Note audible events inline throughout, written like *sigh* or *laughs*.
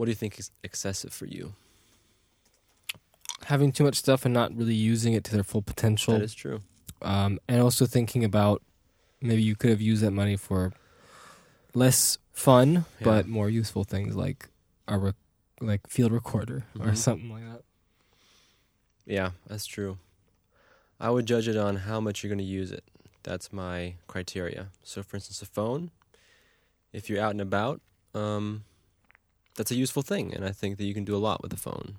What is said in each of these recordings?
What do you think is excessive for you? Having too much stuff and not really using it to their full potential. That is true. um, and also thinking about maybe you could have used that money for less fun Yeah. but more useful things like a rec- like field recorder or Mhm. something like that. Yeah, that's true. I would judge it on how much you're going to use it. That's my criteria. So, for instance, a phone, if you're out and about, um, that's a useful thing. And I think that you can do a lot with the phone.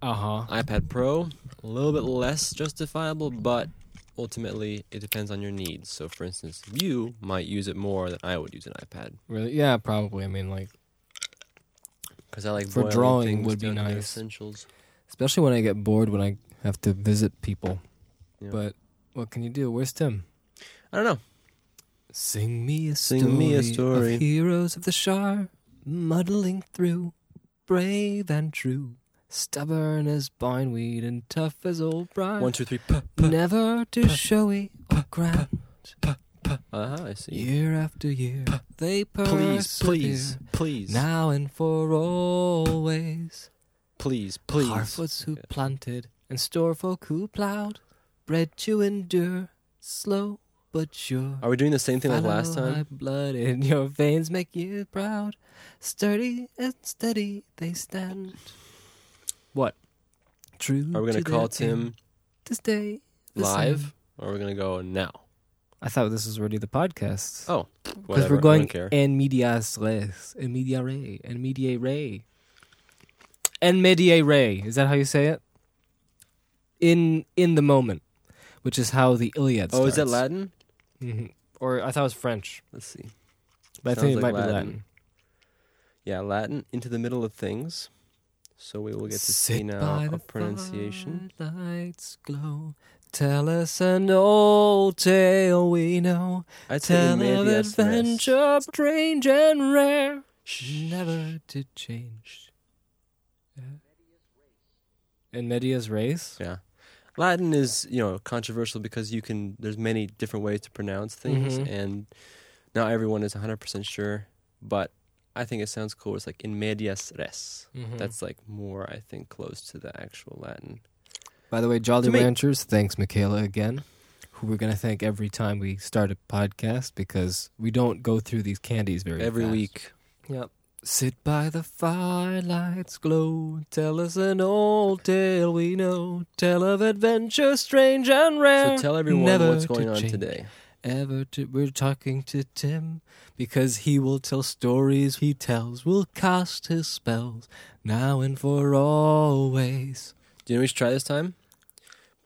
Uh huh. iPad Pro, a little bit less justifiable, but ultimately it depends on your needs. So, for instance, you might use it more than I would use an iPad Really? Yeah, probably. I mean, like because I like For boiling drawing things would be down to their nice. Essentials. especially when I get bored when I have to visit people. Yeah. But what can you do? Where's Tim? I don't know. Sing me a Sing story, me a story. of heroes of the Shire, muddling through, brave and true, stubborn as bindweed and tough as old briar. One, two, three. Puh, puh. Never too showy or grand. Uh-huh, I see. Year after year, they Please, please, please, Now and for always. please, please. Harfoots who planted and storefolk who plowed, bred to endure, slow but sure. Are we doing the same thing like last Follow my time? blood in your veins make you proud. Sturdy and steady they stand. What? True. Are we going to to call Tim aim to stay live, same. or are we going to go now? I thought this was already the podcast. Oh, Because we're going I don't care. en medias res, en media re, en media re, en media re. Is that how you say it? In in the moment, which is how the Iliad. Oh, is that. Latin? Hmm Or I thought it was French, Let's see. but I think it like might be Latin. Latin. Yeah, Latin into the middle of things. So we will get to see Sit now by a the pronunciation. Lights glow. Tell us an old tale we know. I'd say Tell of adventure strange and rare. Never to change. Yeah. In medias Race? Yeah. Latin is, you know, controversial because you can there's many different ways to pronounce things Mhm. and not everyone is 100% sure, but I think it sounds cool. It's like in medias res. Mhm. That's like more I think close to the actual Latin. By the way, Jolly To me- Ranchers, thanks Michaela again, who we're gonna thank every time we start a podcast because we don't go through these candies very Every fast. week. Yep. Sit by the firelight's glow. Tell us an old tale we know. Tell of adventure strange and rare. So tell everyone Never what's to going on change. today. Ever to, we're talking to Tim because he will tell stories he tells. Will cast his spells now and for always. Do you know we should try this time?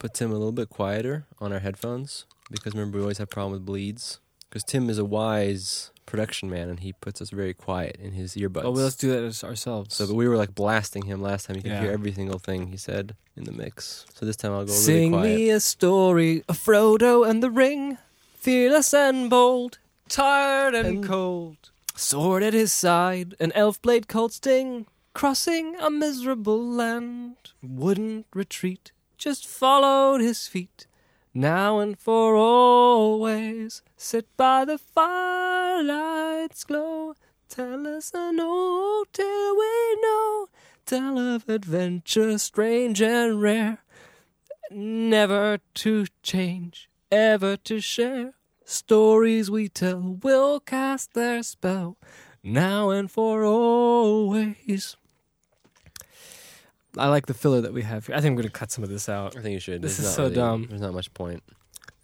Put Tim a little bit quieter on our headphones because remember we always have problem with bleeds. Because Tim is a wise production man and he puts us very quiet in his earbuds. Oh, well, let's do that ourselves. So, but we were like blasting him last time. You could Yeah. hear every single thing he said in the mix. So this time I'll go Sing really quiet. Sing me a story of Frodo and the Ring, fearless and bold, tired and, And- cold. Sword at his side, an elf blade cold sting, crossing a miserable land. Wouldn't retreat, just followed his feet. Now and for always, sit by the firelight's glow. Tell us an old tale we know. Tell of adventure strange and rare. Never to change, ever to share. Stories we tell will cast their spell now and for always. I like the filler that we have here. I think I'm going to cut some of this out. I think you should. This There's is so really- dumb. There's not much point.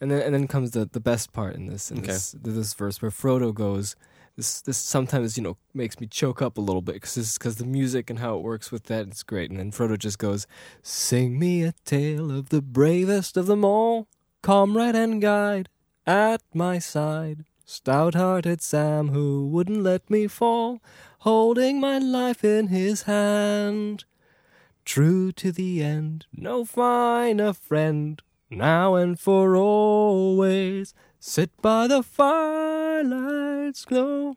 And then and then comes the, the best part in this in Okay. this this verse where Frodo goes. This this sometimes you know makes me choke up a little bit because because the music and how it works with that it's great. And then Frodo just goes, "Sing me a tale of the bravest of them all, comrade and guide at my side, stout-hearted Sam who wouldn't let me fall, holding my life in his hand." True to the end, no finer friend, now and for always. Sit by the firelight's glow.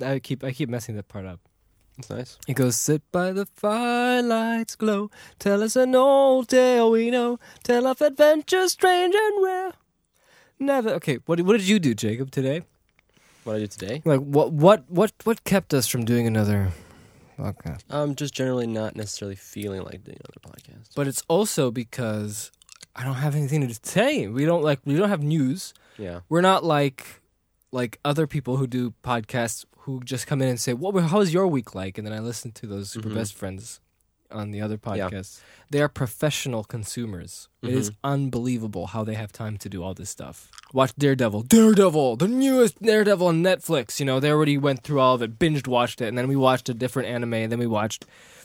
I keep I keep messing that part up. It's nice. It goes, sit by the firelight's glow. Tell us an old tale we know. Tell of adventure strange and rare. Never. Okay, what what did you do, Jacob, today? What I do today? Like what what what what kept us from doing another podcast. I'm just generally not necessarily feeling like doing other podcast. But it's also because I don't have anything to say. We don't like we don't have news. Yeah. We're not like like other people who do podcasts who just come in and say, "What? how was your week like?" And then I listen to those super Mhm. best friends on the other Yeah. podcasts. They are professional consumers. It is Mhm. unbelievable how they have time to do all this stuff. Watch Daredevil, Daredevil, the newest Daredevil on Netflix. You know, they already went through all of it, binged watched it, and then we watched a different anime, and then we watched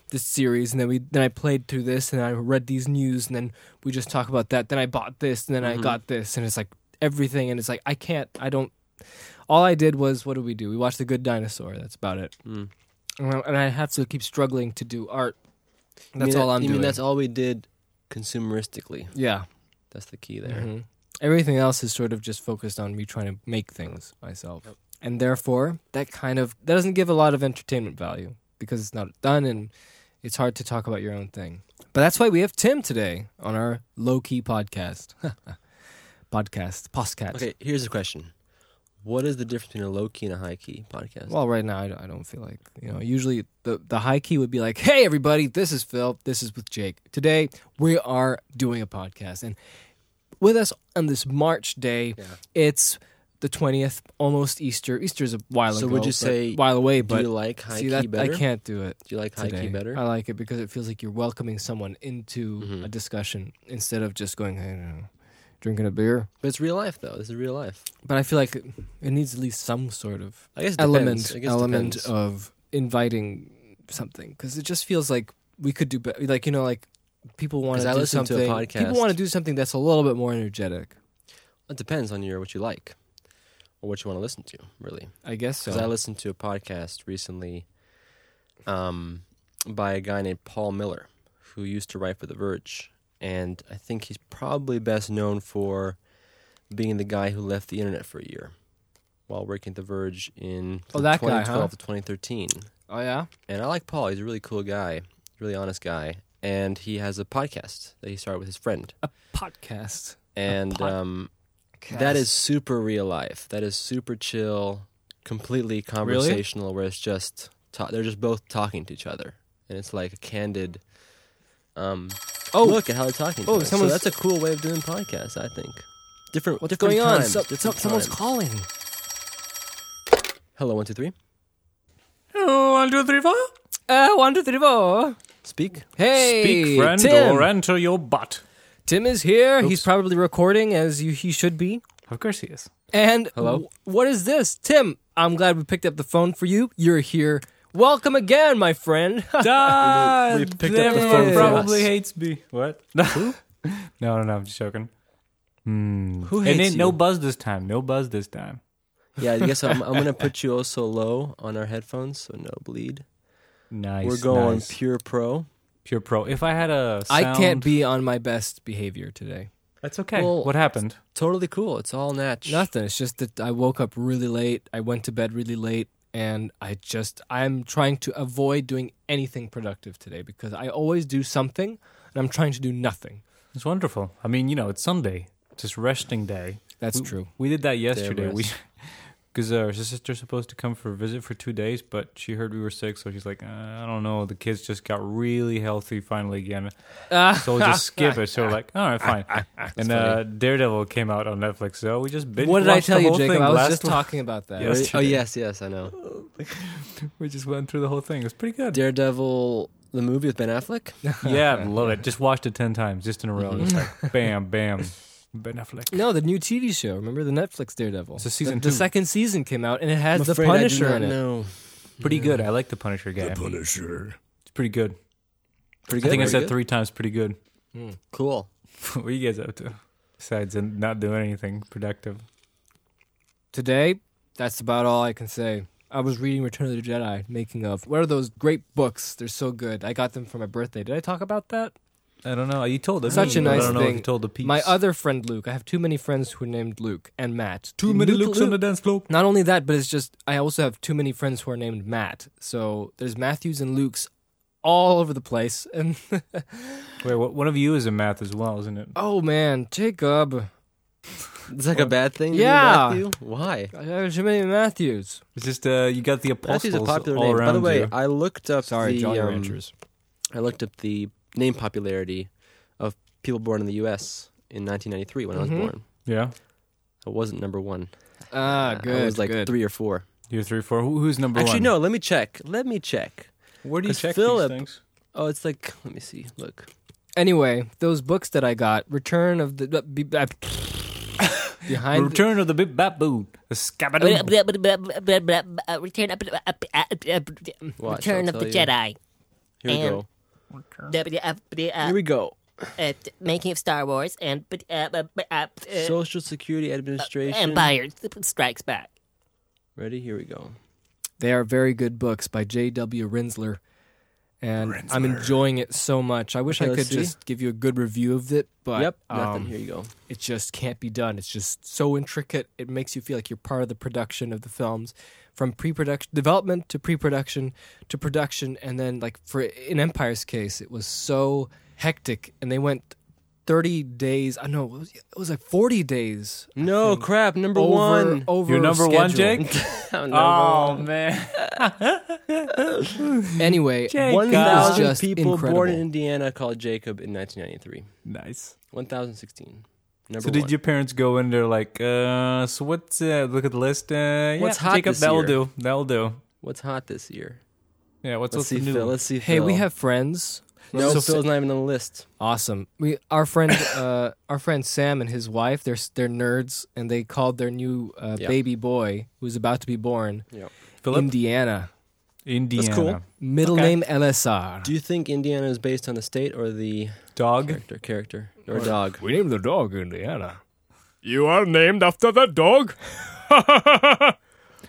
this series, and then we then I played through this, and I read these news, and then we just talk about that. Then I bought this, and then I Mhm. got this, and it's like everything, and it's like I can't, I don't. All I did was what did we do? We watched The Good Dinosaur. That's about it, Mm. and I- have to keep struggling to do art. That's all that- I'm you doing. mean that's all we did consumeristically? yeah. That's the key there. Mhm. Everything else is sort of just focused on me trying to make things myself. Yep. And therefore, that kind of that doesn't give a lot of entertainment value because it's not done and it's hard to talk about your own thing. But that's why we have Tim today on our low key *laughs* podcast. podcast. Postcat. Okay, here's the question: What is the difference between a low key and a high key podcast? Well, right now I don't, I don't feel like you know. Usually the the high key would be like, "Hey, everybody, this is Phil. This is with Jake. Today we are doing a podcast, and with us on this March day, yeah. it's the twentieth, almost Easter. Easter's a while So ago. would you say- while away? But Do you like high see key that better? I can't do it. Do you like high today. key better? I like it because it feels like you're welcoming someone into Mhm. a discussion instead of just going, hey, no, drinking a beer. but it's real life, though. This is real life. But I feel like it, it needs at least some sort of I guess element. I guess element of inviting something because it just feels like we could do better. Like you know, like people want to do listen to a something. People want to do something that's a little bit more energetic. It depends on your what you like or what you want to listen to, really. I guess so. Because I listened to a podcast recently um, by a guy named Paul Miller, who used to write for The Verge. And I think he's probably best known for being the guy who left the internet for a year while working at The Verge in Oh, that guy, huh? to 2013. oh yeah. And I like Paul. He's a really cool guy, really honest guy. And he has a podcast that he started with his friend. A podcast. And pod- um, that is super real life. That is super chill, completely conversational. Where it's just ta- they're just both talking to each other, and it's like a candid. Um, Oh, look at how they're talking. To Oh, us. so that's a cool way of doing podcasts. I think. Different. what's different going on? times, So- different so- someone's times. calling. Hello, one, two, three. Oh, one, two, three, four. Uh, one, two, three, four. Speak. Hey, Speak, friend, Tim. or enter your butt. Tim is here. Oops. He's probably recording as you, he should be. Of course he is. And Hello? w- what is this, Tim? I'm glad we picked up the phone for you. You're here. Welcome again, my friend. *laughs* Dad, we picked up the phone everyone for probably us. hates me. What? *laughs* no, no, no. I'm just joking. Hmm. Who and hates then no buzz this time. No buzz this time. Yeah, I guess I'm, *laughs* I'm gonna put you also low on our headphones, so no bleed. Nice. We're going nice. pure pro. pure pro. If I had a, I sound- can't be on my best behavior today. That's okay. Well, what happened? Totally cool. It's all natch. Nothing. It's just that I woke up really late. I went to bed really late. And I just, I'm trying to avoid doing anything productive today because I always do something and I'm trying to do nothing. It's wonderful. I mean, you know, it's Sunday. It's just resting day. That's we, true. We did that yesterday. We rest. Because uh, her sister's supposed to come for a visit for two days, but she heard we were sick, so she's like, uh, I don't know. The kids just got really healthy finally again, so we'll just *laughs* skip it. So we're like, all right, fine. *laughs* and uh, Daredevil came out on Netflix, so we just binge What did I tell you, whole Jacob? I was last just week. talking about that. *laughs* Yes. Oh yes, yes, I know. We just went through the whole thing. It was pretty good. Daredevil, the movie with Ben Affleck. yeah, love it. Just watched it ten times, just in a row. Just like bam, bam. Ben Affleck. No, the new TV show. Remember the Netflix Daredevil? It's a season the, the second season came out and it has I'm the afraid I do Punisher not in it. know. Pretty good. I like the Punisher guy. The Punisher. It's pretty good. Pretty I think I said good. three times. Pretty good. Hmm. Cool. *laughs* what are you guys up to? Besides not doing anything productive. Today, that's about all I can say. I was reading Return of the Jedi, making of. What are those great books? They're so good. I got them for my birthday. Did I talk about that? I don't know. You told us. Such a but I nice don't know if thing. you told the piece. My other friend Luke. I have too many friends who are named Luke and Matt. too many Luke- looks on the dance floor. Not only that, but it's just I also have too many friends who are named Matt. So there's Matthews and Luke's all over the place. *laughs* And Wait, what, one of you is a math as well, isn't it? oh man, Jacob, It's like a bad thing. to be Yeah. Matthew? Why? Uh, Jimmy Matthews. It's just uh, you got the Matthew's apostles a popular all name. around By the way, you. I looked up Sorry, the Jolly um, Ranchers. I looked up the name popularity of people born in the U.S. in 1993 when I Mhm. was born. Yeah, I wasn't number one. Ah, good. I was like good. three or four. you're three, or four. Who, who's number one? Actually, one? no. Let me check. Let me check. Where do you 'Cause check Philip- these things? Oh, it's like let me see. Look. Anyway, those books that I got, Return of the uh, be- uh, behind. Return of the Big Baboon. The Scabadoo. Return of the Watch, Return I'll of the tell you. Jedi. Here we And- go. The, uh, the, uh, Here we go. uh, making of Star Wars and uh, uh, uh, uh, Social Security Administration. Empire Strikes Back. Ready? Here we go. They are very good books by J.W. Rinzler. And I'm enjoying it so much. I wish Okay, I could just give you a good review of it, but yep. Nothing. um, Here you go. it just can't be done. It's just so intricate. It makes you feel like you're part of the production of the films, from pre-production development to pre-production to production, and then like for in Empire's case, it was so hectic, and they went thirty days. I know it was, it was like forty days. No think, crap. Number over, one. Over You're number one. Jake. *laughs* Oh, *laughs* number Oh one. man. *laughs* Anyway, Jake, thousand people incredible. born in Indiana called Jacob in 1993. nice. One thousand sixteen. Number So did one. your parents go in there like, uh, so what's uh, look at the list? Uh, What's yeah, hot Jacob, this that'll year? do. That'll do. What's hot this year? Yeah, what's Let's what's see new? Phil. Let's see. hey, Phil. we have friends. no. So- Phil's not even on the list. Awesome. We our friend *coughs* uh, our friend Sam and his wife they're they're nerds and they called their new uh, Yeah. baby boy who's about to be born Philip? Indiana. Indiana. cool. Middle Okay. name LSR. Do you think Indiana is based on the state or the Dog. character? Character or dog? We named the dog Indiana. You are named after the dog. *laughs*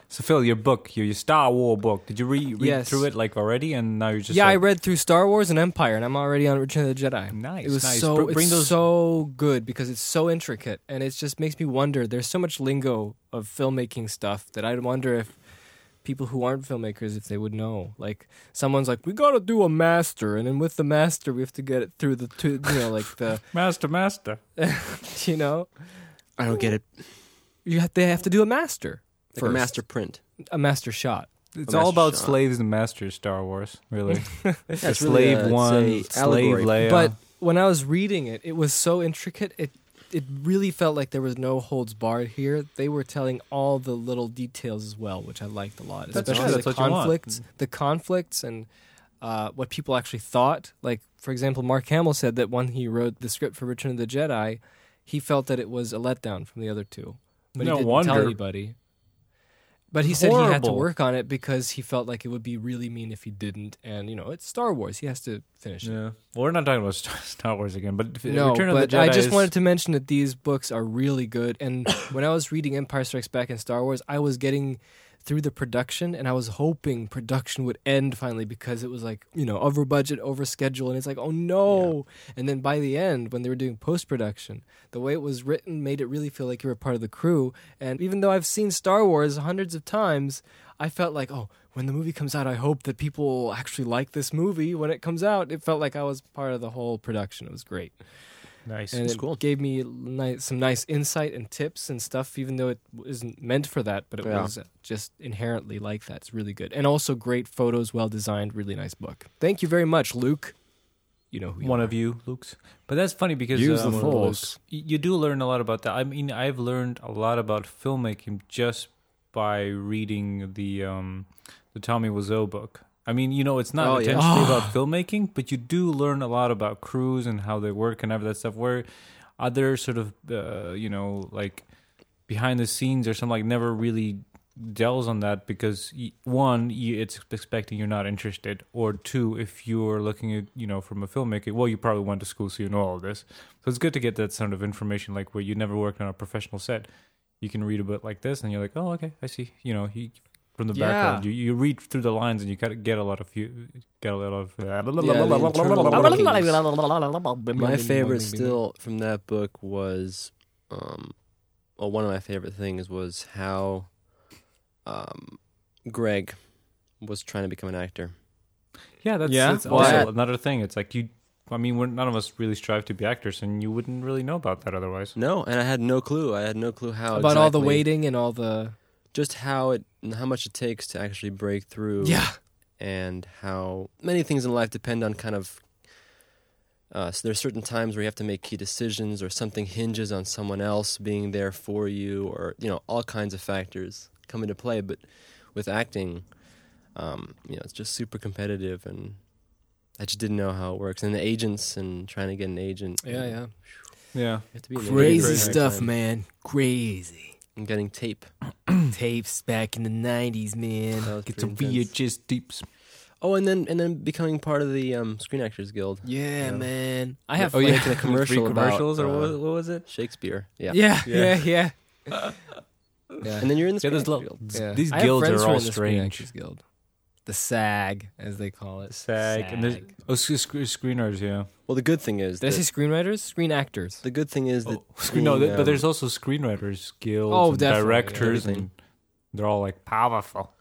So Phil, your book, your, your Star Wars book, did you re- read Yes. through it like already, and now you're just yeah, I like, read through Star Wars and Empire, and I'm already on Return of the Jedi. Nice, It was nice. so Br- bring it's those- so good because it's so intricate, and it just makes me wonder. There's so much lingo of filmmaking stuff that I wonder if people who aren't filmmakers if they would know. Like someone's like, we got to do a master, and then with the master we have to get it through the two, you know, like the *laughs* master, master. *laughs* you know, I don't get it. you have they have to do a master Like first, a master print. a master shot. It's all about shot. slaves and masters. Star Wars, really. *laughs* That's slave really, uh, one, a slave allegory. Leia. But when I was reading it, it was so intricate. It it really felt like there was no holds barred here. They were telling all the little details as well, which I liked a lot. That's Especially good. the That's what you want. conflicts, the conflicts, and uh, what people actually thought. Like for example, Mark Hamill said that when he wrote the script for Return of the Jedi, he felt that it was a letdown from the other two, but No he didn't wonder. tell anybody. But he said he had to work on it because he felt like it would be really mean if he didn't. And you know, it's Star Wars; he has to finish it. yeah. Well, we're not talking about Star, Wars again, but No, Return but I just is- wanted to mention that these books are really good. And *coughs* when I was reading Empire Strikes Back and Star Wars, I was getting through the production, and I was hoping production would end finally because it was like you know over budget, over schedule, and it's like oh no. And then by the end, when they were doing post production, the way it was written made it really feel like you were part of the crew. And even though I've seen Star Wars hundreds of times, I felt like oh. When the movie comes out, I hope that people actually like this movie. When it comes out, it felt like I was part of the whole production. It was great nice. and That's it cool. gave me ni- some nice insight and tips and stuff even though it isn't meant for that but it Yeah. was just inherently like that it's really good and also great photos well designed really nice book thank you very much luke you know who you one are. of you, Luke's. But that's funny because Use the um, force. y- you do learn a lot about that. I mean, I've learned a lot about filmmaking just by reading the um, the Tommy Wiseau book. I mean, you know, it's not Oh, yeah. intentionally *sighs* about filmmaking, but you do learn a lot about crews and how they work and all that stuff. Where other sort of, uh, you know, like behind the scenes or something like never really delves on that because one, it's expecting you're not interested, or two, if you're looking at you know from a filmmaker, well, you probably went to school, so you know all this. So it's good to get that sort of information, like where you never worked on a professional set. You can read a bit like this, and you're like, oh, okay, I see. You know, he from the Yeah. background, you, you read through the lines, and you kind of get a lot of you get a lot of. *laughs* My favorite still from that book was, um, well, one of my favorite things was how, um, Greg was trying to become an actor. Yeah, that's, Yeah? that's Why? also another thing. It's like you I mean, we're, none of us really strive to be actors, and you wouldn't really know about that otherwise. No, and I had no clue. I had no clue how About all the waiting and all the just how it, how much it takes to actually break through. yeah. and how many things in life depend on kind of uh, so there's certain times where you have to make key decisions or something hinges on someone else being there for you or you know all kinds of factors come into play but with acting um, you know it's just super competitive and I just didn't know how it works and the agents and trying to get an agent Yeah, yeah. Yeah. you have to be in the Crazy industry for a long stuff, time. man. Crazy. And getting tape *clears throat* Tapes back in the '90s, man. Get some. VHS deeps. oh and then and then becoming part of the um, Screen Actors Guild Yeah, Yeah. man. I have. Oh yeah, making a *laughs* commercial Three about, commercials or uh, what, what was it? Shakespeare yeah Yeah, yeah, Yeah. yeah. yeah. *laughs* and then you're in the Yeah, Screen Actors lo- Guild Yeah. These guilds are all in the Screen strange. Actors Guild. The SAG, as they call it. SAG, and there's SAG. oh sc- sc- screeners, yeah. well the good thing is Did I that- say screenwriters? Screen actors. The good thing is that Oh, screen, no, being, th- but there's um, also screenwriters guilds, Oh, and directors, everything. and they're all like powerful.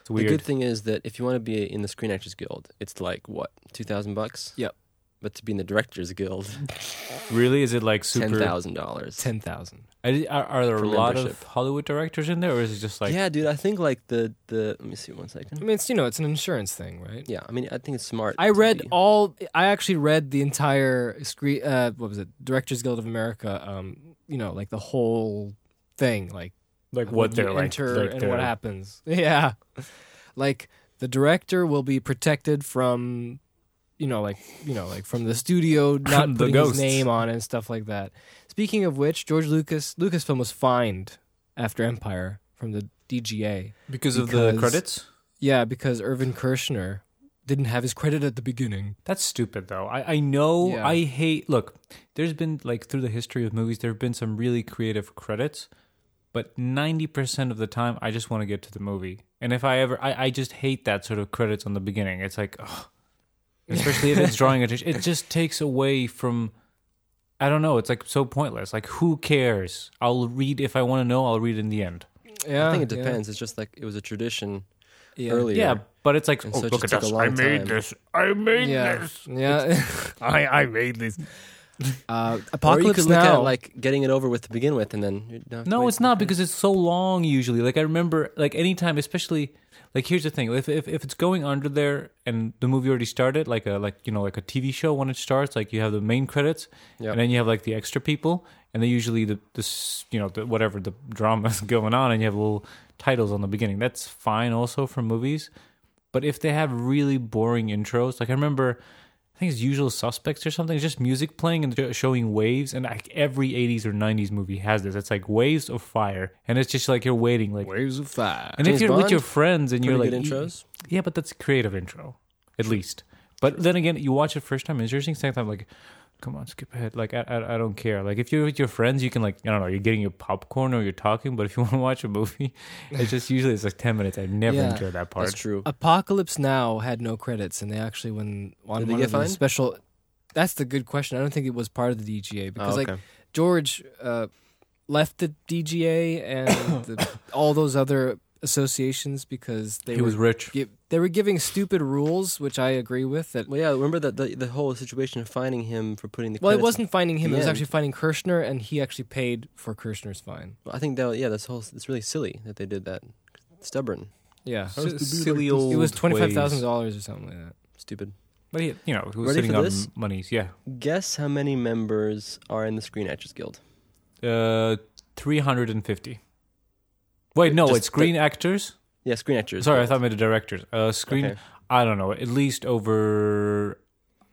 It's the good thing is that if you want to be in the Screen Actors Guild, it's like what two thousand bucks. Yep. But to be in the Directors Guild, *laughs* really, is it like super? ten thousand dollars. Ten thousand. I Are, are there for a lot of membership. Hollywood directors in there, or is it just like yeah, dude. I think like the the. Let me see one I second. mean, it's you know, it's an insurance thing, right? Yeah, I mean, I think it's smart. I to read be- all. I actually read the entire screen. Uh, what was it? Directors Guild of America. Um, you know, like the whole thing, like like what you they're like, enter like and they're- what happens. *laughs* Yeah, like the director will be protected from, you know, like you know, like from the studio *laughs* not The putting ghosts. his name on it and stuff like that. Speaking of which, George Lucas Lucasfilm was fined after Empire from the DGA. because of the because- credits. Yeah, because Irvin Kershner didn't have his credit at the beginning. That's stupid, though. I, I know. Yeah. I hate. Look, there's been like through the history of movies, there have been some really creative credits, but ninety percent of the time, I just want to get to the movie. And if I ever, I, I just hate that sort of credits on the beginning. It's like, ugh. Especially if it's *laughs* drawing attention, it just takes away from. I don't know. It's like so pointless. Like, who cares? I'll read if I want to know. I'll read in the end. Yeah, I think it yeah, depends. It's just like it was a tradition Yeah. earlier. Yeah, but it's like, And oh, so look just at this! I made time. this. I made Yeah, this. yeah. *laughs* I I made this. uh, or you Apocalypse could look Now. at like getting it over with to begin with, and then you don't have to No, it's not because it's so long usually. Like I remember like anytime especially like here's the thing. If if if it's going under there and the movie already started like a like you know like a TV show when it starts like you have the main credits Yep. and then you have like the extra people and they usually the this you know the, whatever the drama's *laughs* going on and you have little titles on the beginning. That's fine also for movies. But if they have really boring intros, like I remember I think it's Usual Suspects or something. It's just music playing and showing waves, and like every '80s or '90s movie has this. It's like waves of fire, and it's just like you're waiting, like. Waves of Fire. And James if you're with your friends and Pretty you're like, intros. yeah, but that's a creative intro, at least. But then again, you watch it first time, it's interesting. Second time, like, come on, skip ahead. Like, I, I, I don't care. Like, if you're with your friends, you can like, I don't know, you're getting your popcorn or you're talking. But if you *laughs* want to watch a movie, it's just usually it's like ten minutes. I never Yeah. enjoy that part. That's true. Apocalypse Now had no credits, and they actually when on Did they one of the special. That's the good question. I don't think it was part of the DGA because oh, like. George uh, left the DGA and *coughs* the, all those other associations because they He were was rich. gi- they were giving stupid rules, which I agree with. That well, yeah. Remember that the, the whole situation of finding him for putting the well, it wasn't finding him; it was end. actually finding Kershner, and he actually paid for Kershner's fine. Well, I think that yeah, that's whole. It's really silly that they did that. Stubborn, Yeah, S- silly old it was twenty five thousand dollars or something like that. stupid. But he, you know, he was Ready sitting for on this? monies. Yeah, Guess how many members are in the Screen Actors Guild? uh, three hundred and fifty. Wait, no, Just it's screen actors. Yeah, Screen Actors. Sorry, I thought I meant the directors. Uh, screen. Okay. I don't know. At least over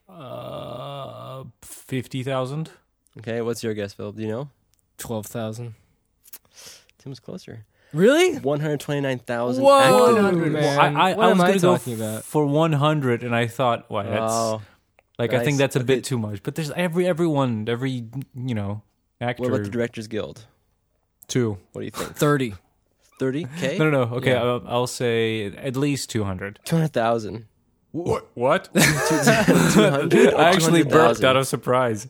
uh fifty thousand. Okay, what's your guess, Phil? Do you know? Twelve thousand. Tim was closer. Really? One hundred twenty-nine thousand. Whoa, active. man. I, I, What I am was I gonna go talking f- about? for one hundred, and I thought, why? That's Oh, like I think that's a bit too much. But there's every everyone, every you know actor. what about the Directors Guild? two? What do you think? Thirty. Thirty k. No, no, no. Okay, Yeah. I'll, I'll say at least two hundred. Two hundred thousand. What? What? *laughs* Two hundred. I actually burped out of surprise.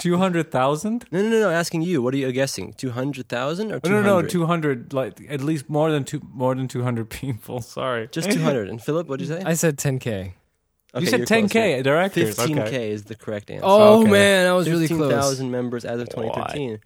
Two hundred thousand? No, no, no, no. Asking you, what are you guessing? Two hundred thousand or two No, no, no. Two hundred. Like at least more than two, more than two hundred *laughs* people. Sorry. Just two hundred. *laughs* And Philip, what did you say? I said ten k. Okay, you said you're closer. 10k directors. 15k Okay. is the correct answer. Oh Okay. man, that was really close. 15,000 members as of 2013.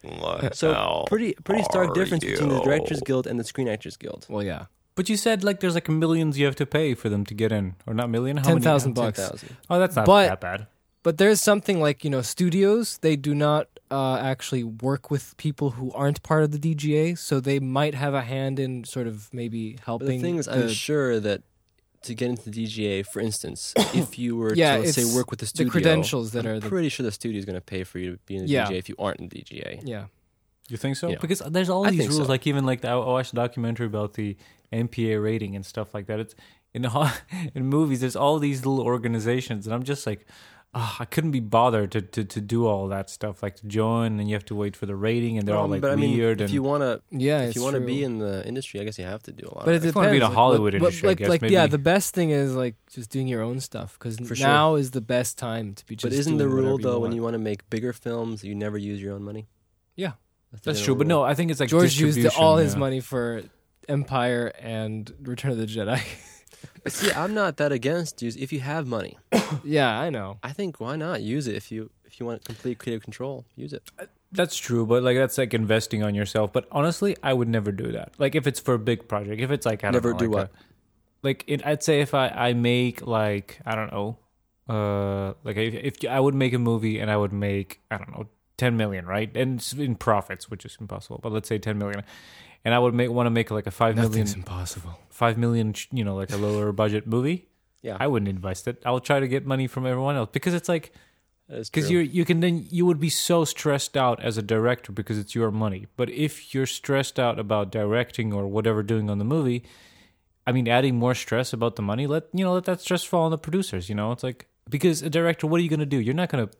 So pretty pretty stark difference between the Directors Guild and the Screen Actors Guild. Well, yeah, But you said like there's like millions you have to pay for them to get in, or not million? How ten many? thousand bucks. 10,000. Oh, that's not But- that bad. But there's something like you know studios. They do not uh, actually work with people who aren't part of the DGA, so they might have a hand in sort of maybe But helping. the thing is, I'm sure that to get into the DGA, for instance, *coughs* if you were Yeah, to let's say work with the studio, the studio, credentials that I'm are the pretty sure the studio is going to pay for you to be in the Yeah. DGA if you aren't in the DGA. yeah. You think so? Yeah. Because there's all I these rules. so. Like even like the, I watched a documentary about the MPA rating and stuff like that. It's in ho- *laughs* in movies. There's all these little organizations, and I'm just like, ah, I couldn't be bothered to, to to do all that stuff. Like to join, and you have to wait for the rating, and they're all Um, like but I mean, weird. if and you want to, Yeah, if you want to be in the industry, I guess you have to do a lot. But of it If you wanna be in depends. a Hollywood but, industry, I like, guess, like yeah, the best thing is like just doing your own stuff because For sure. now is the best time to be just. But isn't the rule whatever though when you want to make bigger films, you never use your own money? Yeah. the that's general true. But no, I think it's like George used distribution, all his money for Empire and Return of the Jedi. *laughs* But see, I'm not that against use. If you have money, *coughs* yeah, I know. I think why not use it if you if you want complete creative control, use it. That's true, but like that's like investing on yourself. But honestly, I would never do that. Like if it's for a big project, if it's like I don't Never know, do like what? a- like it, I'd say if I I make like I don't know, uh, like if, if I would make a movie and I would make I don't know ten million, right? And in profits, which is impossible. But let's say ten million, and I would make want to make like a five million, Nothing's impossible. five million, you know, like a lower budget movie. Yeah, I wouldn't invest it. I will try to get money from everyone else because it's like because you you can then you would be so stressed out as a director because it's your money. But if you're stressed out about directing or whatever doing on the movie, I mean, adding more stress about the money, let you know let that stress fall on the producers. You know, it's like because a director, what are you going to do? You're not going to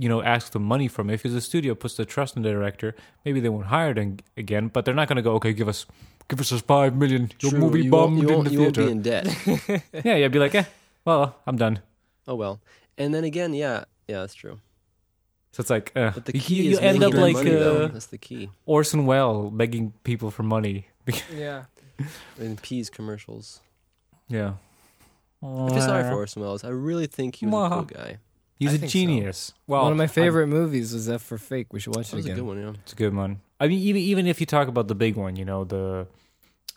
you know ask the money from it. if the studio puts the trust in the director. Maybe they won't hire them again, but they're not going to go okay, give us. Give us a five million. Your True, movie you won't, bombed you in won't, the you won't theater. be in debt. *laughs* *laughs* yeah, yeah. Be like, eh, well, I'm done. oh well. And then again, yeah, yeah, that's true. So it's like, uh, But the you, key you is end up like money, uh, That's the key. Orson Welles begging people for money. *laughs* Yeah. In peas commercials. yeah. I feel sorry for Orson Welles. I really think he was a cool guy. He's I a think so. genius. Well, One of my I- favorite movies was F for Fake. We should watch That it was a again. good one, yeah. it's a good one. I mean, even even if you talk about the big one, you know, the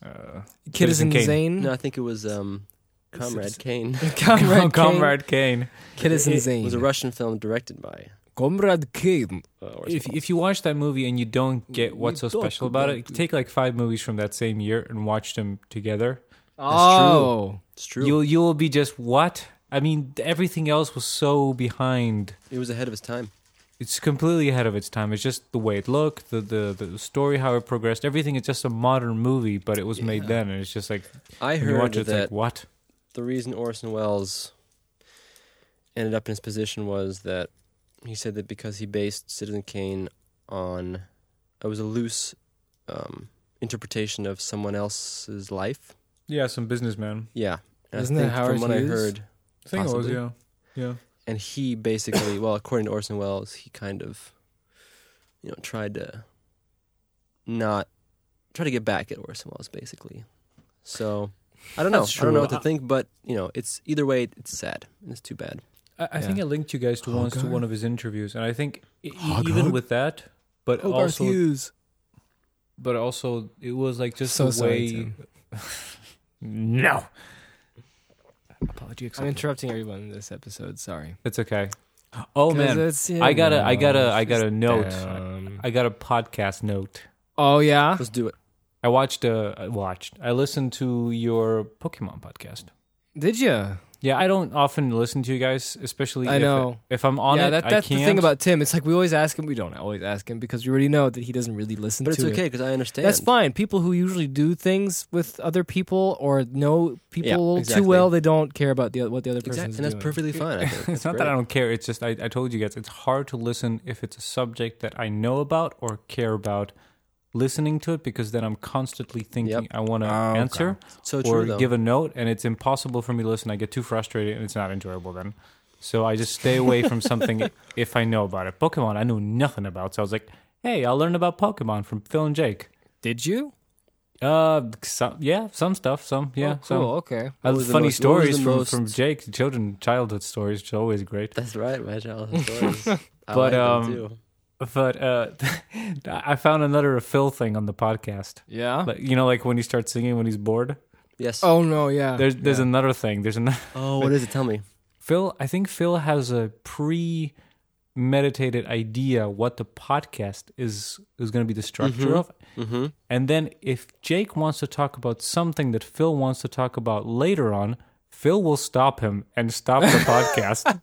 uh, Citizen Kane. Zane. No, I think it was um, Comrade Kane. *laughs* *laughs* Comrade Kane. Comrade Kane. Citizen It- it It Zane. was a Russian film directed by Comrade Kane. uh, Orson If if you watch that movie and you don't get what's so talk special about about it, take like five movies from that same year and watch them together. Oh. It's true. You'll you'll be just what? I mean, everything else was so behind. it was ahead of its time. It's completely ahead of its time. It's just the way it looked, the the the story, how it progressed. Everything is just a modern movie, but it was made then, and it's just like I when you heard watch it, it's that like what? the reason Orson Welles ended up in his position was that he said that because he based Citizen Kane on it was a loose um, interpretation of someone else's life. Yeah, some businessman. Yeah, And Isn't I that think Howard from what Hughes? I heard, I think it was, yeah, yeah. and he basically, well, according to Orson Welles, he kind of, you know, tried to not try to get back at Orson Welles, basically. So I don't know. I don't know what to think, but you know, it's either way, it's sad. It's too bad. I, I think I linked you guys to once to one of his interviews, and I think Hogarth. even with that, but Hogarth also, Hughes. but also, it was like just So the way. *laughs* No. Apology I'm interrupting everyone in this episode. Sorry. It's okay. Oh man, it's, you I got a- I got a- know, I got a note. dumb. I got a podcast note. Oh yeah. Let's do it. I watched. Uh, I watched. I listened to your Pokemon podcast. Did you? Yeah, I don't often listen to you guys, especially. I if, know. if I'm on yeah, it. that, I that's the thing about Tim. It's like we always ask him. We don't always ask him because we already know that he doesn't really listen But it's okay because I understand. That's fine. People who usually do things with other people or know people Yeah, exactly. too well, they don't care about the what the other person Exactly, is and that's perfectly fine. I think. *laughs* it's That's not that I don't care. It's just I, I told you guys it's hard to listen if it's a subject that I know about or care about. Listening to it because then I'm constantly thinking Yep. I want to Oh, okay. answer So or true give a note, and it's impossible for me to listen. I get too frustrated, and it's not enjoyable then. So I just stay away from *laughs* something if I know about it. Pokemon, I knew nothing about, so I was like, "Hey, I'll learn about Pokemon from Phil and Jake." Did you? Uh, some, yeah, some stuff, some yeah, Oh, some. cool. Okay. Was have the funny most- stories from, most- from Jake, children, childhood stories, which always great. That's right, my childhood stories. *laughs* I But, like um, too. But uh, *laughs* I found another Phil thing on the podcast. Yeah. Like you know, like when he starts singing when he's bored. Yes. oh no. Yeah. There's there's yeah. another thing. There's another *laughs* Oh, what is it? Tell me. Phil. I think Phil has a pre meditated idea what the podcast is is going to be the structure Mhm. of Mm-hmm. and then if jake wants to talk about something that phil wants to talk about later on phil will stop him and stop the *laughs* podcast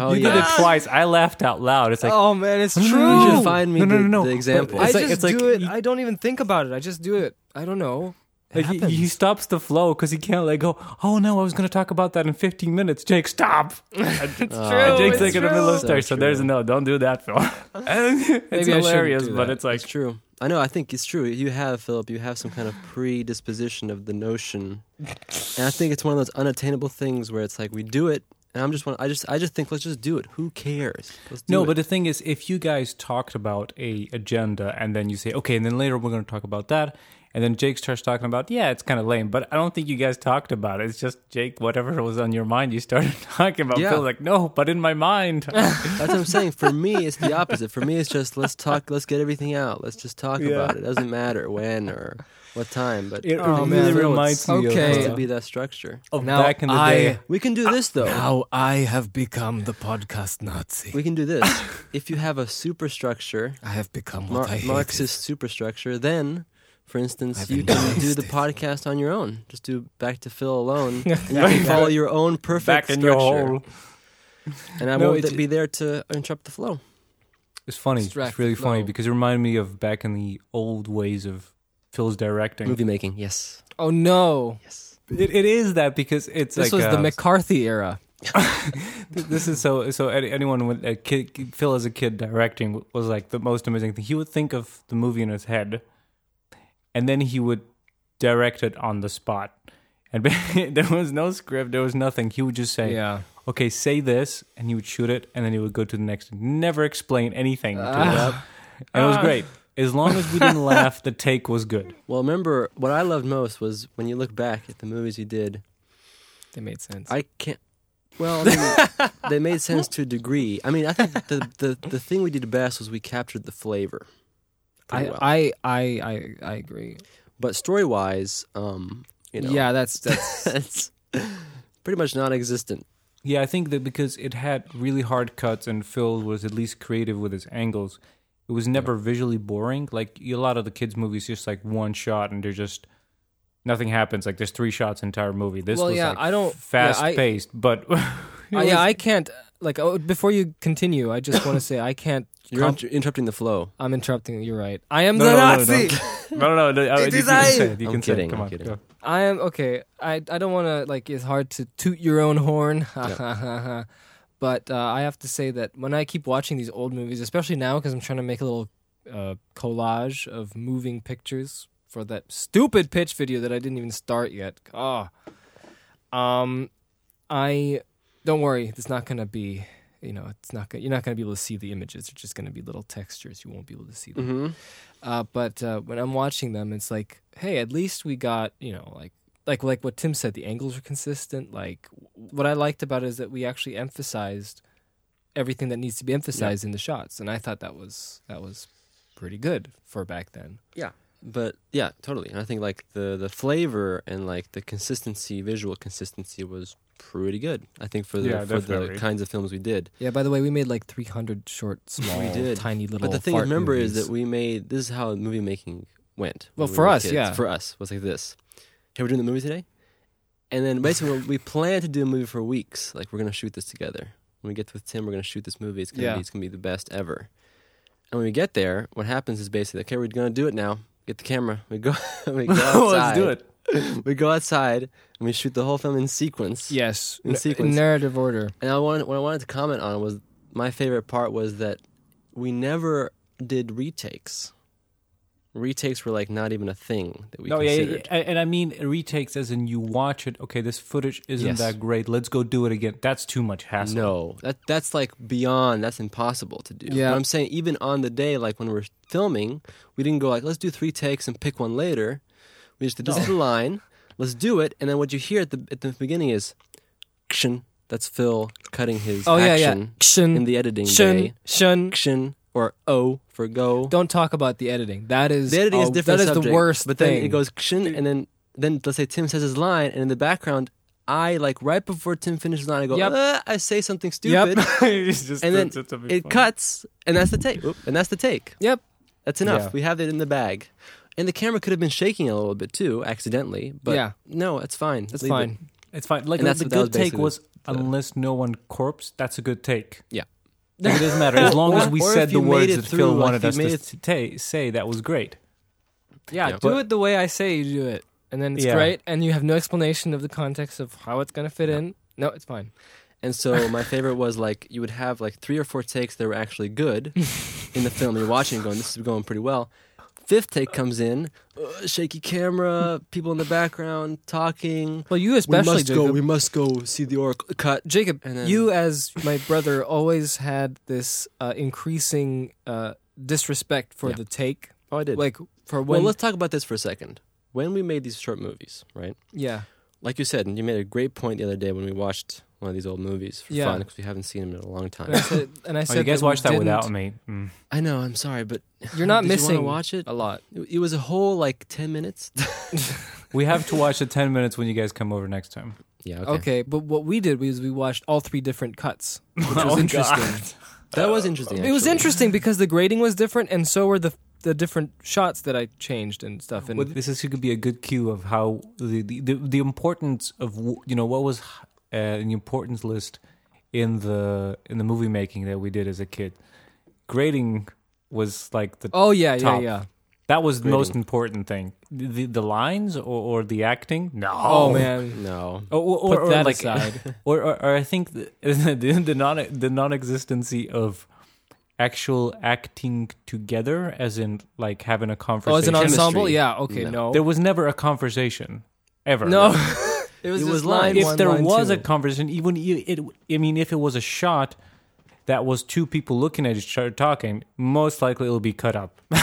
Oh, you did it twice i laughed out loud it's like oh man, it's No, no, true. You no. should find me No, no, the, no, no. the example. I like- just it's like do it. you- I don't even think about it. I just do it. I don't know. Like he, he stops the flow because he can't let go. Oh no, I was going to talk about that in 15 minutes. Jake, stop! *laughs* Oh, And Jake's like in the middle of So story. So, there's a no. Don't do that, Phil. *laughs* it's Maybe shouldn't hilarious, but that. it's like It's true. I know. I think it's true. You have Philip. You have some kind of predisposition of the notion, and I think it's one of those unattainable things where it's like we do it, and I'm just one. I just I just think let's just do it. Who cares? Let's do no. it. But the thing is, if you guys talked about a agenda and then you say, okay, and then later we're going to talk about that, and then Jake starts talking about, yeah, it's kind of lame, but I don't think you guys talked about it. It's just Jake, whatever was on your mind, you started *laughs* talking about. Yeah. Phil's like, no, but in my mind. *laughs* That's *laughs* what I'm saying. For me, it's the opposite. For me, it's just let's talk. Let's get everything out. Let's just talk Yeah. about it. It doesn't matter when or what time. But It Oh, really man. reminds me Okay. It has of, to be that structure. of Now back in the I- day. We can do this though. Now I have become the podcast Nazi. We can do this. if you have a superstructure, I have become Mar- what I hate. Marxist superstructure, then, for instance, you can do the it. podcast on your own. Just do back to Phil alone, *laughs* and you can follow your own perfect Back in structure. your hole. And I No, won't be there to interrupt the flow. It's funny. Distract it's really funny because it reminded me of back in the old ways of Phil's directing. Movie making, yes, Oh no! yes. It, it is that because it's This like was the uh, McCarthy era. *laughs* this is so so anyone with a kid Phil as a kid directing was like the most amazing thing. He would think of the movie in his head, and then he would direct it on the spot. And *laughs* there was no script, there was nothing. He would just say, Yeah. "Okay, say this," and he would shoot it, and then he would go to the next. Never explain anything to Ah. it, and it was great. As long as we didn't *laughs* laugh, the take was good. Well, remember what I loved most was when you look back at the movies you did. They made sense. I can't. Well, I mean, they made sense to a degree. I mean, I think the, the the thing we did best was we captured the flavor. Pretty I, well. I, I, I, I agree. but story wise, um, you know, Yeah, that's that's. *laughs* it's pretty much non-existent. Yeah, I think that because it had really hard cuts and Phil was at least creative with his angles, it was never visually boring. Like a lot of the kids' movies, just like one shot and they're just nothing happens. Like there's three shots entire movie. This Well, was yeah, like I don't- yeah, fast I- paced, but *laughs* Uh, was- yeah, I can't. Like, oh, before you continue, I just want to say I can't. *laughs* You're comp- inter- interrupting the flow. I'm interrupting. You're right. I am No, the no, no, Nazi. *laughs* no, no, no. uh, *laughs* It you is can I. say it. You I'm can say it. kidding, Come I'm on, kidding. go. I am okay. I I don't want to like. It's hard to toot your own horn. but uh, I have to say that when I keep watching these old movies, especially now because I'm trying to make a little uh, collage of moving pictures for that stupid pitch video that I didn't even start yet. Oh, um, I don't worry. It's not gonna be. You know, it's not. Gonna, you're not gonna be able to see the images. They're just gonna be little textures. You won't be able to see them. Mm-hmm. Uh, but uh, when I'm watching them, it's like, hey, at least we got you know like like like what Tim said. The angles are consistent. Like what I liked about it is that we actually emphasized everything that needs to be emphasized in the shots, and I thought that was that was pretty good for back then. Yeah, but yeah, totally. And I think like the the flavor and like the consistency, visual consistency was pretty good. I think for the Yeah, for the kinds of films we did. Yeah. By the way, we made like 300 short, small, did. tiny little. But the thing to fart remember is that we made this is how movie making went. Well, we for us, kids. yeah. For us, was like this. Hey, we're doing the movie today, and then basically we planned to do a movie for weeks. Like we're gonna shoot this together. When we get with Tim, we're gonna shoot this movie. It's gonna Yeah. be it's gonna be the best ever. And when we get there, what happens is basically, okay, we're gonna do it now. Get the camera. We go. *laughs* we go outside. *laughs* Let's do it. *laughs* we go outside and we shoot the whole film in sequence. yes, In sequence. narrative order. And I wanted, what I wanted to comment on was my favorite part was that we never did retakes. Retakes were like not even a thing that we No, yeah, yeah, considered. yeah, and I mean retakes as in you watch it. Okay, this footage isn't Yes. that great. Let's go do it again. That's too much hassle. No, that that's like beyond. That's impossible to do. Yeah. But I'm saying even on the day, like when we're filming, we didn't go like let's do three takes and pick one later. We just this is the line. Let's do it. And then what you hear at the at the beginning is, "Kshin." That's Phil cutting his Oh yeah, action yeah. Shun, in the editing shun, bay. shun. Kshin or O for go. Don't talk about the editing. That is The editing is oh, different. That is subject, the worst. But then thing. it goes kshin, and then then let's say Tim says his line, and in the background, I like right before Tim finishes line, I go, Yep. "Uh," I say something stupid, *laughs* It's just- and then it's- it's a bit it funny. cuts, and that's the take. And that's the take. Yep. That's enough. Yeah. We have it in the bag. And the camera could have been shaking a little bit too, accidentally. But Yeah. no, it's fine. That's Leave it. fine. It's fine. Like And the that's the what that was good take was the- unless no one corpse. That's a good take. Yeah. Like, it doesn't matter as *laughs* long as we said the words it that through, Phil like, wanted if us made to it- ta- say. That was great. Yeah, Yeah. do But- it the way I say you do it, and then it's Yeah. great. And you have no explanation of the context of how it's gonna fit in. No, it's fine. And so *laughs* my favorite was like you would have like three or four takes that were actually good *laughs* in the film. You're watching, going, "This is going pretty well." Fifth take comes in, uh, shaky camera, people in the background talking. Well, you especially, we must Jacob. go. We must go see the oracle. Cut. Jacob, And then- you as my brother always had this uh, increasing uh, disrespect for Yeah. the take. Oh, I did. Like for when. well, let's talk about this for a second. When we made these short movies, right? yeah, Like you said, and you made a great point the other day when we watched one of these old movies for Yeah. fun because we haven't seen them in a long time. and I said, and I Oh, you guys that watched that didn't- without me. Mm. I know. I'm sorry, but *laughs* You're not Did missing You watch it? a lot. It it was a whole like ten minutes. *laughs* We have to watch the ten minutes when you guys come over next time. yeah. Okay. but what we did was we watched all three different cuts, which was *laughs* Oh, interesting. That was interesting. It was interesting because the grading was different, and so were the the different shots that I changed and stuff. And Well, this is could be a good cue of how the the, the, the importance of you know what was Uh, an importance list in the in the movie making that we did as a kid. Grading was like the oh yeah, yeah, top. yeah. that was the most important thing. The the lines or, or the acting? No. Oh, man, No. Or, or, put or, or that like, aside. *laughs* or, or or I think the *laughs* the, the non the non-existency of actual acting together, as in like having a conversation. Oh, as an ensemble, yeah. Okay, No. no, There was never a conversation ever. no. *laughs* it was It just was line if one, there line was two. a conversation, even it, I mean, if it was a shot that was two people looking at each other talking, most likely it'll be cut up. *laughs*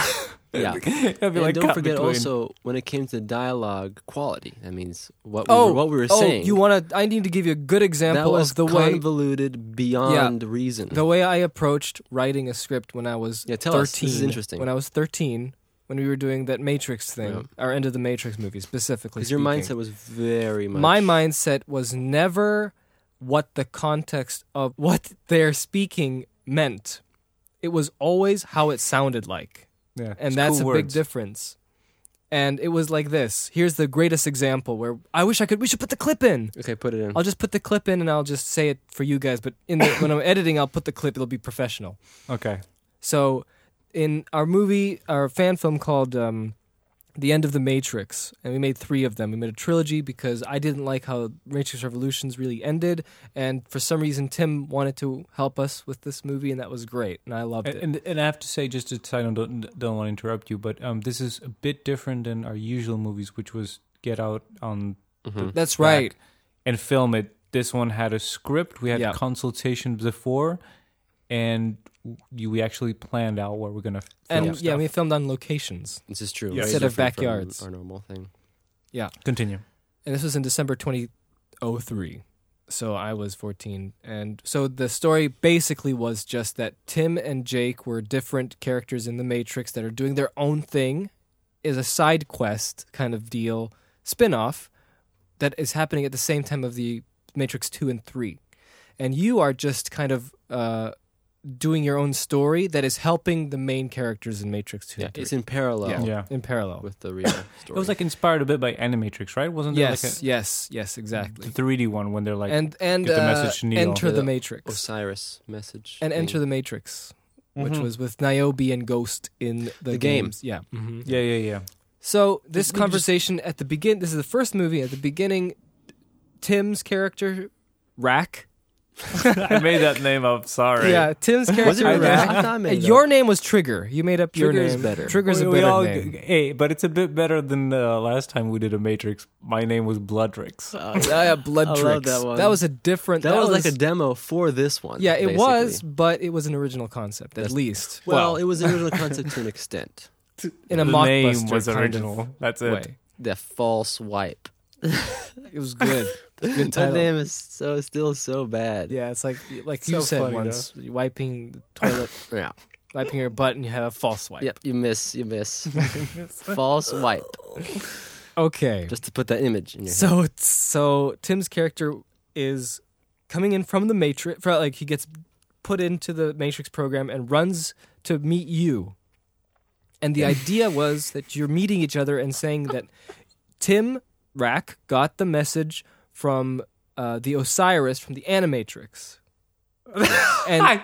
Yeah. Be And like don't forget between. also when it came to dialogue quality. That means what we Oh, were, what we were oh, saying. you want to? I need to give you a good example that example was of the way convoluted beyond reason. the way I approached writing a script when I was Yeah, tell 13. us. This is interesting. When I was 13, when we were doing that Matrix thing, Yeah. or End of the Matrix movie specifically. Because your mindset was very much. My mindset was never what the context of what they're speaking meant. It was always how it sounded like. yeah, And it's that's cool a big difference. And it was like this. Here's the greatest example where I wish I could we should put the clip in. Okay, put it in. I'll just put the clip in and I'll just say it for you guys, but in the, when I'm *laughs* editing I'll put the clip, it'll be professional. Okay. So, in our movie, our fan film called um, "The End of the Matrix," and we made three of them. We made a trilogy because I didn't like how Matrix Revolutions really ended, and for some reason Tim wanted to help us with this movie, and that was great, and I loved And, it. and and I have to say, just to I don't don't want to interrupt you, but um, this is a bit different than our usual movies, which was get out on Mhm. That's back right. and film it. This one had a script. We had Yeah. consultations before, and you, we actually planned out where we're gonna film And yeah, we filmed on locations. This is true. Yeah. Instead of different from backyards. Our normal thing. Yeah continue. and this was in December 2003. So I was 14. And so the story basically was just that Tim and Jake were different characters in the Matrix that are doing their own thing, is a side quest kind of deal, spin off that is happening at the same time of the Matrix 2 and 3. And you are just kind of uh, doing your own story that is helping the main characters in Matrix 2 Yeah, it's in parallel yeah, Yeah. in parallel. with the real *coughs* story. It was like inspired a bit by Animatrix, right? Wasn't there yes, like yes, yes, exactly. the 3D one when they're like and and get the uh, message Neo. enter the The Matrix Osiris message. and thing. enter the Matrix, which Mhm. was with Niobe and Ghost in the, The game. games. Yeah. hmm yeah, yeah, yeah. So this Just- we conversation at the begin. This is the first movie. At the beginning, Tim's character, Rack. *laughs* I made that name up. Sorry. Yeah, Tim's character, Was it really? Rack. I thought I made And it your name was Trigger. You made up your Trigger name. is better. Trigger's We- a we better all- name. Hey, but it's a bit better than the last time we did a Matrix. My name was Bloodrix. Uh, *laughs* yeah, Blood I love Tricks. that one. was a different. that, was, like a demo for this one. Yeah, it basically. was, but it was an original concept at That's- least. Well, it was an original concept to an extent. *laughs* in a the mockbuster name was kind of original. That's it. way. the false wipe. It was good. *laughs* good That name is so still so bad. Yeah, it's like like So you said funny, once, you wiping the toilet, *laughs* Yeah. wiping your butt, and you have a false wipe. Yep. You miss. You miss. *laughs* false wipe. Okay. Just to put that image in your head. So so Tim's character is coming in from the Matrix. For, like he gets put into the Matrix program and runs to meet you. And the idea was that you're meeting each other and saying that Tim Rack got the message from uh, the Osiris from the Animatrix. *laughs* and I,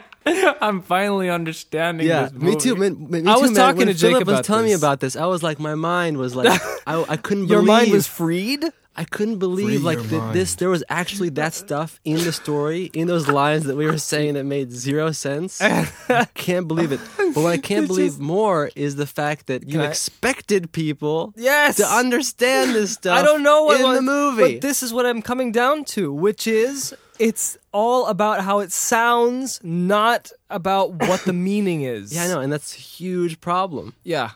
I'm finally understanding. Yeah, this me too. movie. Man, me I was man. talking when to Jake was about telling me about this. I was like, my mind was like, *laughs* I, I couldn't. Believe your believe, mind was freed. I couldn't believe Free like that this. There was actually that stuff in the story, in those lines that we were saying that made zero sense. *laughs* I can't believe it. But what I can't believe more is the fact that you I- expected people Yes. to understand this *laughs* stuff. I don't know what in was- the movie. But this is what I'm coming down to, which is it's all about how it sounds, not about what the *coughs* meaning is. yeah, I know, and that's a huge problem. Yeah.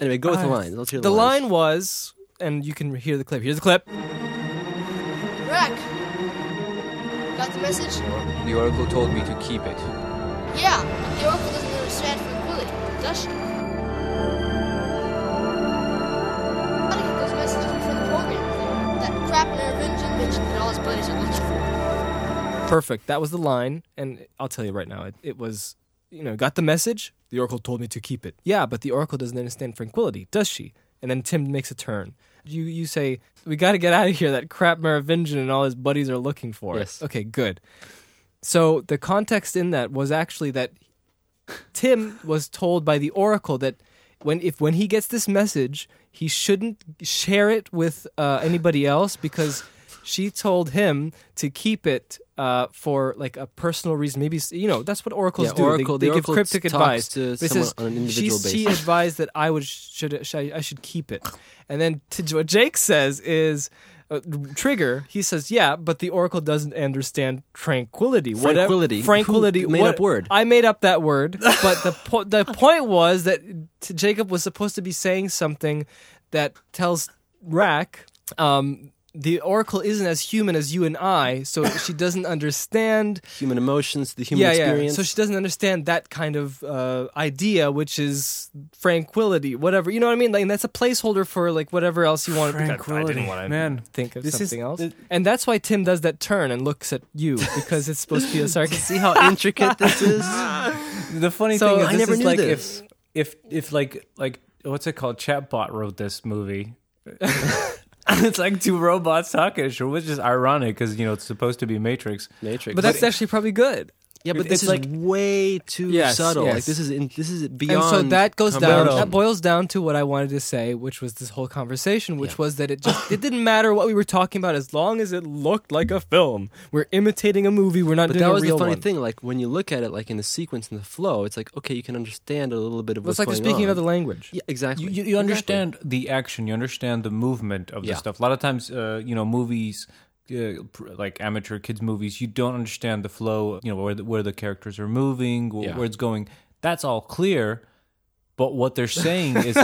Anyway, go with the Uh, lines. Let's hear the, The line was, and you can hear the clip. Here's the clip. Rack. Got the message? The Oracle told me to keep it. Yeah, but the Oracle doesn't understand tranquility, does she? Gotta get those messages before the program. That crap Merovingian mentioned that all his buddies are looking for. Perfect. That was the line, and I'll tell you right now, it, it was, you know, got the message. The Oracle told me to keep it. Yeah, but the Oracle doesn't understand tranquility, does she? And then Tim makes a turn. You you say we got to get out of here. That crap Merovingian and all his buddies are looking for. it." Yes. Okay. Good. So the context in that was actually that Tim was told by the Oracle that when if when he gets this message, he shouldn't share it with uh, anybody else because she told him to keep it uh, for like a personal reason. Maybe you know that's what oracles Yeah, do. They- Oracle- they, the give cryptic advice. to This is- on an she, individual she advised that I would should, should I, I should keep it, and then to, what Jake says is. Uh, trigger. He says, "Yeah, but the oracle doesn't understand tranquility. Tranquility. Tranquility. Who made what- up word? I made up that word, *laughs* but the po- the point was that t- Jacob was supposed to be saying something that tells Rack um, the Oracle isn't as human as you and I, so *laughs* she doesn't understand. human emotions, the human yeah, experience. yeah. So she doesn't understand that kind of uh, idea, which is tranquility, whatever. You know what I mean? Like, and that's a placeholder for like whatever else you want. I Tranquility. didn't want to Man, think of this is- something else, it- and that's why Tim does that turn and looks at you *laughs* because it's supposed to be a sarcastic. *laughs* See how intricate this is? The funny So, thing is, I this never is knew like this. if if if like like what's it called? Chatbot wrote this movie. *laughs* it's like two robots talking, which is ironic because you know it's supposed to be Matrix. Matrix. But that's actually probably good. Yeah, but this it's is like- way too Yes, subtle. Like yes. this is in, this is beyond. and so that goes down. comprehension. That boils down to what I wanted to say, which was this whole conversation, which Yeah. was that it just *laughs* it didn't matter what we were talking about as long as it looked like a film. We're imitating a movie. We're not But doing that a was real the funny one. thing. Like when you look at it, like in the sequence and the flow, it's like okay, you can understand a little bit of Well, It's like they're going speaking on. another language. Yeah, exactly. You, you, you understand the action, you understand the movement of the Yeah. stuff. A lot of times, uh, you know, movies. Uh, like amateur kids movies, you don't understand the flow. You know where the, where the characters are moving, wh- Yeah. where it's going. That's all clear, but what they're saying *laughs* is,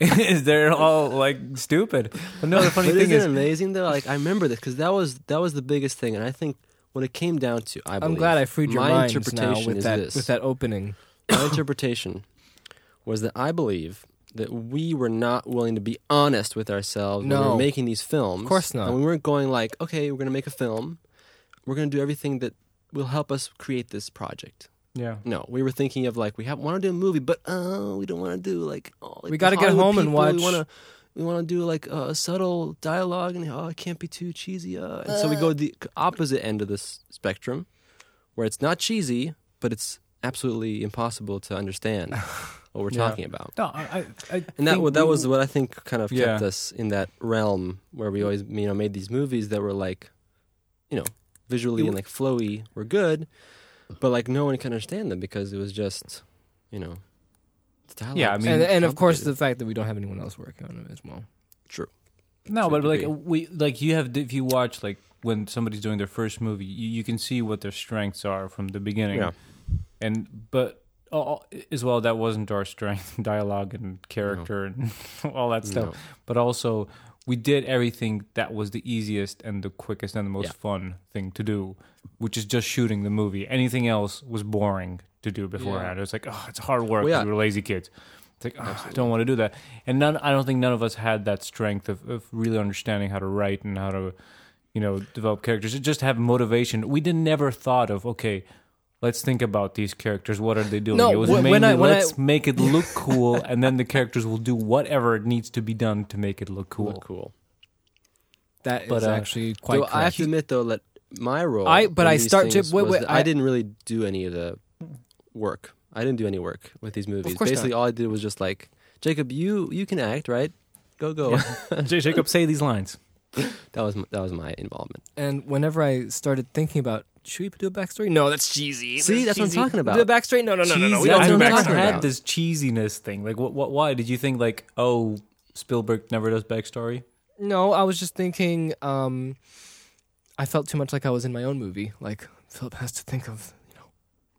is they're all like stupid. But no, the funny But thing isn't is, it amazing though? Like I remember this because that was that was the biggest thing, and I think when it came down to, I I'm glad I freed your my interpretation now with is that this. with that opening. my interpretation was that I believe that we were not willing to be honest with ourselves when we No. were making these films. Of course not. And we weren't going like, okay, we're going to make a film. We're going to do everything that will help us create this project. yeah, No, we were thinking of like we have want to do a movie, but uh, we don't want to do like, oh, like We gotta get Hollywood home and watch- We want to we want to do like a subtle dialogue, and oh, it can't be too cheesy. Uh. And so we go the opposite end of this spectrum, where it's not cheesy, but it's absolutely impossible to understand *laughs* what we're Yeah. talking about. no, I, I, I And that that was what I think kind of kept Yeah. us in that realm where we always you know made these movies that were like, you know, visually and like flowy were good, but like no one can understand them because it was just, you know, it's dialogue. Yeah, I mean, and and of course the fact that we don't have anyone else working on it as well. true. No, to but like degree. we like you have if you watch like when somebody's doing their first movie, you, you can see what their strengths are from the beginning. Yeah. And but oh, oh as well, that wasn't our strength, *laughs* dialogue and character and *laughs* all that stuff. No. But also, we did everything that was the easiest and the quickest and the most Yeah. fun thing to do, which is just shooting the movie. Anything else was boring to do beforehand. It was like, oh, it's hard work. Well, yeah. We were lazy kids. It's like, oh, I don't want to do that. And none, I don't think none of us had that strength of, of really understanding how to write and how to, you know, develop characters. Just have motivation. We didn't never thought of, okay, let's think about these characters. What are they doing? No, it was wh- when mainly I- when let's make it look *laughs* cool, and then the characters will do whatever it needs to be done to make it look cool. Look cool. That But, uh, actually quite. Though I have to admit though that my role. I- but I start to- wait, wait, I- I didn't really do any of the work. I didn't do any work with these movies. course Basically, not. all I did was just like, Jacob, you you can act, right? Go go. *laughs* Jay Jacob, say these lines. that was m- that was my involvement. And whenever I started thinking about, should we do a backstory? No, that's cheesy. See, that's what I'm talking about. Do a backstory? No, no, no, no, no. We don't That's do I've what backstory. had this cheesiness thing. Like, what? What? Why did you think like, oh, Spielberg never does backstory? No, I was just thinking. Um, I felt too much like I was in my own movie. Like Philip has to think of, you know,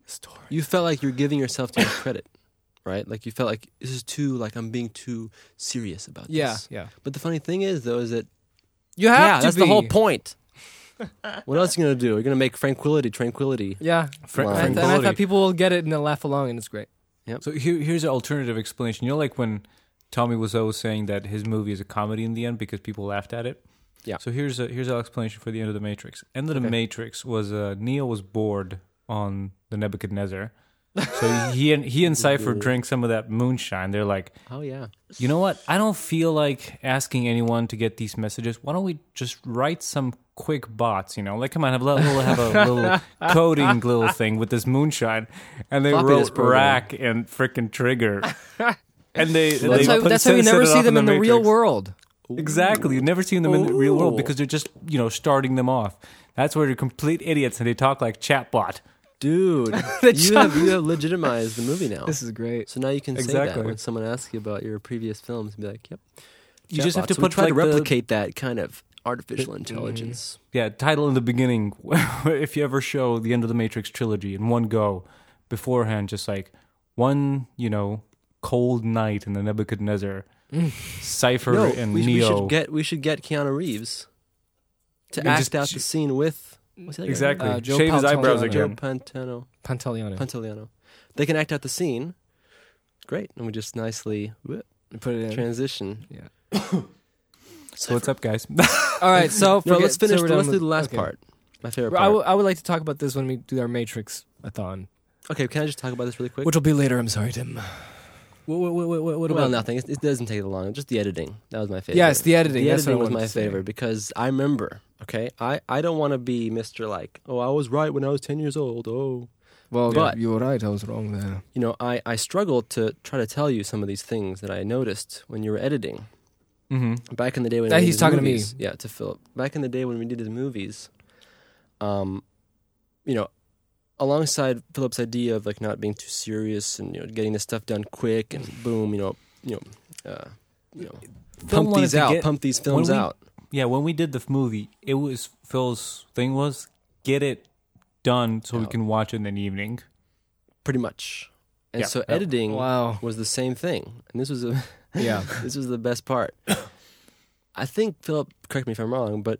story. You felt like you're giving yourself too much credit, *coughs* right? Like you felt like this is too like I'm being too serious about Yeah, this. yeah. But the funny thing is though is that You have yeah, to that's be. the whole point. *laughs* what else are you gonna do? You're gonna make tranquility, tranquility. Yeah, Fra- Line. and, and I tranquility. thought people will get it and they'll laugh along, and it's great. Yeah. So here, here's an alternative explanation. You know, like when Tommy Wiseau was saying that his movie is a comedy in the end because people laughed at it. Yeah. So here's a here's our explanation for the end of the Matrix. End of the Matrix was uh, Neo was bored on the Nebuchadnezzar. So he and he and Cypher *laughs* drink some of that moonshine. They're like, Oh yeah. you know what? I don't feel like asking anyone to get these messages. Why don't we just write some quick bots? You know, like come on, have a little have a little *laughs* coding little thing with this moonshine, and they Floppy wrote rack and frickin' trigger, *laughs* and they and That's they how, that's how you never see them in the real Matrix. world. Exactly, you've never seen them in the real world because they're just you know starting them off. That's where they're complete idiots and they talk like chatbot. Dude, *laughs* you have you have legitimized the movie now. This is great. So now you can say Exactly. that when someone asks you about your previous films, and be like, "Yep." You just have to So put try like to the- replicate that kind of artificial mm-hmm. intelligence. Yeah, title in the beginning. *laughs* if you ever show the end of the Matrix trilogy in one go, beforehand, just like one, you know, cold night in the Nebuchadnezzar, *laughs* Cypher No, and we, we Neo. should get we should get Keanu Reeves to Yeah, act just out the scene with what's that guy's exactly. Uh, Joe Shave his eyebrows Pantoliano. Joe again. Pantano, Pantaleano. Pantoliano. They can act out the scene. Great, and we just nicely whoop, Put it in. transition. Yeah. *coughs* so what's up, guys? *laughs* All right, so No, forget- let's finish. so we're the, done let's do with- the last okay. part. My favorite Well, I part. w- I would like to talk about this when we do our Matrix a thon, okay, can I just talk about this really quick? which will be later. I'm sorry, Tim. What, what, what, what, what well, nothing. It, it doesn't take that long. Just the editing. That was my favorite. Yes, the editing. The that's editing was my favorite because I remember. Okay, I I don't want to be Mister like, oh, I was right when I was ten years old. Oh, Well, But- you were right. I was wrong there. you know, I I struggled to try to tell you some of these things that I noticed when you were editing Mm-hmm. back in the day when we he's the talking to me. Yeah, to Philip. Back in the day when we did his movies, um, you know, alongside Philip's idea of like not being too serious and you know getting this stuff done quick and boom, you know, you know, uh, you know, pump these out, get- pump these films we- out. Yeah, when we did the movie, it was Phil's thing was get it done so we can watch it in an evening. pretty much. And Yeah, so yeah. editing Wow. was the same thing. And this was a *laughs* Yeah. this was the best part. *coughs* I think Philip, correct me if I'm wrong, but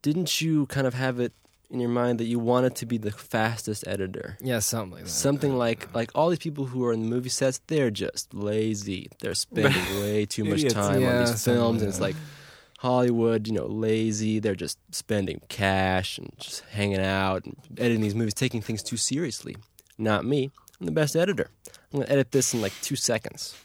didn't you kind of have it in your mind that you wanted to be the fastest editor? Yeah, something like that. Something like like all these people who are in the movie sets, they're just lazy. They're spending *laughs* way too much time Yeah, on these films, and it's like Hollywood, you know, lazy. They're just spending cash and just hanging out and editing these movies, taking things too seriously. Not me. I'm the best editor. I'm gonna edit this in like two seconds.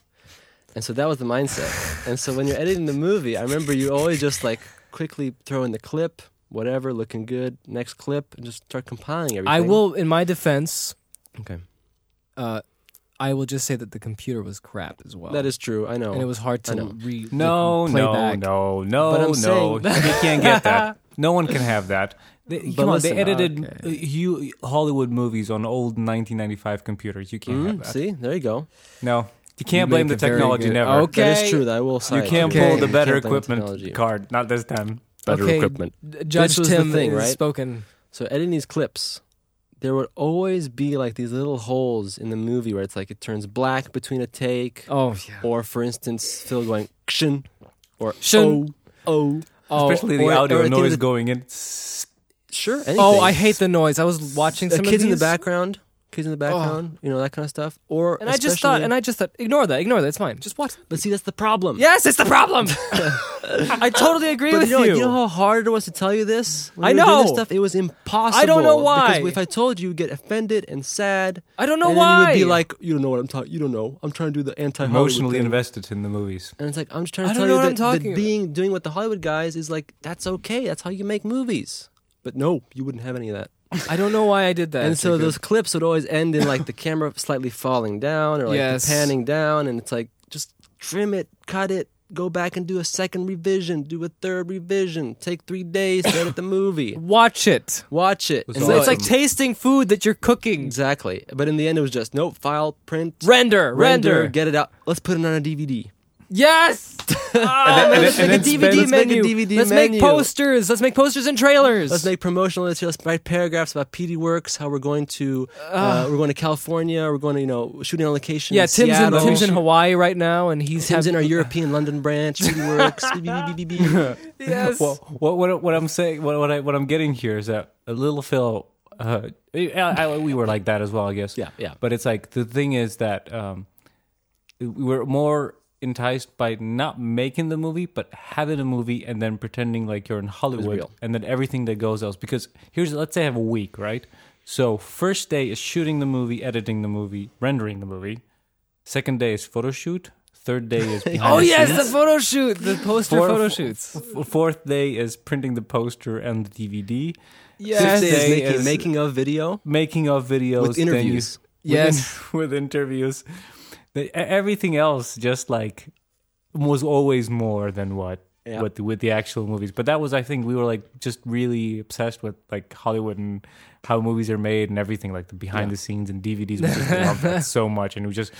And so that was the mindset. and so when you're editing the movie, I remember you always just like quickly throw in the clip, whatever, looking good, next clip, and just start compiling everything. I will, in my defense, Okay. uh, I will just say that the computer was crap as well. That is true. I know. and it was hard I to know. re No, like, play no, back. no, no, But I'm no. saying- *laughs* you can't get that. *laughs* No one can have that. They, But come on, listen, they edited okay. uh, hu- Hollywood movies on old 1995 computers. You can't have Mm, that. see, there you go. No, you can't You blame make the very technology. good. Never. Okay. That is true. That I will You side can't. Okay. pull the You better can't blame equipment technology. card. Not this time. Better Okay. equipment. Judge This was the Tim thing, is right? spoken. So editing these clips, there would always be like these little holes in the movie where it's like it turns black between a take, Oh yeah. or for instance, Phil going kshin, or Shun. oh, oh, Oh, Especially the or- or audio at the end of noise the- going in. sure. Anything. oh, I hate the noise. I was watching the some kids of in the background, kids in the oh. background, you know that kind of stuff. Or and I just thought, and I just thought, ignore that, ignore that. It's fine. Just watch. but see that's the problem. Yes, it's the problem. *laughs* I totally agree But with you know, you. you know how hard it was to tell you this? When I we were doing this know. stuff. It was impossible. I don't know why. Because if I told you, you'd get offended and sad. I don't know and why. Then you would be like, you don't know what I'm talking. You don't know. I'm trying to do the anti Emotionally invested in the movies. And it's like I'm just trying to I tell don't know you what that, I'm that talking about. being doing what the Hollywood guys is like. That's okay. That's how you make movies. But no, you wouldn't have any of that. I don't know why I did that. and so those clips would always end in like the camera slightly falling down or like Yes. panning down, and it's like just trim it, cut it, go back and do a second revision, do a third revision, take three days to edit the movie, *coughs* watch it. watch it. It's And It's, then- it's like tasting food that you're cooking. exactly. But in the end, it was just nope, file, print, Render, render. get it out. Let's put it on a DVD. Yes. *laughs* Ah, then- let's and make a DVD let's make a menu. DVD let's menu. make posters. Let's make posters and trailers. Let's make promotional materials. Let's write paragraphs about PD Works. How we're going to uh, we're going to California. We're going to you know shooting on location. yeah, in Tim's in, Tim's in Hawaii right now, and he's Tim's in our European London branch. PD Works. *laughs* Yes. Well, what what what I'm saying, what what I what I'm getting here is that a little Phil, uh, I, I, we were like that as well, I guess. Yeah, yeah. But it's like the thing is that um, we're more enticed by not making the movie, but having a movie and then pretending like you're in Hollywood, and then everything that goes else. Because here's let's say I have a week, right? So first day is shooting the movie, editing the movie, rendering the movie. Second day is photo shoot. Third day is *laughs* oh, behind Oh the yes, scenes. the photo shoot, the poster Four- photo shoots. Fourth day is printing the poster and the DVD. Yes, Sixth day is making, is- making of video Making of videos, with interviews. *laughs* yes. with, *laughs* with interviews. The- everything else just like was always more than what Yeah. with the, with the actual movies. But that was, I think, we were like just really obsessed with like Hollywood and how movies are made and everything, like the behind the scenes and DVDs. We just *laughs* loved that so much, and we just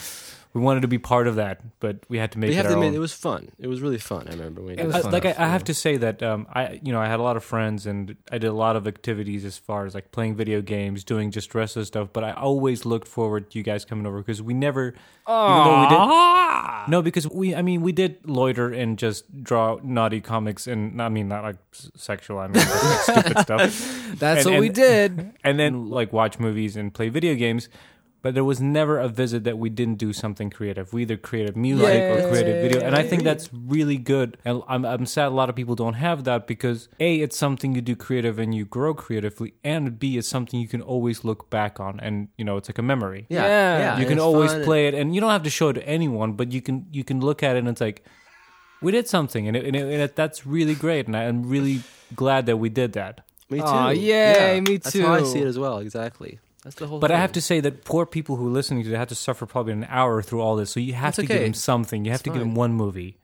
we wanted to be part of that, but we had to make But it our to own. it was fun. It was really fun. I remember when we It was I- fun like I, enough, I yeah. have to say that um, I you know I had a lot of friends and I did a lot of activities as far as like playing video games, doing just rest of stuff. But I always looked forward to you guys coming over because we never, even we did, no, because we I mean we did loiter and just draw naughty comics and I mean not like sexual, I mean like, stupid *laughs* stuff, That's And- what we did. and then like watch movies and play video games. But there was never a visit that we didn't do something creative. We either created music or created video, and I think that's really good. And I'm, I'm sad a lot of people don't have that because a it's something you do creative and you grow creatively, and b it's something you can always look back on, and you know it's like a memory. yeah, Yeah. yeah. you can always play it, and you don't have to show it to anyone, but you can you can look at it and it's like we did something, and, it, and, it, and it, that's really great, and I'm really glad that we did that. Me too. Aw, yay, yeah, me too. That's how I see it as well. Exactly. That's the whole. But I have to say that poor people who are listening to it have to suffer probably an hour through all this. So you have That's to give them something. You have It's to give them one movie.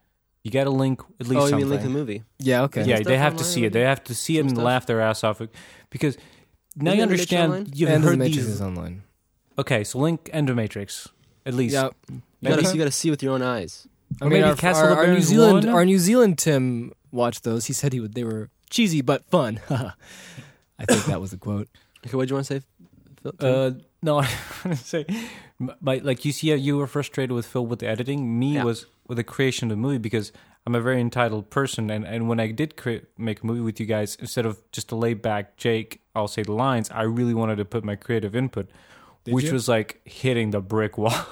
You got to link at least Oh, you something. mean link the movie? Yeah, okay. yeah, they have to see it. They have to see it and stuff? laugh their ass off. Because now Isn't you End of Matrix understand. online? You've End of the heard Matrix these. is online. Okay, so link Endomatrix at least. Yeah. You Maybe- gotta, you gotta see with your own eyes. Or maybe our, Castle our, our New Zealand, 1? our New Zealand Tim watched those. He said he would. They were cheesy but fun. *laughs* I think that was the quote. Okay, what do you want to say? Phil? Uh, no, *laughs* I want to say, my, like you see, you were frustrated with Phil with the editing. Me Yeah. was with the creation of the movie because I'm a very entitled person, and, and when I did create make a movie with you guys, instead of just a laid back Jake, I'll say the lines. I really wanted to put my creative input, which you? was like hitting the brick wall. *laughs*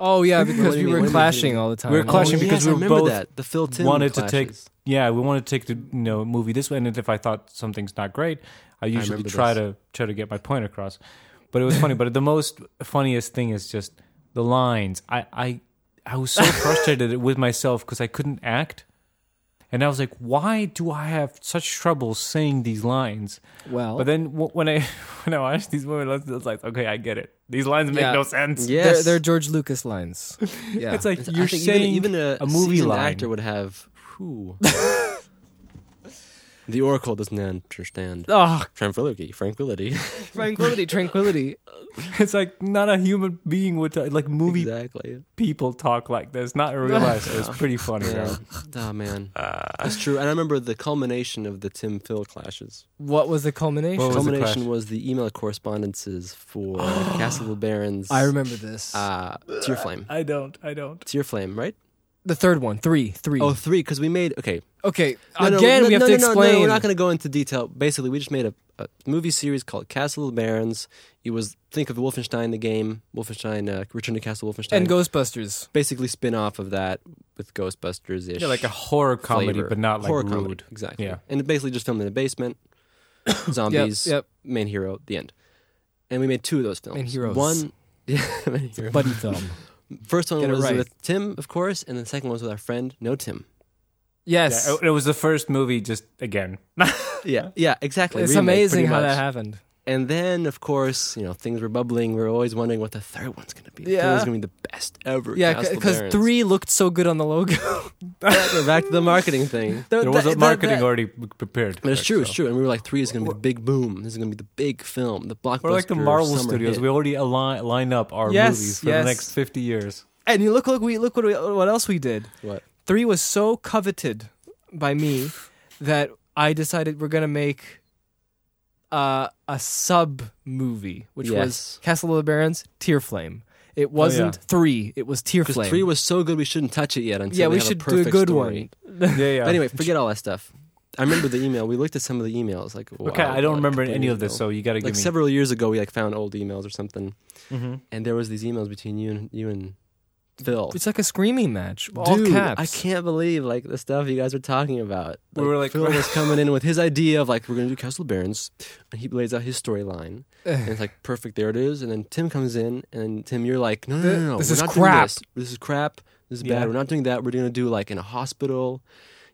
Oh yeah, because we were When clashing all the time. We were clashing oh, because yes, we were both that. The Phil Tim wanted to take yeah, we wanted to take the you know movie this way, and if I thought something's not great, I usually remember try this. to try to get my point across. But it was funny. *laughs* but the most funniest thing is just the lines. I I I was so frustrated *laughs* with myself because I couldn't act, and I was like, why do I have such trouble saying these lines? well, But then w- when I *laughs* when I watched these movies, I was like, okay, I get it. These lines make Yeah. no sense. Yes, they're, they're George Lucas lines. Yeah, It's like It's- you're think saying even, even a, a movie line. actor would have. Whew. The Oracle doesn't understand. Oh, Tranquility, tranquility. *laughs* tranquility, tranquility. *laughs* It's like not a human being would talk, like movie exactly. people talk like this. Not in real life. So it's *laughs* pretty funny. Yeah. though. Oh man, that's true. And I remember the culmination of the Tim Phil clashes. What was the culmination? What was the culmination clash? was the email correspondences for *gasps* Castle of the Barons. I remember this. Uh, Tear Flame. I don't. I don't. Tear Flame, right? The third one, three, three. Oh, three, because we made okay. okay. No, no, Again, no, we have no, to no, no, explain. No, we're not going to go into detail. Basically, we just made a, a movie series called Castle of the Barons. It was think of Wolfenstein the game, Wolfenstein uh, Return to Castle Wolfenstein, and Ghostbusters. basically spin off of that with Ghostbusters ish. Yeah, like a horror comedy, but not like horror rude. comedy. Exactly. Yeah. and it basically just filmed in a basement. *coughs* Yep, Zombies, yep. main hero, the end. And we made two of those films. Main heroes. One, *laughs* yeah, main hero. Buddy film. First one Get it was right. with Tim, of course, and the second one was with our friend, no Tim. Yes. Yeah, it, it was the first movie. Just again. *laughs* Yeah, yeah, exactly. it's remake, amazing pretty how much. that happened. And then, of course, you know, things were bubbling. We were always wondering what the third one's going to be. Yeah. third one's going to be the best ever. Yeah, because three looked so good on the logo. *laughs* We're back to the marketing thing. There was a That- marketing that- already prepared. But it's for it, true, it's true. And we were like, three is going to be the big boom. This is going to be the big film, the blockbuster. We're like the Marvel Studios. hit. We already align line up our Yes, movies for yes. the next fifty years. And you look, look, we look what we, what else we did. What? Three was so coveted by me that I decided we're gonna make uh, a sub movie, which was Castle of the Barons, Tear Flame. It wasn't three; it was Tear Flame. three was so good, we shouldn't touch it yet until yeah, we we have should a do a good story. one. *laughs* Yeah, yeah. But anyway, forget all that stuff. I remember the email. We looked at some of the emails. Like, okay, I don't like, remember any of this, ago. so you got to give like me. several years ago, we like found old emails or something, Mhm. and there was these emails between you and you and Phil. It's like a screaming match, all Dude, caps. I can't believe like the stuff you guys were talking about. We were like- Phil was *laughs* coming in with his idea of like we're gonna do Castle Barons, and he lays out his storyline, *sighs* and it's like perfect. There it is. And then Tim comes in, and Tim, you're like, no, no, no, no, This we're is not doing crap. This. this is crap. This is Yeah. bad. We're not doing that. We're gonna do like in a hospital.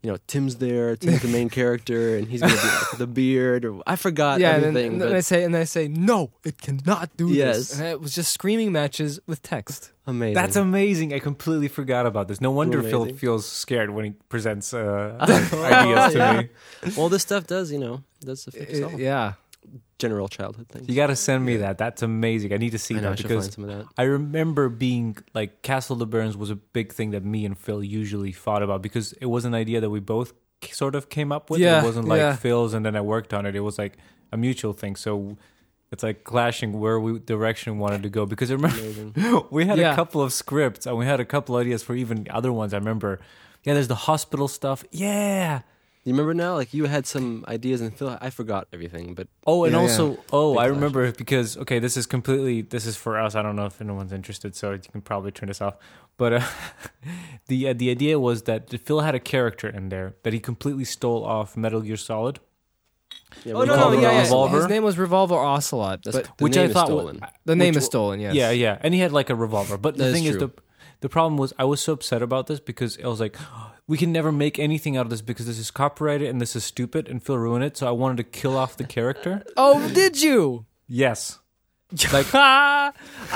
You know, Tim's there. Tim's the main *laughs* character, and he's gonna be like with a beard. Or I forgot yeah, and then, everything. and then but I say, and I say, no, it cannot do Yes. this. And it was just screaming matches with text. amazing. That's amazing. I completely forgot about this. No wonder Phil feels scared when he presents uh, *laughs* ideas to Yeah. me. well, this stuff does, you know, does affect us It- all. yeah, general childhood things. You got to send me that. That's amazing. I need to see I know that should because find some of that. I remember being like Castle of the Barons was a big thing that me and Phil usually fought about because it was an idea that we both sort of came up with. Yeah, it wasn't like yeah. Phil's and then I worked on it. It was like a mutual thing. So it's like clashing where we direction wanted to go because I remember *laughs* we had Yeah. a couple of scripts and we had a couple ideas for even other ones. I remember. Yeah, there's the hospital stuff. Yeah. You remember now? Like you had some ideas, and Phil, I forgot everything. But Oh, and Yeah, also, oh, Big I clash. remember because okay, this is completely this is for us. I don't know if anyone's interested, so you can probably turn this off. But uh, *laughs* the uh, the idea was that Phil had a character in there that he completely stole off Metal Gear Solid, yeah, Oh no, no, Revolver yeah, yeah. Revolver? His name was Revolver Ocelot, That's, but the which name I is thought stolen. wa- the name which is stolen. Yes. Yeah, yeah, and he had like a revolver. But the thing is, true. the the problem was I was so upset about this because I was like, we can never make anything out of this because this is copyrighted and this is stupid, and Phil ruined it. So I wanted to kill off the character. *laughs* Oh, did you? yes, *laughs* Like, I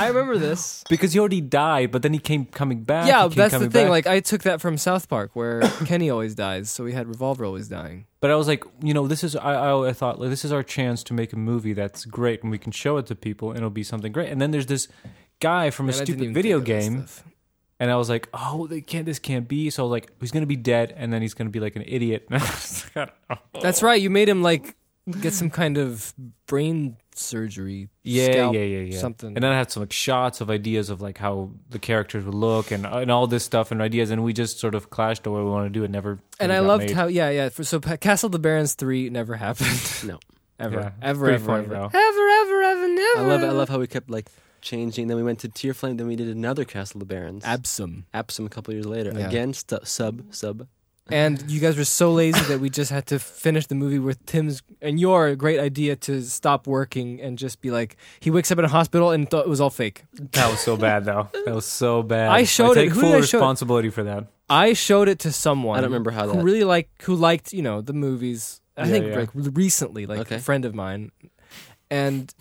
remember this. because he already died, but then he came coming back. yeah, that's the thing. back. Like, I took that from South Park, where *coughs* Kenny always dies, so we had Revolver always dying. But I was like, you know, this is I I, I thought like, this is our chance to make a movie that's great and we can show it to people and it'll be something great. And then there's this guy from a Man, I stupid video think of that game. And I was like, oh, they can't. This can't be. So I was like, he's gonna be dead, and then he's gonna be like an idiot. *laughs* And I was like, I don't know. That's right. You made him like get some kind of brain surgery. yeah, scalp, yeah, yeah, yeah. Something. And then I had some like shots of ideas of like how the characters would look and and all this stuff and ideas, and we just sort of clashed the way we want to do it. Never. and I loved made. how yeah yeah. For, so Castle of the Barons three never happened. No. *laughs* ever Yeah, ever pretty ever funny, ever. ever ever ever never. I love. I love how we kept like changing. Then we went to Tear Flame. Then we did another Castle of the Barons. Absum. Absum a couple years later. Yeah. Again, stu- sub sub. And you guys were so lazy that we just had to finish the movie with Tim's and your great idea to stop working and just be like he wakes up in a hospital and thought it was all fake. That was so bad, though. That was so bad. I showed it- take who full did I show it? responsibility for that. I showed it to someone. I don't remember how who that- really like who liked you know the movies. I Yeah, think yeah. like recently, like Okay. a friend of mine, and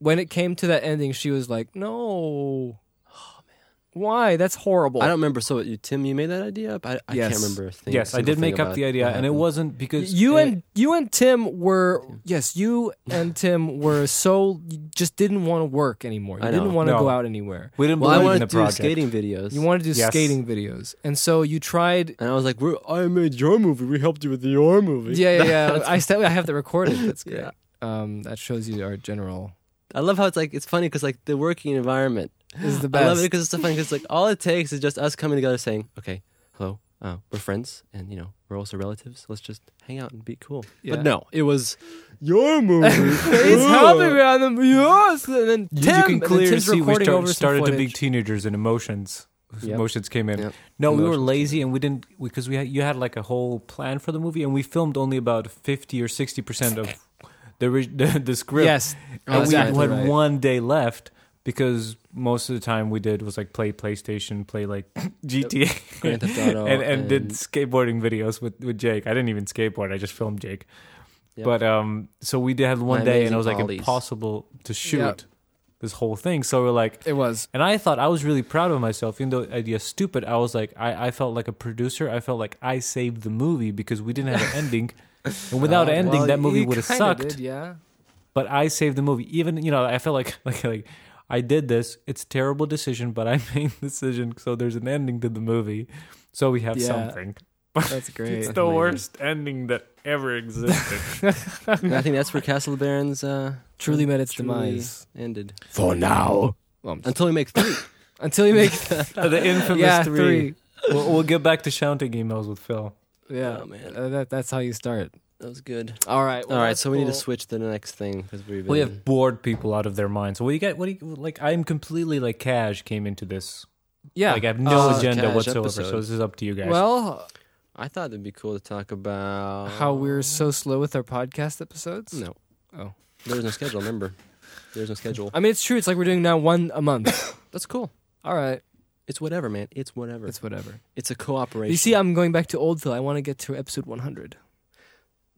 when it came to that ending, she was like, "No." Oh, man. why? That's horrible. I don't remember. So you, Tim, you made that idea up? I, I Yes. can't remember. thing- yes, I did make up the idea, and it wasn't because you it- and you and Tim were yes, you and Tim were so you just didn't want to work anymore. You I didn't want to No. go out anywhere. we didn't Well, I wanted to do project. skating videos. You wanted to do Yes. skating videos, and so you tried. and I was like, We're, "I made your movie. We helped you with your movie." Yeah, yeah, *laughs* yeah. I still I have that recorded. That's *laughs* great. Yeah. Um, that shows you our general I love how it's like it's funny because like the working environment. is the best. I love it because it's so funny because like all it takes is just us coming together saying, "Okay, hello, uh, we're friends, and you know we're also relatives. Let's just hang out and be cool." Yeah. But no, it was your *laughs* movie. He's helping me on the yes, and then Tim, you can clearly see we start- started to be teenagers and emotions. Yep. Emotions came in. Yep. No, we were lazy and we didn't because we had you had like a whole plan for the movie and we filmed only about fifty or sixty percent of the, ori- *laughs* the the script. Yes, and that's we exactly had right. one day left because most of the time we did was like play PlayStation, play like GTA, Grand Theft Auto *laughs* and, and did skateboarding videos with with Jake. I didn't even skateboard; I just filmed Jake. Yep. But um, so we did have one My day, and it was like impossible to shoot Yep. this whole thing. So we're like, It was. and I thought I was really proud of myself, even though idea stupid. I was like, I, I felt like a producer. I felt like I saved the movie because we didn't have an ending, *laughs* and without an ending, Well, that movie would have sucked. did, yeah. But I saved the movie. Even you know, I felt like *laughs* like like I did this. It's a terrible decision, but I *laughs* made the decision. So there's an ending to the movie. So we have Yeah. something. That's *laughs* great. It's the amazing. worst ending that ever existed. I think that's where Castle Baron's uh, Truly met its truly demise. ended For now. Well, until we make three. until you make the infamous yeah three. three. We'll, we'll get back to shouting emails with Phil. Yeah, Oh, man. Uh, that, that's how you start. That was good. All right. All right, so we need to switch to the next thing because we've been. We have bored people out of their minds. So what do you get? What do you like? I'm completely like cash came into this. Yeah. Like I have no Uh, agenda cash whatsoever. episode. So this is up to you guys. well, I thought it'd be cool to talk about how we're so slow with our podcast episodes. No. Oh. There was no schedule. Remember, there's no schedule. I mean, it's true. It's like we're doing now one a month. *coughs* That's cool. All right. It's whatever, man. It's whatever. It's whatever. It's a cooperation. You see, I'm going back to Oldville. I want to get to episode 100.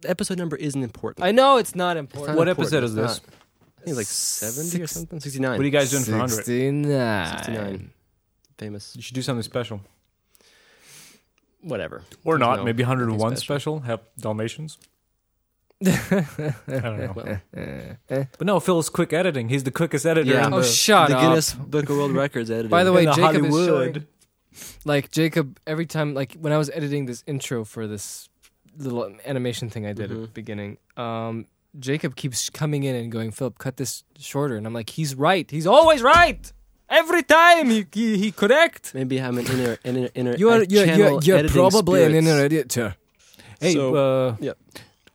the episode number isn't important. I know it's not It's important. not What important. episode is this? not. I think it's like seventy or something. Sixty-nine. what are you guys doing for 100? 69. 69. Famous. You should do something special. Whatever. Or not. No, Maybe 101 nothing special. Have Dalmatians. I don't know. Well, But no, Phil's quick editing. He's the quickest editor. Yeah. in Oh, the, shut the up. Guinness Book of World Records *laughs* edited. By the in way, the Jacob is Hollywood. showing, like Jacob every time like when I was editing this intro for this little animation thing I did at the Mhm. beginning, um, Jacob keeps coming in and going, Philip, cut this shorter, and I'm like, he's right. He's always right. Every time he he, he correct. maybe I'm an inner, inner, inner You are I you're, you're, you're editing probably an spirits. inner editor. Hey, So- uh, Yep.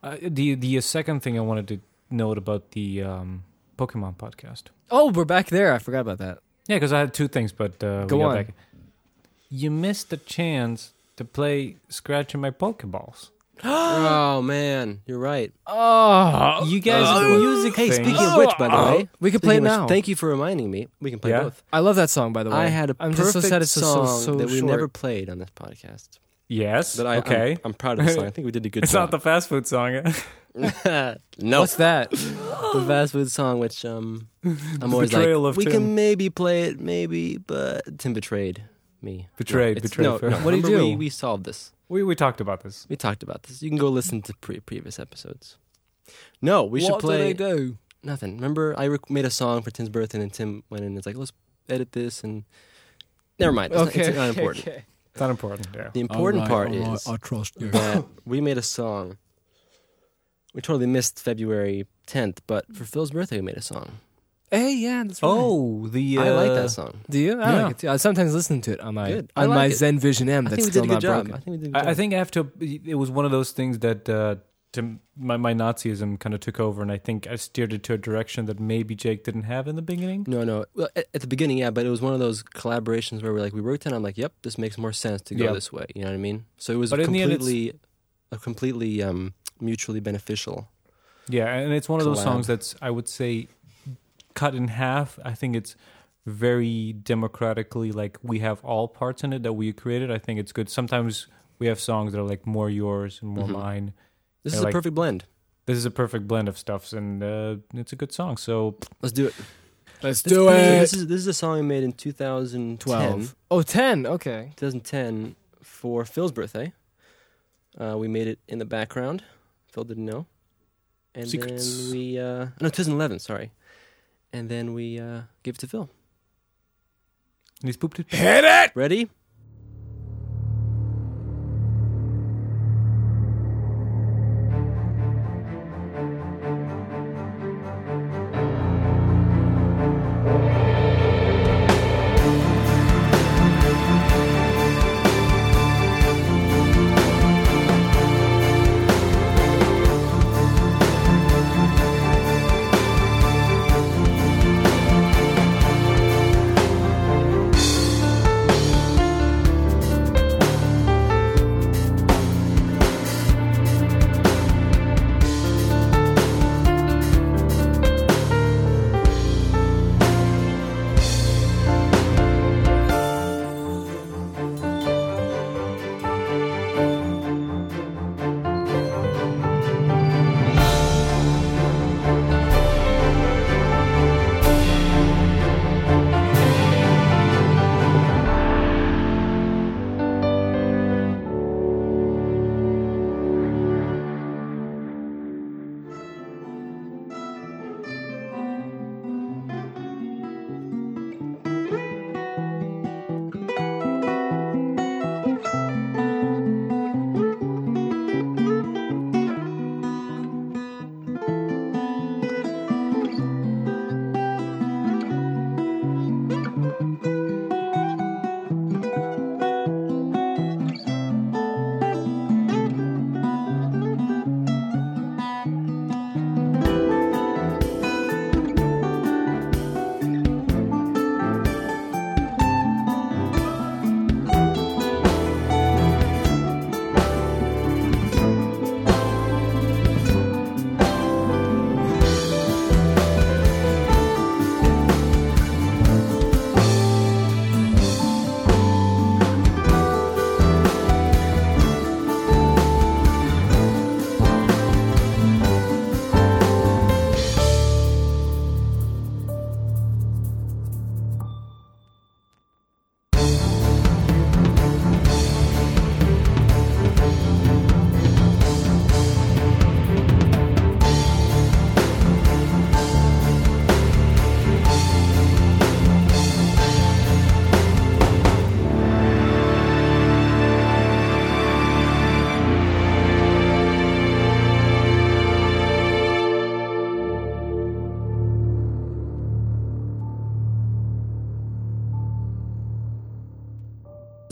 Uh, the the second thing I wanted to note about the um, Pokemon podcast. Oh, we're back there. I forgot about that. Yeah, because I had two things, but uh, Go got on. Back. You missed the chance to play scratching my Pokeballs. *gasps* oh man, you're right. Oh, You guys Uh, are music. Hey, thing. speaking of which, by the way, we can play it speaking of which, now. Thank you for reminding me. We can play Yeah? both. I love that song, by the way. I had a I'm perfect just so sad it's so, so, song so that we short. never played on this podcast. Yes. But I, okay. I'm, I'm proud of the song. I think we did a good *laughs* job. it's job. not the fast food song. *laughs* *laughs* no, What's that? the fast food song, which um, I'm always betrayal like, of we Tim. can maybe play it, maybe, but Tim betrayed me. Betrayed, No, betrayed, No, no, What do you do? We, we solved this. we we talked about this. We talked about this. You can go listen to pre- previous episodes. No, we should what play do they do? nothing. Remember, I rec- made a song for Tim's birthday, and Tim went in and was like, "Let's edit this." And never mind. It's, Okay, not, it's not important. okay. It's not important. Yeah. The important part is trust you. that we made a song. We totally missed February 10th, but for Phil's birthday, we made a song. Hey, yeah, that's right. Oh, the uh, I like that song. do you? I Yeah. like it too. I sometimes listen to it on my Good. I on my it. Zen Vision M. I That's think we still did a not job. broken. I think we did a good I, I think after it was one of those things that uh, to my my Nazism kind of took over, and I think I steered it to a direction that maybe Jake didn't have in the beginning. No, no. Well, at, at the beginning, yeah, but it was one of those collaborations where we're like we worked on. I'm like, yep, this makes more sense to go Yeah. this way. You know what I mean? So it was But in the end, completely, a completely um, mutually beneficial. Yeah, and it's one of those songs that's I would say cut in half. I think it's very democratically like we have all parts in it that we created. I think it's good. Sometimes we have songs that are like more yours and more Mhm. mine. This is like- a perfect blend. This is a perfect blend of stuffs, and uh, it's a good song. So Let's do it. Let's This- do it. This it. is this is a song I made in 2010. 12. Oh, 10. Okay. 2010 for Phil's birthday. Uh, we made it in the background. Phil didn't know. And Secrets. then we uh no 2011, sorry. And then we uh gave it to Phil. And he's pooped it. Hit it! Ready?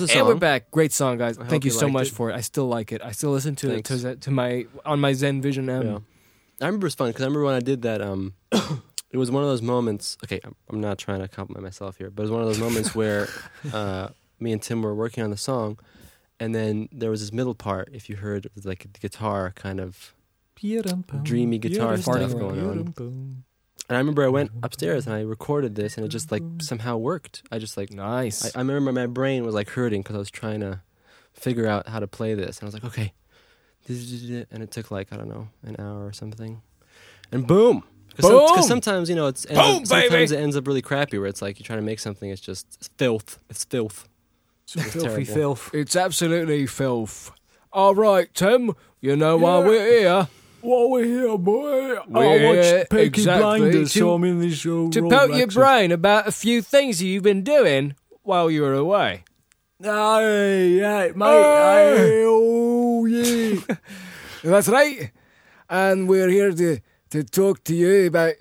It's a And we're back. Great song, guys. I Thank you you so much it. for it. I still like it. I still listen to Thanks. it to, to my on my Zen Vision M. Yeah. I remember it's fun because I remember when I did that. Um, *coughs* it was one of those moments. Okay, I'm- I'm not trying to compliment myself here, but it was one of those moments *laughs* where uh, me and Tim were working on the song, and then there was this middle part. If you heard like the guitar kind of, Dreamy guitar stuff going on. And I remember I went mm-hmm. upstairs and I recorded this, and it just like mm-hmm. somehow worked. I just like Nice. I, I remember my brain was like hurting because I was trying to figure out how to play this, and I was like, okay, and it took like I don't know an hour or something, and boom, Boom! Because sometimes you know it's Boom, up, sometimes baby! it ends up really crappy where it's like you're trying to make something, it's just it's filth, it's filth. It's Filthy terrible. filth. It's absolutely filth. All right, Tim. You know why we're here. While we're here, boy, We're here exactly to- I'm in this show. To poke your brain about a few things you've been doing while you were away. Hey, hey, mate. Hey, oh, *laughs* yeah. That's right. And we're here to, to talk to you about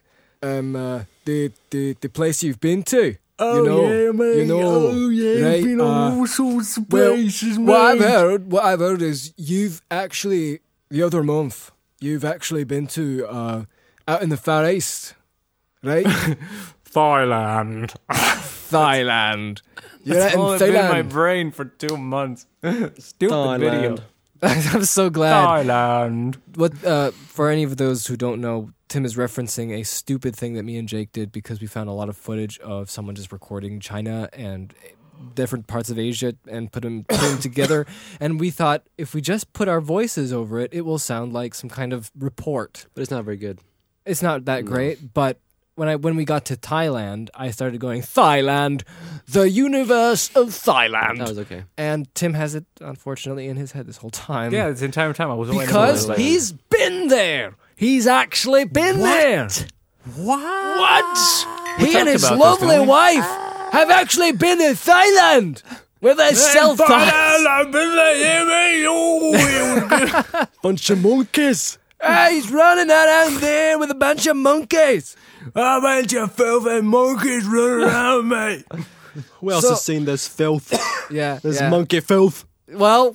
um, uh, the, the the place you've been to. Oh, you know, yeah, mate. You know, oh, yeah. right, Been uh, on all sorts of well, places, What I've heard, what I've heard is you've actually the other month you've actually been to uh, out in the Far East, right? *laughs* Thailand. *laughs* Thailand. *laughs* You're out It's in only been in my brain for two months. Stupid video. I'm so glad. Thailand. What uh, for any of those who don't know, Tim is referencing a stupid thing that me and Jake did because we found a lot of footage of someone just recording China and different parts of Asia and put them, put them together. *coughs* And we thought if we just put our voices over it, it will sound like some kind of report. but it's not very good. It's not that No. great, but when I when we got to Thailand, I started going Thailand, the universe of Thailand. That was okay. and Tim has it unfortunately in his head this whole time. Yeah, this entire time I was waiting because for he's been there. He's actually been there. what? What? He and his about lovely didn't wife have actually been in Thailand where they sell Thai. *laughs* Bunch of monkeys. Hey, he's running around there with a bunch of monkeys. A bunch of filthy monkeys running around me. Who else So- has seen this filth? *coughs* Yeah, This yeah. monkey filth. Well,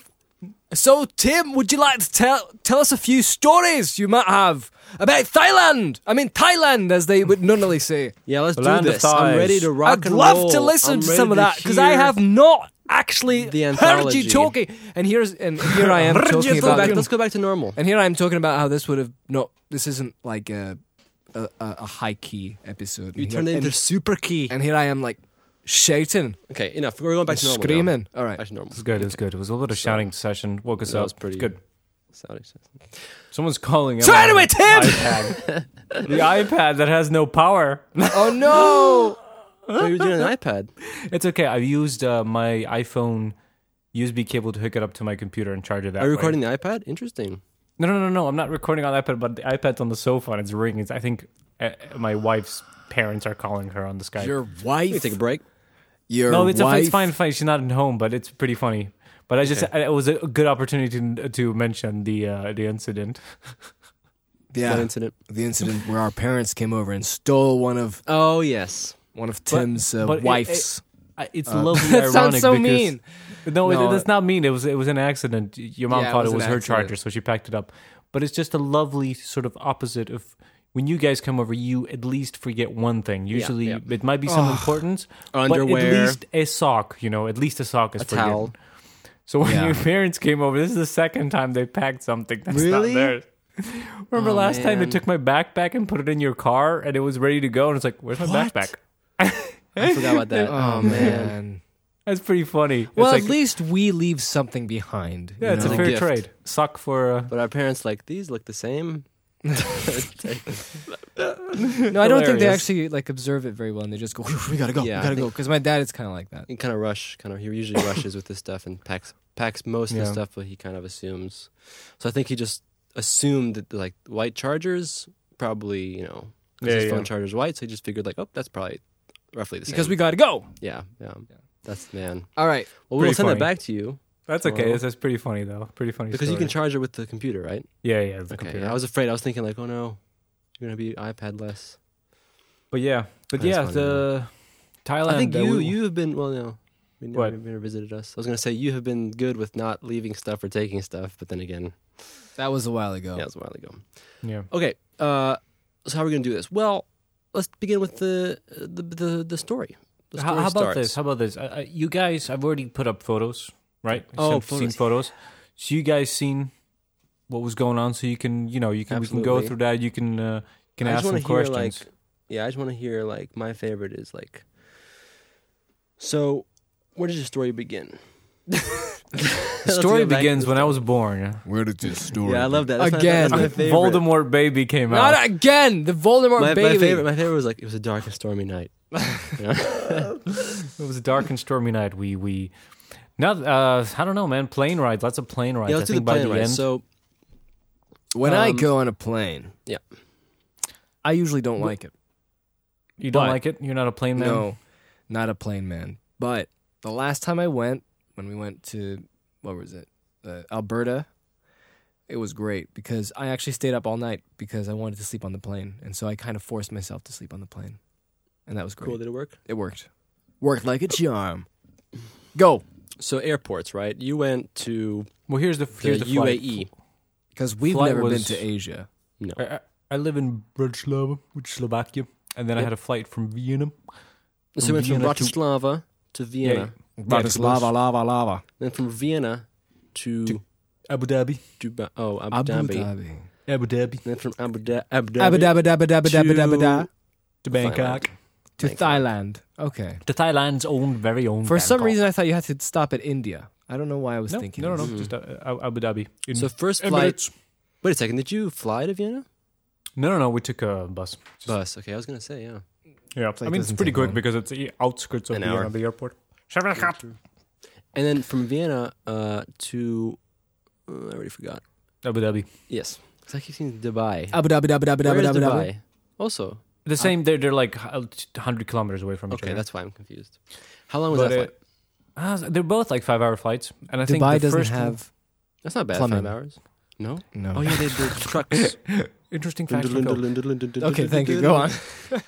so Tim, would you like to tell tell us a few stories you might have about Thailand? I mean Thailand, as they would normally say. Yeah, let's The do this. I'm ready to rock I'd and love roll. to listen I'm to ready some of that because I have not actually The heard you talking. And here's and here I am *laughs* Let's talking go about. back. Let's go back to normal. and here I am talking about how this would have no. This isn't like a a, a, a high key episode. You turned it into super key. and here I am like shouting, Okay, enough. We're going back to normal. now. screaming. All right. Back to normal. It was good. It was good. It was a little bit of shouting session. Woke us That up. was pretty It's good. Sorry. Someone's calling. So Emma anyway, the Tim! iPad. the iPad that has no power. Oh no! *laughs* What are you doing on an iPad? It's okay. I've used uh, my iPhone USB cable to hook it up to my computer and charge it that Are you way. recording the iPad? Interesting. No, no, no, no. I'm not recording on the iPad, but the iPad's on the sofa and it's ringing. It's, I think uh, my wife's parents are calling her on the Skype. Your wife. take a break. Your no, it's, wife. it's fine, fine. She's not at home, but it's pretty funny. But I just Okay. it was a good opportunity to, to mention the uh, the incident. *laughs* Yeah, What incident? the incident where our parents came over and stole one of Oh yes. one of Tim's uh, but it- wives. I- It's Uh, lovely. *laughs* that sounds so because- mean. No, No, it, it's not mean. It was it was an accident. Your mom Yeah, it thought was it an was her accident. charger, so she packed it up. But it's just a lovely sort of opposite of when you guys come over. You at least forget one thing. Usually, yeah. it might be some importance, but Underwear. at least a sock. You know, at least a sock is A forgiven. towel. So when Yeah. your parents came over, this is the second time they packed something that's Really? not theirs. Remember Oh, last time they took my backpack and put it in your car, and it was ready to go, and it's like, "Where's my What? backpack?" I forgot about that. *laughs* oh man. That's pretty funny. It's Well, like, at least we leave something behind. yeah, you it's a know? fair gift. trade. Suck for uh, But our parents like these look the same. *laughs* No, I don't think they Hilarious. actually like observe it very well, and they just go, "We gotta go, Yeah, I we gotta go." think- Because my dad is kind of like that. He kind of rush, kind of. He usually rushes with this stuff and packs packs most of Yeah. the stuff, but he kind of assumes. So I think he just assumed that like white chargers probably you know 'cause Yeah, his yeah. phone charger's white, so he just figured like oh that's probably roughly the same. Because we gotta go. yeah yeah that's man. All right. Well, we'll Pretty send funny. that back to you That's okay. Well- That's, that's pretty funny though. Pretty funny because you can charge it with the computer, right? Yeah, yeah. The Okay. computer. I was afraid. I was thinking like, oh no, you're gonna be iPad less. but yeah, but That's yeah, funny, the Thailand. I think you we- you have been well no. You never, What? you've never visited us. I was gonna say you have been good with not leaving stuff or taking stuff, but then again, That was a while ago. yeah, it was a while ago. yeah. Okay, uh, so how are we gonna do this? Well, let's begin with the the the, the story. The How, story how about starts. this? How about this? Uh, uh, you guys, I've already put up photos, right? Oh, So- seen photos. photos. So you guys seen what was going on? So you can, you know, you can we can go through that. You can uh, can I ask some wanna hear questions. like, yeah, I just want to hear like my favorite is like. So, where does your story begin? *laughs* the story begins when I was born. Yeah. Where did this story? Yeah, I love that. That's my- Again. that's my favorite. Voldemort baby came out. Not again. The Voldemort My, baby. my favorite, my favorite was like it was a dark and stormy night. *laughs* *laughs* It was a dark and stormy night. We we not uh I don't know, man. Plane rides, lots of plane rides. yeah, I let's do the think by plane the ride. end. So, when I Um, go on a plane, yeah. I usually don't like it. you don't but- like it? You're not a plane man. No, not a plane man. But the last time I went, when we went to what was it, uh, Alberta, it was great because I actually stayed up all night because I wanted to sleep on the plane, and so I kind of forced myself to sleep on the plane, and that was great. cool. Did it work? It worked. Worked like a charm. Go, So airports, right? You went to Well, here's the the, here's the flight. UAE. because we've Flight never been to Asia. No, I, I- I live in Bratislava, which is Slovakia, and then I had a flight from Vienna. so you went from Vienna to- Bratislava to Vienna, Bratislava, lava, lava. then from Vienna to, To Abu Dhabi, Dubai. Oh, Abu, Abu Dhabi. Dhabi. Abu Dhabi Then from Abu, Dha- Abu Dhabi. Abu Dhabi, Dhabi, Dhabi, Dhabi, Dhabi, Dhabi. to Bangkok, To Bangkok. Thailand. Okay. to Thailand's own very own. For some Bangkok. reason, I thought you had to stop at India. I don't know why I was no, thinking. no, no, no, just uh, Abu Dhabi. In So first flight. Emirates. Wait a second. Did you fly to Vienna? No, no, no. We took a bus. Just- Bus. Okay, I was gonna say yeah. Yeah, I mean it's doesn't pretty take quick long. because it's the outskirts of An Vienna, hour. the airport. And then from Vienna uh, to uh, I already forgot. Abu Dhabi. Yes, because I keep seeing Dubai. Abu Dhabi, Abu Dhabi, Where Abu is Dhabi, Dubai? Dhabi. Also, The same. They're they're like hundred kilometers away from each okay, other. that's why I'm confused. How long was But that it- flight? Ah, they're both like five hour flights, and I think Dubai the doesn't first one- have That's not bad. plumbing. Five hours. No. no. Oh yeah, they did *laughs* trucks. *laughs* interesting fact. from Phil. okay, Okay, thank you. Go on.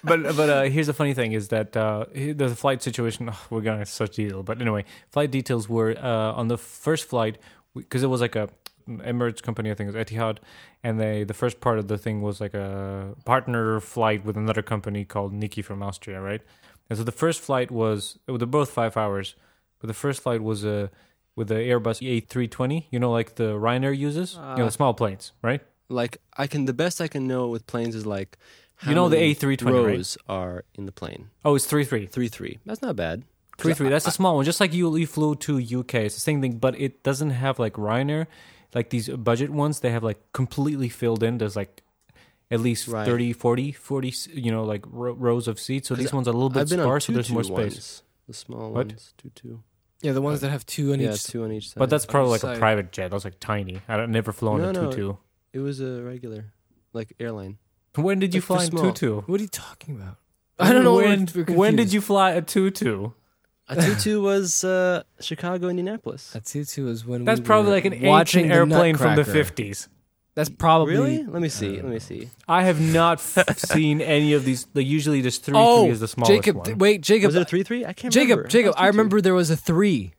but but uh, here's the funny thing is that uh, he- the flight situation. oh, we're going into such detail, but anyway, flight details were uh, on the first flight because it was like a Emirates company, I think it was Etihad, and they the first part of the thing was like a partner flight with another company called Niki from Austria, right? And so the first flight was they're both five hours, but the first flight was uh, with the Airbus A320, you know, like the Ryanair uses, you know, Uh, the small planes, right? Like I can, the best I can know with planes is like, how You know the A320, right? rows are in the plane. Oh, it's three three. Three, three. That's not bad. Three three. That's a small one. Just like you you flew to UK, it's the same thing, but it doesn't have like Ryanair, like these budget ones. They have like completely filled in. There's like at least Right. thirty, forty, forty. 30, 40, 40, you know, like ro- rows of seats. so these ones are a little bit I've been sparse, so on there's more two-two space. ones, The small What? ones, two two. Yeah, the ones that have two on Yeah, each. two on each side. But that's probably like a private jet. That's like tiny. I've never flown No, a no. two two. it was a regular, like airline. When did you Like for fly a small. two two? What are you talking about? I don't know. When, we're when did you fly a two two? A two two was uh, Chicago, Indianapolis. A tutu is when That's we probably were like an watching ancient the airplane from the Nutcracker. fifties. That's probably Really? Let me see. Let me see. I have not f- seen any of these. Like usually, just three Oh, three is the smallest Jacob, one. wait, Jacob, Was it a three three? I can't Jacob, remember. Jacob. I remember there was a three.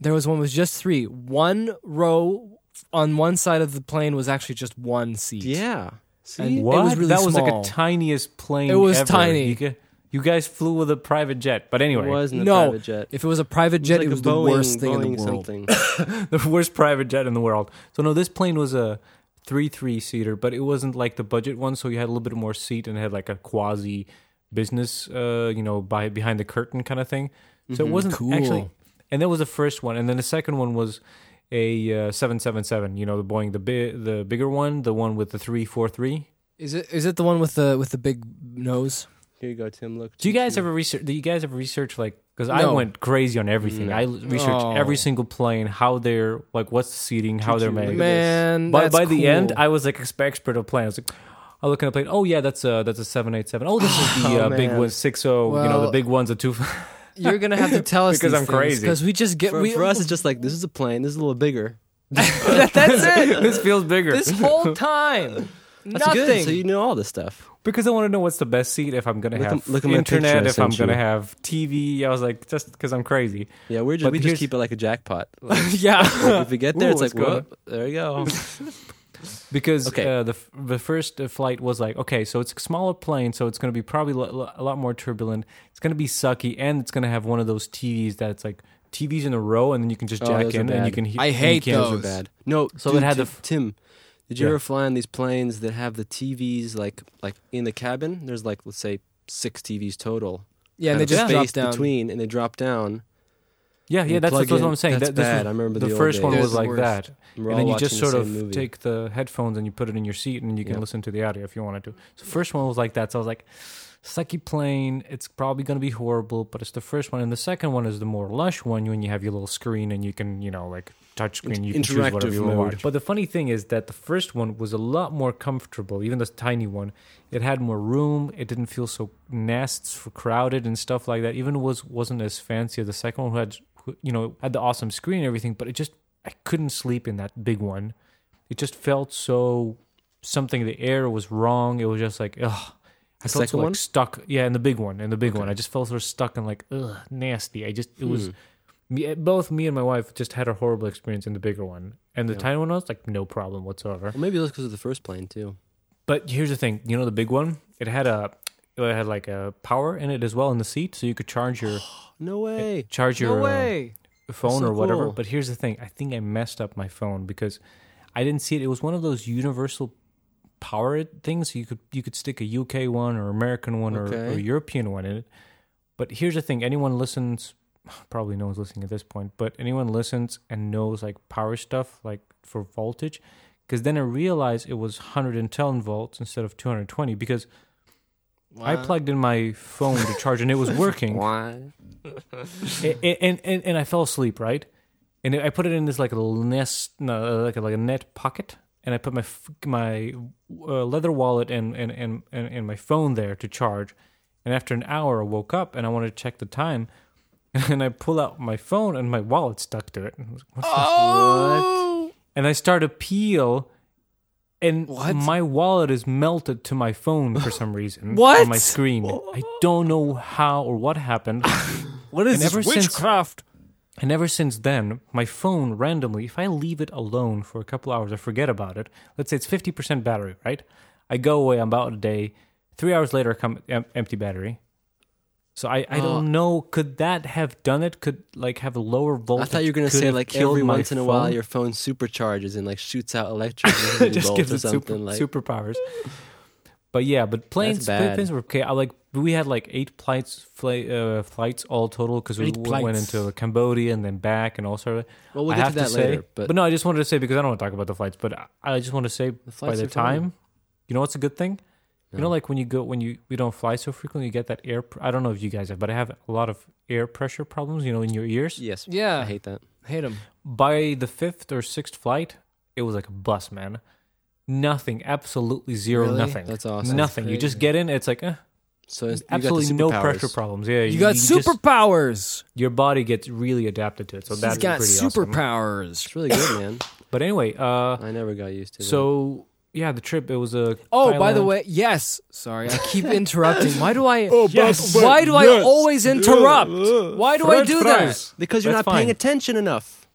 There was one was just three. One row on one side of the plane was actually just one seat. Yeah. See, And- It What? was really that was like small. a tiniest plane. It was ever. tiny. You, gu- you guys flew with a private jet, but anyway, it anyway, wasn't a No. private jet. If it was a private It was jet, like it a was Boeing, the worst thing in the world. something. *laughs* the worst private jet in the world. So no, this plane was a three three seater, but it wasn't like the budget one. So you had a little bit more seat and it had like a quasi business, uh, you know, by behind the curtain kind of thing. So it Mhm. wasn't Cool. actually. And that was the first one, and then the second one was a seven seven seven. You know, the Boeing, the bi- the bigger one, the one with the three four three. Is it? Is it the one with the with the big nose? Here you go, Tim. Look. Do you guys 2-2. ever research? Do you guys ever research like? Because I No. went crazy on everything. No. I l- researched Oh. every single plane, how they're like, what's the seating, how they're made. Man, By that's by the end, cool. I was like exp- expert of planes. I like, I look at a plane. Oh yeah, that's a that's a seven eight seven. Oh, this is *sighs* the Oh, uh, big man. one six zero. you know, the Well, big one's a two. *laughs* you're gonna have to tell us *laughs* Because I'm crazy. because we just get For, we for us, *laughs* it's just like this is a plane. This is a little bigger. that's it. this feels bigger This whole time, That's nothing. good. So you know all this stuff. Because I want to know what's the best seat if I'm gonna Look have look internet, if I'm gonna have TV. I was like, just because I'm crazy. Yeah, we're just, But we just keep it like a jackpot. *laughs* Like, yeah. if we get there, Ooh, it's like, whoop, there you go. *laughs* because Okay. uh, the the first uh, flight was like okay, so it's a smaller plane, so it's going to be probably lo- a lot more turbulent. It's going to be sucky, and it's going to have one of those TVs that's like TVs in a row, and then you can just Oh, jack in and you can. He- I hate Those are bad. No, So dude, it had the f- Tim. Did you Yeah. ever fly on these planes that have the TVs like like in the cabin? There's like let's say six TVs total. Yeah, and they Kind of just drop space down. between, and they drop down. Yeah, yeah, that's, that's what. I'm saying. That's That- bad. was- I remember the, the old first one was like that, And we're and all then you watching just the sort of movie. take the headphones and you put it in your seat, and you can Yep. listen to the audio if you wanted to. So first one was like that. So I was like, sucky plane. It's probably going to be horrible, but it's the first one, and the second one is the more lush one when you have your little screen and you can, you know, like touch screen. You can choose whatever you want. But the funny thing is that the first one was a lot more comfortable, even the tiny one. It had more room. It didn't feel so nasty, crowded, and stuff like that. Even was wasn't as fancy as the second one, who had, you know, had the awesome screen and everything. But it just, I couldn't sleep in that big one. It just felt so something. The air was wrong. It was just like, ugh. I felt so second like stuck. Yeah, in the big one, in the big Okay. one, I just felt sort of stuck and like, ugh, nasty. I just, it was Hmm. me, both me and my wife just had a horrible experience in the bigger one, and the Yeah. tiny one was like no problem whatsoever. Well, maybe that's because of the first plane too. But here's the thing, you know, the big one, it had a, it had like a power in it as well in the seat, so you could charge your *gasps* No way. charge No your uh, phone so or whatever. cool. But here's the thing, I think I messed up my phone because I didn't see it. It was one of those universal power things. You could you could stick a UK one or American one or, or European one in it. But here's the thing: anyone listens, probably no one's listening at this point. But anyone listens and knows like power stuff, like for voltage, because then I realized it was 110 volts instead of 220 because I plugged in my phone to charge and it was working. *laughs* Why? and, and, and and I fell asleep, right? And I put it in this like a nest, no, like a, like a net pocket, and I put my my uh, leather wallet and, and and and my phone there to charge. And after an hour, I woke up and I wanted to check the time, *laughs* and I pull out my phone and my wallet stuck to it. And like, What's this? Oh, And I start to peel. And What? my wallet is melted to my phone for some reason *laughs* What? on my screen. I don't know how or what happened. *laughs* what is And this ever since- witchcraft? And ever since then, my phone randomly, if I leave it alone for a couple hours, I forget about it. Let's say it's 50% battery, right? I go away about a day. Three hours later, I come em- empty battery. So I, I don't uh. know. Could that have done it? Could like have a lower voltage? I thought you were gonna say like every once in a while your phone supercharges and like shoots out electricity *laughs* just gives or it super, something like. superpowers. But yeah, but planes, bad. planes were okay. I like we had like eight flights, flight, uh, flights all total because we Eight w- went flights. into Cambodia and then back and all sort of. well, we'll I get have to that say, later, but, no, I just wanted to say because I don't want to talk about the flights, but I, I just want to say the by flights the are fine. time, you know what's a good thing? You know, like when you go when you we don't fly so frequently, you get that air. Pr- I don't know if you guys have, but I have a lot of air pressure problems. You know, in your ears. yes, Yeah, I hate that. hate them. By the fifth or sixth flight, it was like a bus, man. Nothing, absolutely zero, Really? nothing, That's awesome. nothing. You just get in, it's like eh, So it's, you got absolutely no pressure problems. Yeah, You, got just- superpowers. your body gets really adapted to it, so He's that's got pretty awesome. superpowers. *coughs* It's really good, man. But anyway, uh, I never got used to that. so yeah, the trip it was a. Oh, by the way, yes. Sorry, I keep *laughs* interrupting. Why do I? *laughs* Oh, Yes. Why do I always interrupt? Why do I do fries. because you're That's not paying fine. attention enough.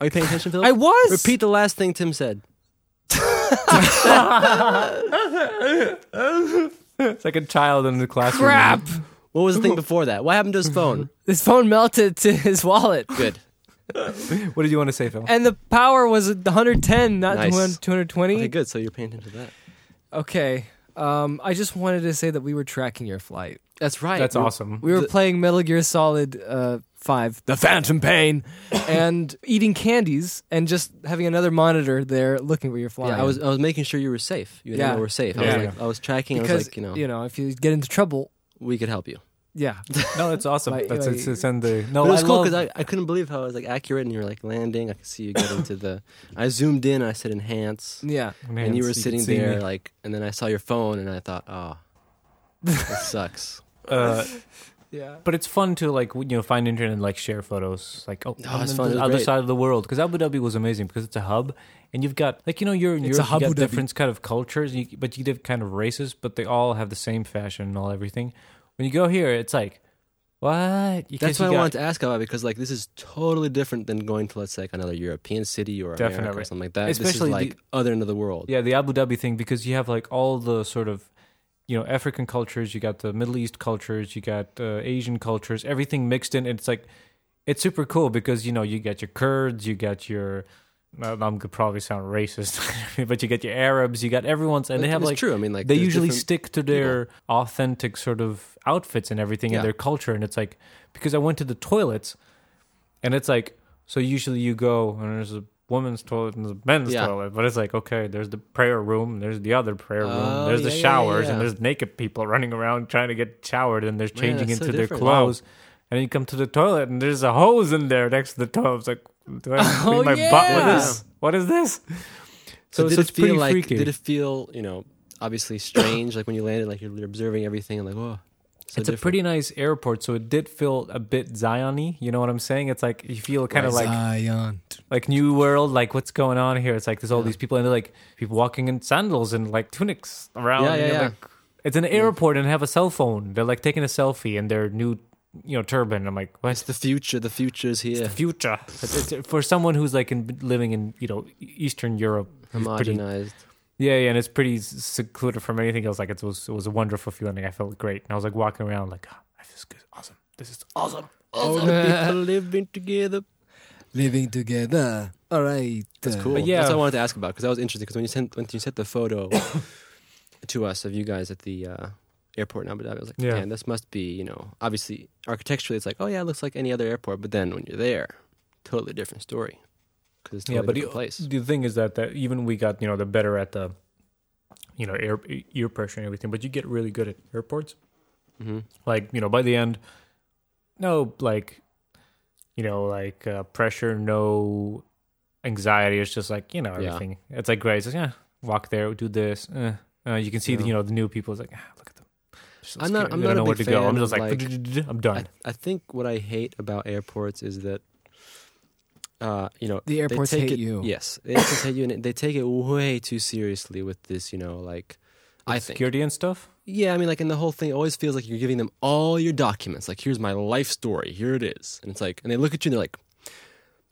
Are you paying attention, Philip? that? I was. Repeat the last thing Tim said. It's like a child in the classroom. Crap. What was the thing before that? What happened to his phone? His phone melted to his wallet, Good. What did you want to say, Phil? and the power was 110, not Nice. 220. Okay, good. So you're paying attention to that. Okay. Um, I just wanted to say that we were tracking your flight. That's right. That's We're- awesome. We were The- playing Metal Gear Solid uh, 5, The Phantom Pain, and eating candies and just having another monitor there looking where you're flying. Yeah, I was I was making sure you were safe. You Yeah. know we're safe. I Yeah. was like I was tracking. I because was like, you know, if you get into trouble, we could help you. yeah. *laughs* No, it's awesome. My- That's my- it's, it's in the no. but it was I cool because I, I couldn't believe how it was like accurate and you were like landing. I could see you getting to the. I zoomed in. and I said enhance, Yeah. Man, and you were so sitting could there like, and then I saw your phone and I thought, oh, that *laughs* sucks. Uh, Yeah. but it's fun to like you know find internet and like share photos. Like oh, No, I'm it's on fun. It the was other great. side of the world because Abu Dhabi was amazing because it's a hub and you've got like you know you're in It's Europe a you got Abu Dhabi. different kind of cultures, you, but you get kind of races, but they all have the same fashion and all everything. When you go here, it's like what? You, That's 'cause you what I got- wanted to ask about because like this is totally different than going to let's say like another European city or America Definitely. or something like that. Especially this is the- like other end of the world. Yeah, the Abu Dhabi thing because you have like all the sort of you know African cultures, you got the Middle East cultures, you got uh, Asian cultures, everything mixed in. It's like it's super cool because you know you get your Kurds, you got your I'm gonna probably sound racist, *laughs* but you get your Arabs, you got everyone's, and they have it's like true. I mean, like they usually stick to their authentic sort of outfits and everything Yeah. and their culture and it's like because i went to the toilets and it's like so usually you go and there's a women's toilet and there's a men's Yeah. toilet but it's like okay there's the prayer room there's the other prayer room Oh, there's the yeah, yeah, showers yeah. and there's naked people running around trying to get showered and there's Man, changing that's so into their different. clothes and then you come to the toilet and there's a hose in there next to the toilet it's like do i *laughs* oh, clean Oh, my butt with this? What is this So, so, did so it it's pretty feel like? freaky Did it feel you know obviously strange like when you landed like you're, you're observing everything and like whoa. So it's a pretty nice airport, so it did feel a bit Zion-y. You know what I'm saying? It's like you feel kind of like Zion. Like New World, like what's going on here? It's like there's all these people and they're like people walking in sandals and like tunics around. Yeah, yeah, yeah. Like, it's an airport and have a cell phone. They're like taking a selfie in their new, you know, turban. I'm like, It's what's the future. The future is here. the future? It's, it's, for someone who's like in, living in you know Eastern Europe, it's Homogenized. yeah, yeah, and it's pretty secluded from anything else. Like it was, it was a wonderful feeling. I felt great, and I was like walking around like, oh, I feel good, awesome. This is awesome. All the people living together. Living together. All right. That's uh, cool. But yeah. That's what I wanted to ask about because that was interesting. Because when you sent when you sent the photo *coughs* to us of you guys at the uh, airport in Abu Dhabi, I was like, Yeah. man, this must be you know obviously architecturally it's like oh yeah, it looks like any other airport. But then when you're there, totally different story. because it's yeah, but different the, place. the thing is that, that even we got you know the better at the, you know, air ear pressure and everything, but you get really good at airports. hmm Like you know, by the end, no like, you know, like uh, pressure, no anxiety. It's just like you know Yeah. everything. It's like great. It's like, yeah, walk there, do this. Uh, uh, you can see the, you know the new people. It's like ah, look at them. Just I'm not- scared. I'm not a know where big to go. I'm fan just of, like, *laughs* I'm done. I, I think what I hate about airports is that, uh, you know, The they airports take hate it, you. Yes, they airports hate you, and they take it way too seriously with this. You know, like I Like think. security and stuff. Yeah, I mean, like, and the whole thing it always feels like you're giving them all your documents. Like, here's my life story. Here it is, and it's like, and they look at you and they're like,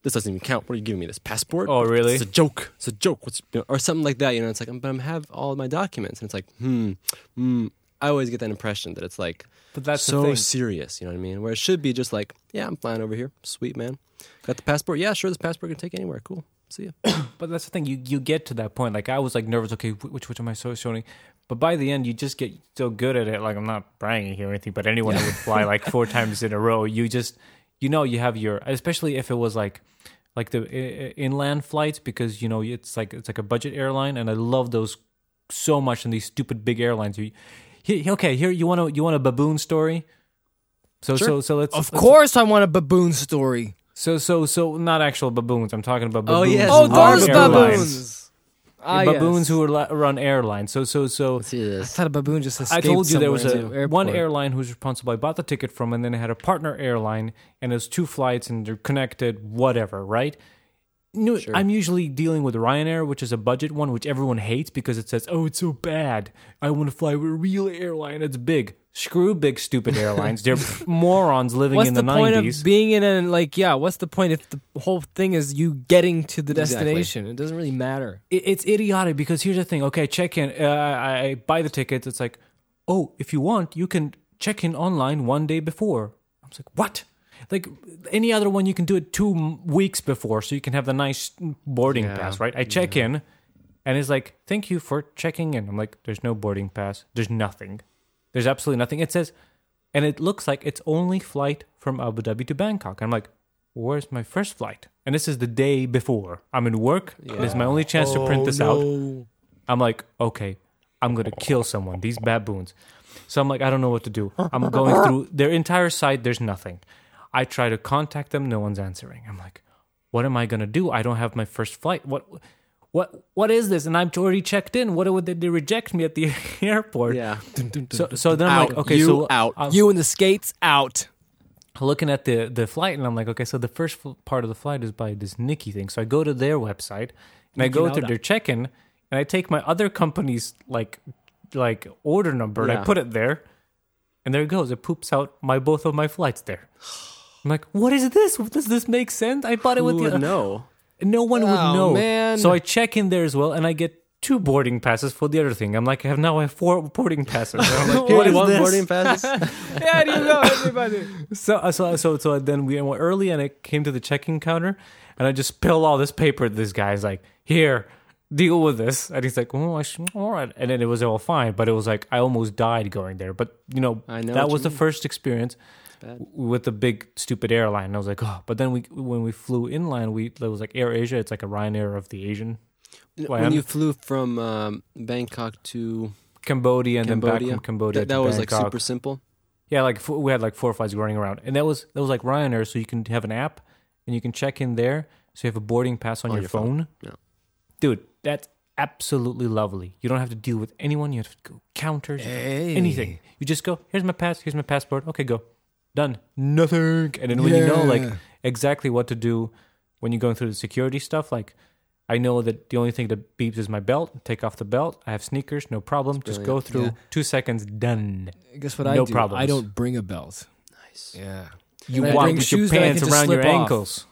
"This doesn't even count. What are you giving me? This passport? Oh, really? It's a joke. It's a joke. What's or something like that? You know? It's like, but I'm have all my documents, and it's like, hmm, hmm. I always get that impression that it's like But that's so serious. You know what I mean? Where it should be just like, yeah, I'm flying over here. Sweet man. Got the passport? Yeah, sure. This passport can take anywhere. Cool. See ya. *coughs* But that's the thing. You you get to that point. Like I was like nervous. Okay, which which am I so showing? But by the end, you just get so good at it. Like I'm not bragging here or anything. But anyone that would fly like four *laughs* times in a row, you just you know you have your. Especially if it was like like the inland flights because you know it's like it's like a budget airline, and I love those so much. And these stupid big airlines. You, he, okay, here you want to you want a baboon story. So so so let's Of let's- course, I want a baboon story. So so so not actual baboons. I'm talking about Oh, baboons. yes. Oh, who run those baboons. Ah, baboons yes. who are la- run airlines. So so so Let's see I thought a baboon just I told you there was a one airport. airline who's responsible. I bought the ticket from, and then it had a partner airline, and there's two flights, and they're connected. Whatever, right? No, Sure. I'm usually dealing with Ryanair, which is a budget one, which everyone hates because it says, "Oh, it's so bad. I want to fly with a real airline. It's big." Screw big stupid airlines. They're *laughs* morons living What's in the, the, point 90s. of being in a like? Yeah, what's the point if the whole thing is you getting to the Exactly. destination? It doesn't really matter. it, it's idiotic because here's the thing. Okay, check in. Uh, I I buy the tickets. It's like, oh, if you want, you can check in online one day before. I was like, what? Like any other one, you can do it two weeks before, so you can have the nice boarding Yeah. pass, right? I check in, and it's like, thank you for checking in. I'm like, there's no boarding pass. There's nothing. There's absolutely nothing. It says, and it looks like it's only flight from Abu Dhabi to Bangkok. And I'm like, where's my first flight? And this is the day before. I'm in work. This is my only chance to print this oh, out. I'm like, okay, I'm gonna kill someone. These baboons. So I'm like, I don't know what to do. I'm going through their entire site. There's nothing. I try to contact them. No one's answering. I'm like, what am I gonna do? I don't have my first flight. What? What? What is this? And I'm already checked in. What would they, they reject me at the *laughs* airport? Yeah. So, so then I'm like, okay, You so out. I'm You and the skates out. looking at the the flight, and I'm like, okay, so the first part of the flight is by this Niki thing. So I go to their website, and I go to their check-in, and I take my other company's like like order number, and I put it there, and there it goes. It poops out my both of my flights there. I'm like, what is this? Does this make sense? I bought it would know? No one would Oh, know. man. So I check in there as well, and I get two boarding passes for the other thing. I'm like, I have now I have four boarding passes. I'm like, *laughs* what is this? boarding passes? *laughs* *laughs* yeah, you know everybody. So, uh, so, so, so then we went early, and I came to the checking counter, and I just spilled all this paper. to This guy's like, "Here, deal with this," and he's like, "Oh, should, all right." And then it was all fine, but it was like I almost died going there. But you know, I know that was the mean. first experience bad. with the big stupid airline. And I was like, "Oh!" But then we, when we flew inland, we it was like Air Asia. It's like a Ryanair of the Asian when When? you flew from um, Bangkok to Cambodia, and then back Cambodia, from Cambodia. that, that was like super simple. Yeah, like we had like four flights running around, and that was that was like Ryanair. So you can have an app, and you can check in there. So you have a boarding pass on, On your, your phone. phone, yeah. Dude, that's absolutely lovely. You don't have to deal with anyone. You have to go counters, Hey. anything. You just go. Here's my pass. Here's my passport. Okay, go. Done. Nothing. And then when you know like exactly what to do when you're going through the security stuff, like. I know that the only thing that beeps is my belt. Take off the belt. I have sneakers, no problem. Just go through Yeah. two seconds, done. Guess what I No do? problems. I don't bring a belt. Nice. Yeah. You And walk bring with your shoes that pants around your slip off. ankles.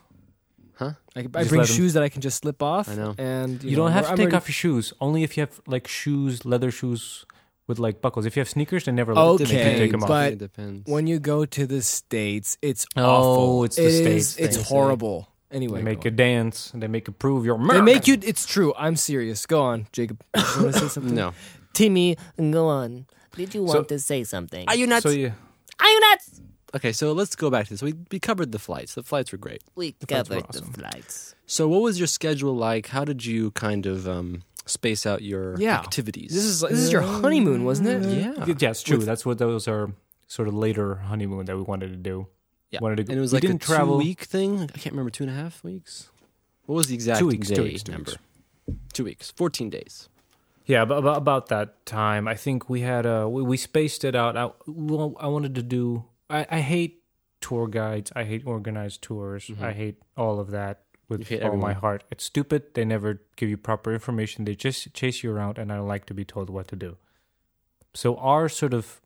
Huh? I, I Just bring let 'em- shoes that I can just slip off. I know. And You, know, don't have to I'm take already- off your shoes. Only if you have like shoes, leather shoes with like buckles. If you have sneakers, they never let Okay, they can take them off. but. When you go to the states, it's Oh, awful. it's the It States is- It's horrible. Anyway, they make go you dance. and They make you prove you're. American. They make you. It's true. I'm serious. Go on, Jacob. You want to say *laughs* something? no, Timmy, go on. Did you want to say something? Are you nuts? So yeah, Are you nuts? okay, so let's go back to this. We we covered the flights. The flights were great. We flights were covered awesome. the flights. So what was your schedule like? How did you kind of um, space out your Yeah. activities? This is this is your honeymoon, wasn't it? yeah. Yeah, it's true. With- That's what those are sort of later honeymoon that we wanted to do. Yeah. Wanted to go. And it was like a didn't travel. two week thing. I can't remember two and a half weeks. What was the exact Two weeks, day two weeks, two number? weeks. Two weeks. Fourteen days. Yeah, about, about about that time, I think we had uh we, we spaced it out. I well, I wanted to do. I, I hate tour guides. I hate organized tours. I hate all of that You with hate all my heart. It's stupid. They never give you proper information. They just chase you around, and I don't like to be told what to do. So our sort of,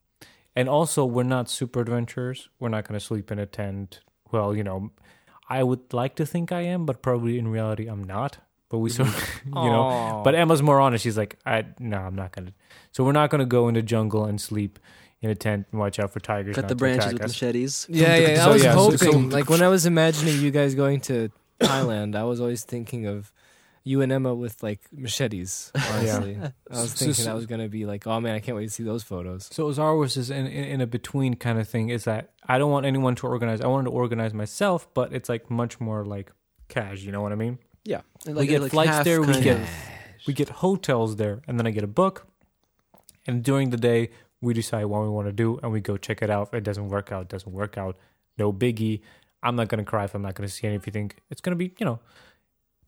and also we're not super adventurers. We're not going to sleep in a tent. Well, you know, I would like to think I am, but probably in reality I'm not. But we sort of, *laughs* you know, Aw. but Emma's more honest. She's like, I no, I'm not gonna. So we're not gonna go in the jungle and sleep in a tent and watch out for tigers. Cut not the branches attack with us. machetes. Yeah, yeah. I So, was yeah, hoping, so- like when I was imagining you guys going to Thailand, I was always thinking of you and Emma with like machetes. *laughs* Honestly, I was thinking so- that was gonna be like, oh man, I can't wait to see those photos. So as ours is in, in in a between kind of thing. Is that I don't want anyone to organize. I wanted to organize myself, but it's like much more like cash. You know what I mean? Yeah. And we get like flights there. We get of- we get hotels there, and then I get a book. And during the day, we decide what we want to do, and we go check it out. If it doesn't work out, it doesn't work out. No biggie. I'm not gonna cry if I'm not gonna see anything. You it's gonna be you know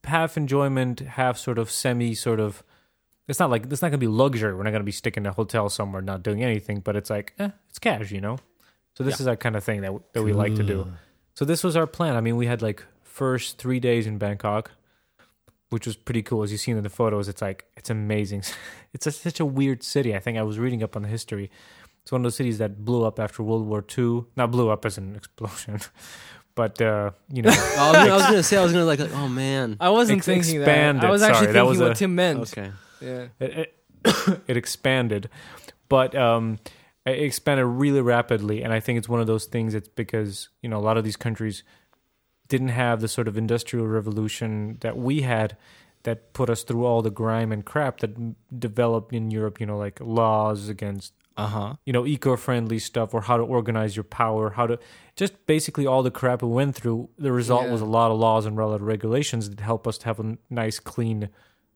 half enjoyment, half sort of semi sort of. It's not like it's not gonna be luxury. We're not gonna be sticking in a hotel somewhere not doing anything. But it's like eh, it's cash, you know. So this is our kind of thing that that we like to do. So this was our plan. I mean, we had like first three days in Bangkok, which was pretty cool. As you've seen in the photos, it's like it's amazing. *laughs* It's a, such a weird city. I think I was reading up on the history. It's one of those cities that blew up after World War II. Not blew up as an *laughs* explosion, but uh, you know, *laughs* I was, gonna, I was gonna say I was gonna like, like, oh man. I wasn't Ex- thinking that. expanded. I was actually Sorry, that thinking was what a- Tim meant. Okay. Yeah. it, it, *coughs* it expanded, but um, it expanded really rapidly. And I think it's one of those things. It's because you know a lot of these countries didn't have the sort of industrial revolution that we had that put us through all the grime and crap that m- developed in Europe. You know, like laws against Uh huh. you know eco-friendly stuff or how to organize your power how to just basically all the crap we went through the result Yeah. was a lot of laws and relative regulations that help us to have a nice clean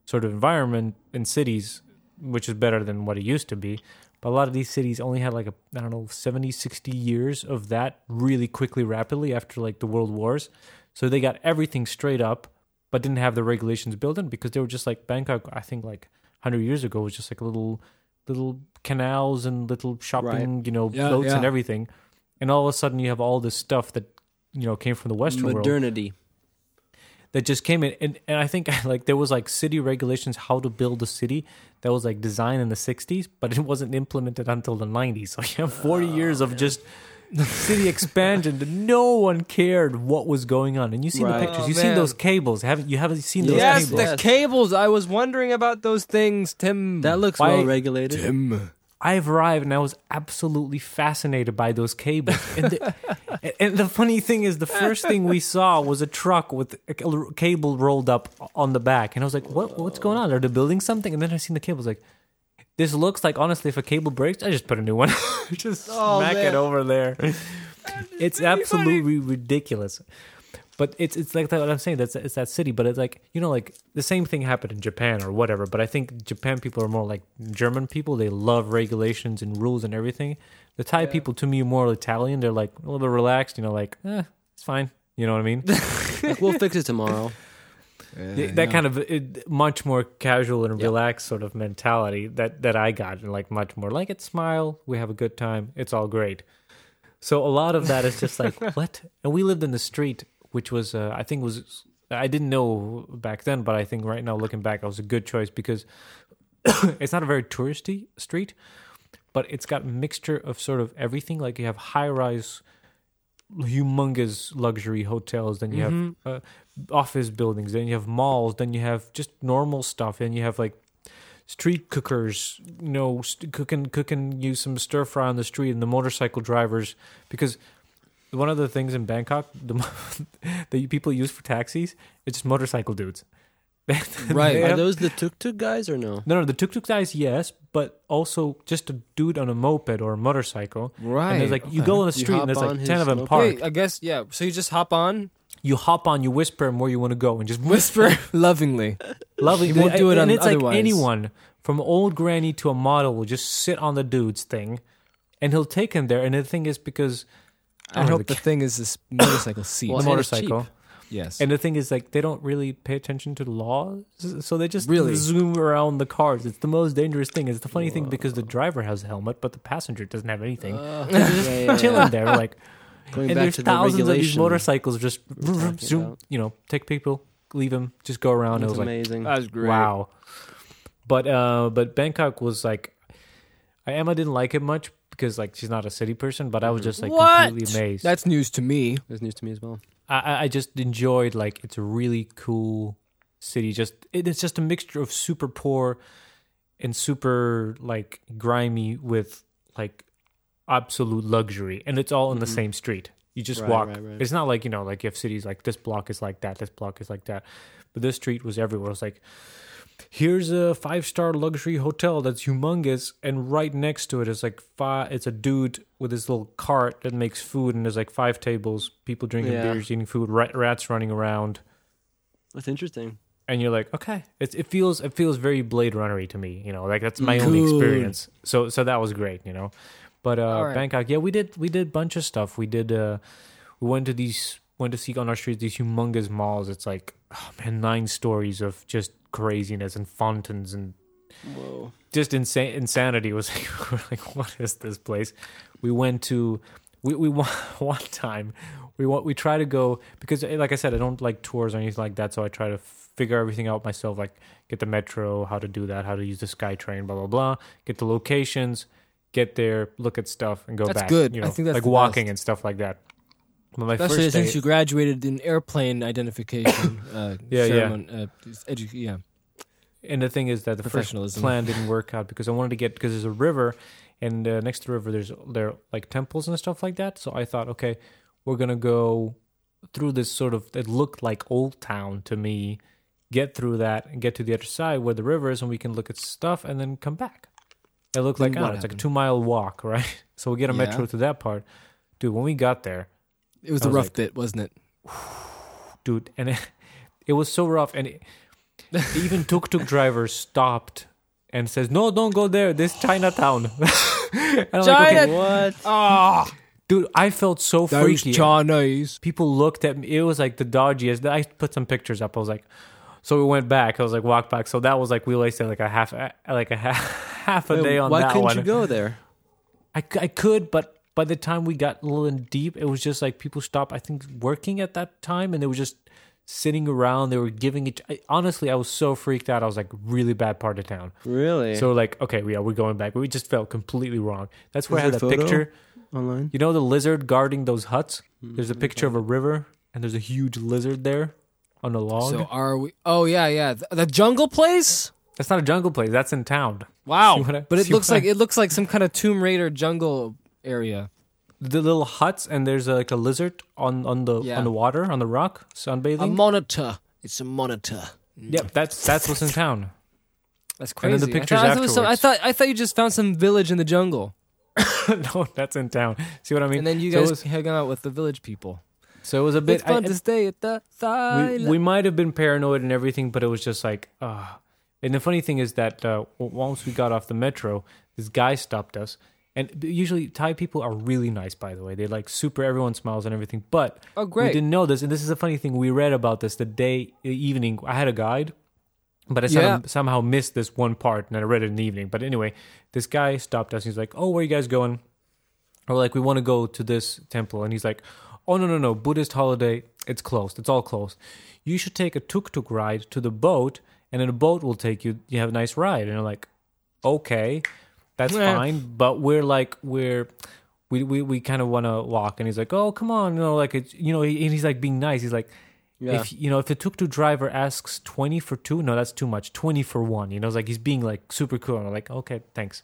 sort of environment in cities which is better than what it used to be but a lot of these cities only had like a i don't know 70 60 years of that really quickly rapidly after like the world wars so they got everything straight up but didn't have the regulations built in because they were just like bangkok i think like 100 years ago was just like a little little canals and little shopping, you know, Yeah, boats and everything. And all of a sudden you have all this stuff that, you know, came from the Western world Modernity. that just came in. And, and I think *laughs* like there was like city regulations how to build a city that was like designed in the 60s, but it wasn't implemented until the 90s. *laughs* So you have 40 years of just city expansion that no one cared what was going on. And you've seen Right. the pictures. Oh, You've seen those cables. Haven't you haven't seen those Yes, cables? the Yes. cables. I was wondering about those things, Tim. That looks Why- well regulated. Tim. I've arrived and I was absolutely fascinated by those cables. And the, *laughs* and the funny thing is, the first thing we saw was a truck with a c- cable rolled up on the back, and I was like, "What? What's going on? Are they building something?" And then I seen the cables. Like, this looks like honestly, if a cable breaks, I just put a new one, *laughs* just smack it over there. *laughs* It's absolutely ridiculous. But it's it's like that, what I'm saying. That's it's that city. But it's like you know, like the same thing happened in Japan or whatever. But I think Japan people are more like German people. They love regulations and rules and everything. The Thai people, to me, are more Italian. They're like a little bit relaxed. You know, like eh, it's fine. You know what I mean? *laughs* Like, we'll fix it tomorrow. Yeah, that kind of it, much more casual and Yeah. relaxed sort of mentality that that I got, and like much more like it. Smile, we have a good time, it's all great. So a lot of that is just like *laughs* what, and we lived in the street, which was uh, I think was I didn't know back then, but I think right now looking back, it was a good choice because *coughs* it's not a very touristy street, but it's got a mixture of sort of everything. Like you have high rise, humongous luxury hotels, then you Mhm. have uh, office buildings, then you have malls, then you have just normal stuff, and you have like street cookers, you know, st- cooking cooking you some stir fry on the street, and the motorcycle drivers because. One of the things in Bangkok, *laughs* the mo- that people use for taxis, it's just motorcycle dudes. *laughs* Right. Are have- those the *laughs* tuk tuk guys or no? no, no, the tuk tuk guys, yes, but also just a dude on a moped or a motorcycle. Right. And there's like you go on the street and there's like ten of them parked. Yeah, I guess yeah. So you just hop on, You hop on, you whisper him where you want to go, and just whisper *laughs* lovingly. Lovely. He won't do it and on- it's like anyone from old granny to a model will just sit on the dude's thing, and he'll take him there. And the thing is because I don't hope really the care. thing is this *coughs* motorcycle seat. Well, the motorcycle. yes. And the thing is, like, they don't really pay attention to the laws, so they just Really? zoom around the cars. It's the most dangerous thing. It's the funny thing because the driver has a helmet, but the passenger doesn't have anything. Uh, They're just yeah, yeah, chilling yeah. there, like, Going and back there's to the thousands of these motorcycles just we zoom, about. you know, take people, leave them, just go around. That's it was like, amazing. That's great. Wow. But uh but Bangkok was like I Emma didn't like it much because like she's not a city person, but I was just like What? completely amazed. That's news to me. That's news to me as well. I I I just enjoyed like it's a really cool city. Just it, it's just a mixture of super poor and super like grimy with like absolute luxury and it's all in the Mhm. same street. You just Right, walk. right, right. It's not like, you know, like if cities like this block is like that, this block is like that. But this street was everywhere. It was like here's a five star luxury hotel that's humongous and right next to it is like five it's a dude with his little cart that makes food and there's like five tables people drinking Yeah. beers eating food rat, rats running around That's interesting. and you're like okay it's, it feels it feels very blade runnery to me you know like that's my Mm. only experience so so that was great you know but uh right. bangkok yeah we did we did a bunch of stuff. We did uh we went to these went to see on our streets these humongous malls. It's like oh man nine stories of just craziness and fountains and Whoa. just insane insanity. Was *laughs* like, we're like what is this place? We went to we we one *laughs* one time we want we try to go because eh, like i said i don't like tours or anything like that. So i try to figure everything out myself like get the metro how to do that how to use the skytrain blah blah blah get the locations get there look at stuff and go That's back good. you I know think that's like the walking best. and stuff like that but my Especially first since day, you graduated in airplane identification. *coughs* uh, Yeah, yeah. Uh, edu- yeah. and the thing is that the first plan didn't work out because I wanted to get because there's a river, and uh, next to the river there's there are like temples and stuff like that. So I thought, okay, we're gonna go through this sort of it looked like old town to me, get through that and get to the other side where the river is, and we can look at stuff and then come back. It looked like oh, what it's like a two mile walk, *laughs* right? So we get a Yeah. metro to that part, dude. When we got there, It was I the was rough like- bit, wasn't it? *sighs* dude, and it, *laughs* it was so rough. And it, *laughs* even tuk tuk driver stopped and says, "No, don't go there. This Chinatown." and I'm like, okay, What? Ah, dude, I felt so those freaky. Chinese. People looked at me. It was like the dodgiest. I put some pictures up. I was like, so we went back. I was like, walk back. So that was like we wasted like a half, like a *laughs* half, half a day on Why that couldn't one. you go there? I, I could, but by the time we got a little in deep, it was just like people stopped, I think, working at that time and they were just sitting around. They were giving it. I, honestly, I was so freaked out. I was like, really bad part of town. Really? So, like, okay, yeah, we're going back. We just felt completely wrong. That's where Is I had that picture. online? You know, the lizard guarding those huts? There's a mm, picture of a river and there's a huge lizard there on the log. So are we? Oh yeah, yeah. The, the jungle place. That's not a jungle place. That's in town. Wow. *laughs* I- but it looks what I- like it looks like some kind of Tomb Raider jungle area. The little huts and there's uh, like a lizard on, on the Yeah. on the water on the rock sunbathing. A monitor. It's a monitor. yep, that's that's what's in town. That's crazy. And then the pictures I thought, I, thought some- I thought I thought you just found some village in the jungle, *laughs* no, that's in town. See what I mean? and then you so guys it was, hang out with the village people. So it was a bit. It's fun I- to stay at the we, we might have been paranoid and everything, but it was just like, ah. And the funny thing is that uh, once we got off the metro, this guy stopped us. And usually Thai people are really nice, by the way. They like super. Everyone smiles and everything. But oh great. we didn't know this, and this is a funny thing. We read about this the day the evening. I had a guide, but I Yeah. somehow, somehow missed this one part, and I read it in the evening. But anyway, this guy stopped us. He's like, "Oh, where are you guys going?" Or like, "We want to go to this temple," and he's like, "Oh no, no, no! Buddhist holiday. It's closed. It's all closed. You should take a tuk tuk ride to the boat, and then the boat will take you. You have a nice ride." And I'm like, "Okay, that's Yeah. fine." But we're like, we're we we, we kind of want to walk, and he's like, "Oh, come on, you know, like it's you know," he, and he's like being nice. He's like, Yeah. if you know, if the tuk tuk driver asks twenty for two, no, that's too much. Twenty for one, you know, it's like he's being like super cool. And I'm like, okay, thanks.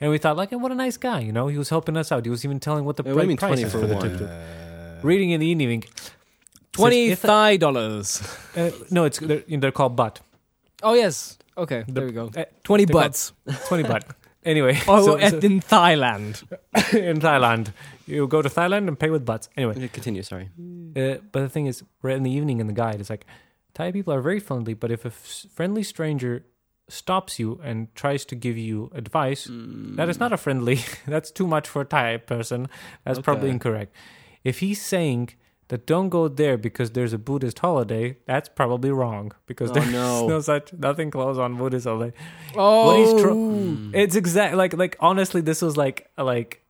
And we thought, like, what a nice guy, you know. He was helping us out. He was even telling what the do you mean 20 is for the one? tuk tuk. Reading in the evening, Twenty if- Thai dollars. *laughs* uh, no, it's they're, they're called butt. Oh yes. Okay, there we go. eh, Twenty the butts. *laughs* Twenty baht. Anyway, *laughs* Oh, so- so- in Thailand. in Thailand, you go to Thailand and pay with butts. Anyway, continue. Sorry. Uh, but the thing is, right in the evening in the guide, it's like Thai people are very friendly, but if a f- friendly stranger stops you and tries to give you advice, that is not a friendly. That's too much for a Thai person. That's probably incorrect. If he's saying that don't go there because there's a Buddhist holiday, that's probably wrong because Oh, there's no. no such nothing closed on Buddhist holiday. Oh, What he's tr- it's exact like like honestly, this was like like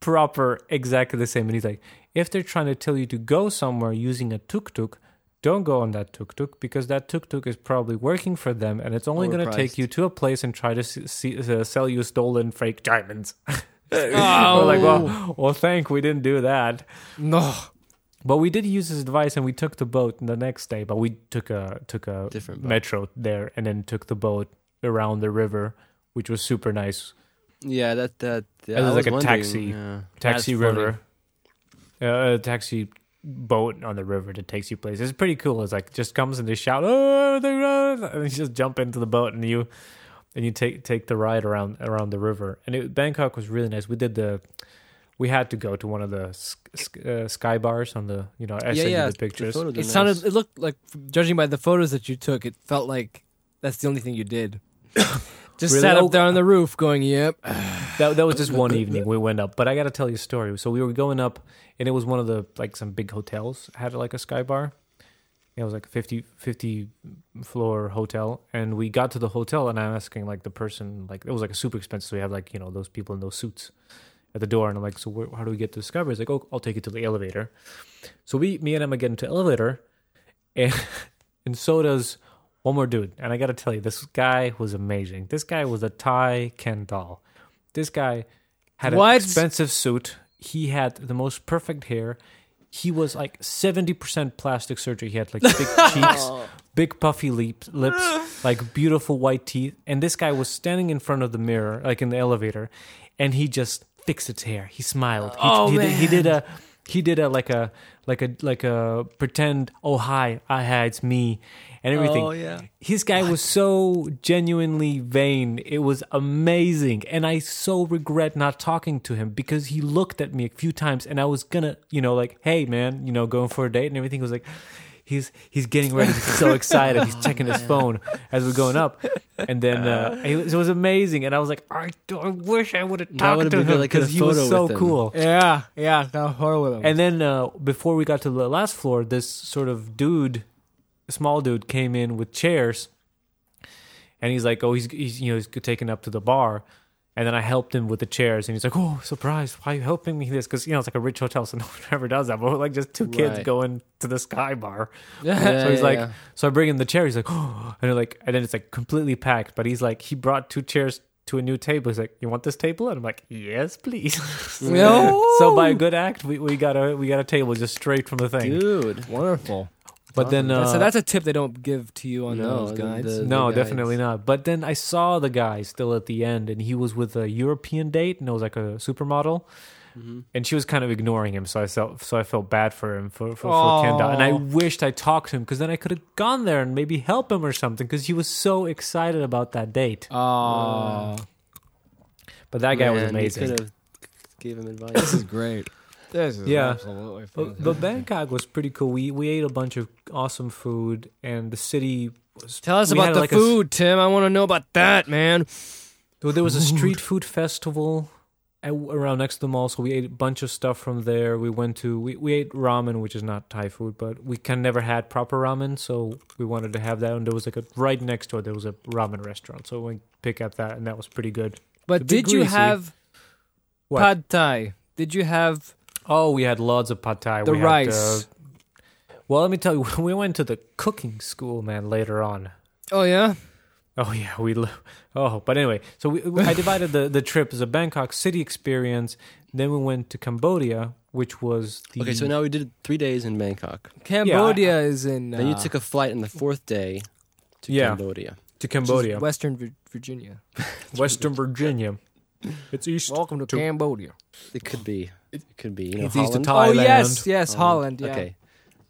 proper exactly the same. And he's like, if they're trying to tell you to go somewhere using a tuk tuk, don't go on that tuk tuk because that tuk tuk is probably working for them, and it's only going to take you to a place and try to see, see, uh, sell you stolen fake diamonds. *laughs* Oh. We're like, well, well, thank we didn't do that. no. But we did use his advice, and we took the boat the next day. But we took a took a Different boat. metro there, and then took the boat around the river, which was super nice. Yeah, that that. Yeah, And I there's was like a taxi. Yeah. taxi That's river, uh, a taxi boat on the river that takes you places. It's pretty cool. It's like just comes and they shout, "Oh!" they run," and you just jump into the boat and you and you take take the ride around around the river. And it, Bangkok was really nice. We did the. We had to go to one of the sk- sk- uh, sky bars on the, you know, I yeah, sent yeah. you the pictures. photos are It sounded. nice. It looked like, judging by the photos that you took, it felt like that's the only thing you did. *coughs* Just Really? sat up there on the roof, going, "Yep." *sighs* that that was just one evening we went up. But I got to tell you a story. So we were going up, and it was one of the like some big hotels had like a sky bar. It was like a 50, 50 floor hotel, and we got to the hotel, and I'm asking like the person like it was like a super expensive. So we have like you know those people in those suits at the door, and I'm like, so where, how do we get to the sky? He's like, oh, I'll take you to the elevator. So we, me and Emma get into the elevator, *laughs* and and so does one more dude. And I got to tell you, this guy was amazing. This guy was a Thai Ken doll. This guy had an What? expensive suit. He had the most perfect hair. He was like 70% plastic surgery. He had like big *laughs* cheeks, oh. big puffy lip, lips, *laughs* like beautiful white teeth. And this guy was standing in front of the mirror, like in the elevator, and he just fixed his hair. He smiled. He, Oh, he, did, he did a he did a like a like a like a pretend oh hi ah, hi it's me and everything. Oh, yeah. his guy was so genuinely vain. It was amazing. And i so regret not talking to him because he looked at me a few times and i was gonna you know like hey man you know going for a date and everything. He was like he's he's getting ready. He's so excited. He's checking his *laughs* phone as we're going up. And then uh, it, was, it was amazing. And i was like i, I wish i would have talked to him like, because he was so cool. Yeah, yeah. Got horror with him. and then uh, before we got to the last floor, this sort of dude, small dude, came in with chairs, and he's like, "Oh, he's he's you know he's taken up to the bar." And then I helped him with the chairs, and he's like, "Oh, surprise! Why are you helping me this?" Because you know it's like a rich hotel, so *laughs* no one ever does that. But we're like just two kids Right. going to the sky bar. yeah. *laughs* so he's yeah, like, yeah. so I bring him the chair. He's like, oh, and they're like, and then it's like completely packed. But he's like, he brought two chairs to a new table. He's like, you want this table? And I'm like, yes, please. No. *laughs* so by a good act, we, we got a we got a table just straight from the thing. Dude. wonderful. But then uh, so that's a tip they don't give to you on No, those the- guides. the- no, guides. definitely not. But then I saw the guy still at the end, and he was with a European date, and it was like a supermodel. Mm-hmm. And she was kind of ignoring him, so I felt so I felt bad for him for for, for Ken doll, and I wished I talked to him because then I could have gone there and maybe help him or something because he was so excited about that date. Oh, But that guy was Man, you amazing. could've Gave him advice. this is *laughs* great. This is Yeah. absolutely But, but Bangkok was pretty cool. We we ate a bunch of awesome food, and the city. Was, Tell us about the like a s- food, Tim. I want to know about that, man. Well, there was a street food festival at, around next to the mall, so we ate a bunch of stuff from there. We went to we, we ate ramen, which is not Thai food, but we can never had proper ramen, so we wanted to have that. And there was like a right next door, there was a ramen restaurant, so we pick up that, and that was pretty good. But a bit did you have What? pad thai? Did you have Oh, we had lots of pad thai. the we had, rice? uh, well, let me tell you, *laughs* we went to the cooking school, man. Later on, oh yeah. Oh yeah, we. Lo- oh, but anyway, so we, I divided the the trip as a Bangkok city experience. Then we went to Cambodia, which was the okay, so now we did three days in Bangkok. Cambodia is in. Uh, Then you took a flight on the fourth day to Yeah. Cambodia. to which is Cambodia, Western Vir- Virginia. *laughs* Western Virginia. It's east. Welcome to, to- Cambodia. It could be. It could be. You know, It's east of Holland. Thailand. Oh yes, yes, Holland. Holland. Yeah. Okay.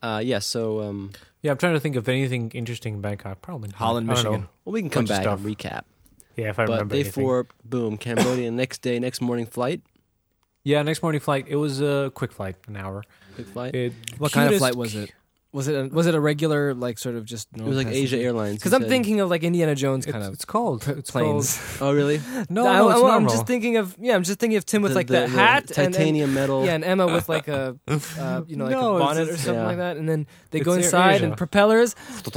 Uh, yeah. So um, Yeah, I'm trying to think of anything interesting in Bangkok. Probably not. Holland, I. Michigan. Well, we can come Bunch back stuff. and recap. Yeah, if I but remember. day anything. four, boom, Cambodia. next day, next morning flight. Yeah, next morning flight. It was a quick flight, an hour. Quick flight. It, What kind of flight was it? Was it a, was it a regular like sort of just? it was like Asia Airlines. Because I'm said. thinking of like Indiana Jones It's, kind of it's called. It's planes. *laughs* Oh, really? Called, *laughs* no, I, no, it's am normal. just thinking of yeah. I'm just thinking of Tim with The- like the- the, the hat and then- titanium metal. yeah, and Emma with like a *laughs* uh, you know like No, a bonnet or something yeah. like that, and then they It's go inside Asia. and propellers. For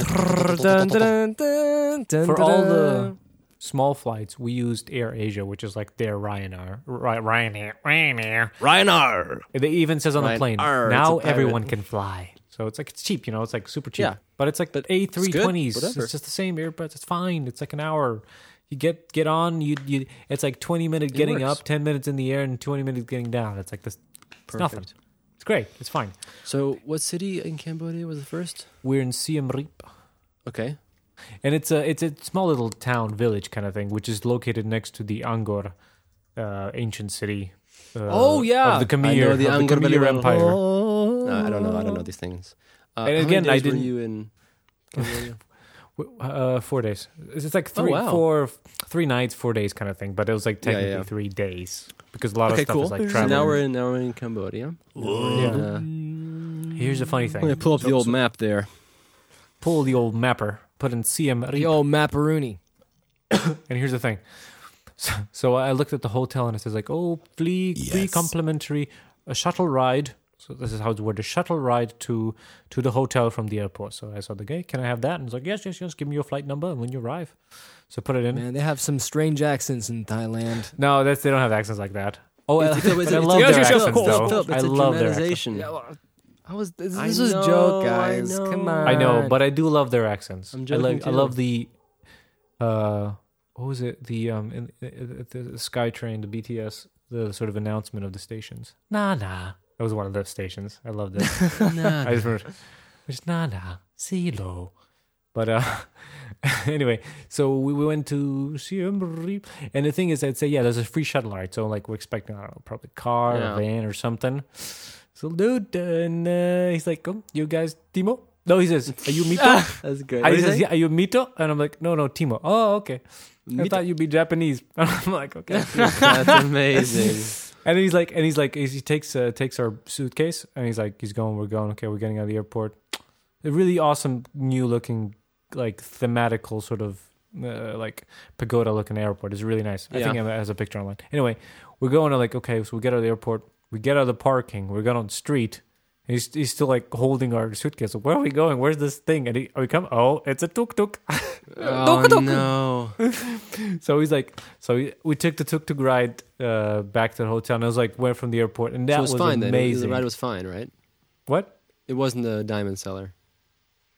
all the small flights, we used Air Asia, which is like their Ryanair. Ry- Ryanair. Ryanair. Ryanair. It even says on the plane, now everyone can fly. So it's like it's cheap, you know, it's like super cheap. Yeah. But it's like But A320s. it's good. It's just the same Airbus. It's fine. It's like an hour. You get get on, you you it's like 20 minutes getting works. up, 10 minutes in the air and 20 minutes getting down. It's like this it's nothing. It's great. It's fine. So, what city in Cambodia was the first? We're in Siem Reap. Okay. And it's a it's a small little town village kind of thing, which is located next to the Angkor uh, ancient city. Uh, Oh, yeah. of the I Khmer, know the of the Angkor Khmer Valley. Empire. No, I don't know. I don't know these things. Uh, And how again, I days were didn't- you in *laughs* Uh, four days. It's it's like Oh, three, wow. four, three nights, four days kind of thing. But it was like technically yeah. three days because a lot okay, of stuff cool. is like traveling. so traveling. now we're in now we're in Cambodia. Yeah. Uh, Here's the funny I'm thing. gonna pull up the old map there. Pull the old mapper. Put in Siem the Reap. old macarooni. *coughs* And here's the thing. So, so I looked at the hotel and it says like, oh, free, free complimentary a shuttle ride. So this is how it's worded: a shuttle ride to to the hotel from the airport. So I saw the guy, can I have that? And he's like, yes, yes, yes. Give me your flight number and when you arrive. So put it in. Man, they have some strange accents in Thailand. No, that's they don't have accents like that. Oh, *laughs* I, It's- it's- but I love their accents though. Philip, I a love their accents. Yeah, well, I was this, I this was know, a joke, guys. Come on. I know, but I do love their accents. I'm I joking like. I love the. Uh, what was it? The um, in, in, the SkyTrain, the BTS, the sort of announcement of the stations. Nah, nah. That was one of the stations. I loved it. Nah. *laughs* I just remember, it's nah, nah, Silo. But uh, *laughs* anyway, so we, we went to Siem Reap, and the thing is, I'd say, yeah, there's a free shuttle ride. So like, we're expecting, I don't know, probably a car Yeah. or van or something. So dude, and uh, he's like, oh, you guys, Timo? No, he says, are you Mito? *laughs* That's great. I says, yeah, are you Mito? And I'm like, no, no, Timo. Oh, okay. I thought you'd be Japanese. And I'm like, okay. That's amazing. And he's like, and he's like, he takes uh, takes our suitcase, and he's like, he's going, we're going. Okay, we're getting out of the airport. A really awesome, new looking, like thematical sort of uh, like pagoda looking airport. It's really nice. I Yeah. think it has a picture online. Anyway, we're going to like, okay, so we get out of the airport. We get out of the parking. We're going on the street. He's, he's still like holding our suitcase. Where are we going? Where's this thing? And he, we come. Oh, it's a tuk tuk. *laughs* oh no. *laughs* So he's like, so we, we took the tuk tuk ride uh, back to the hotel, and I was like, went from the airport, and that so was, was, fine then. amazing. The ride was fine, right? what? It wasn't the diamond seller.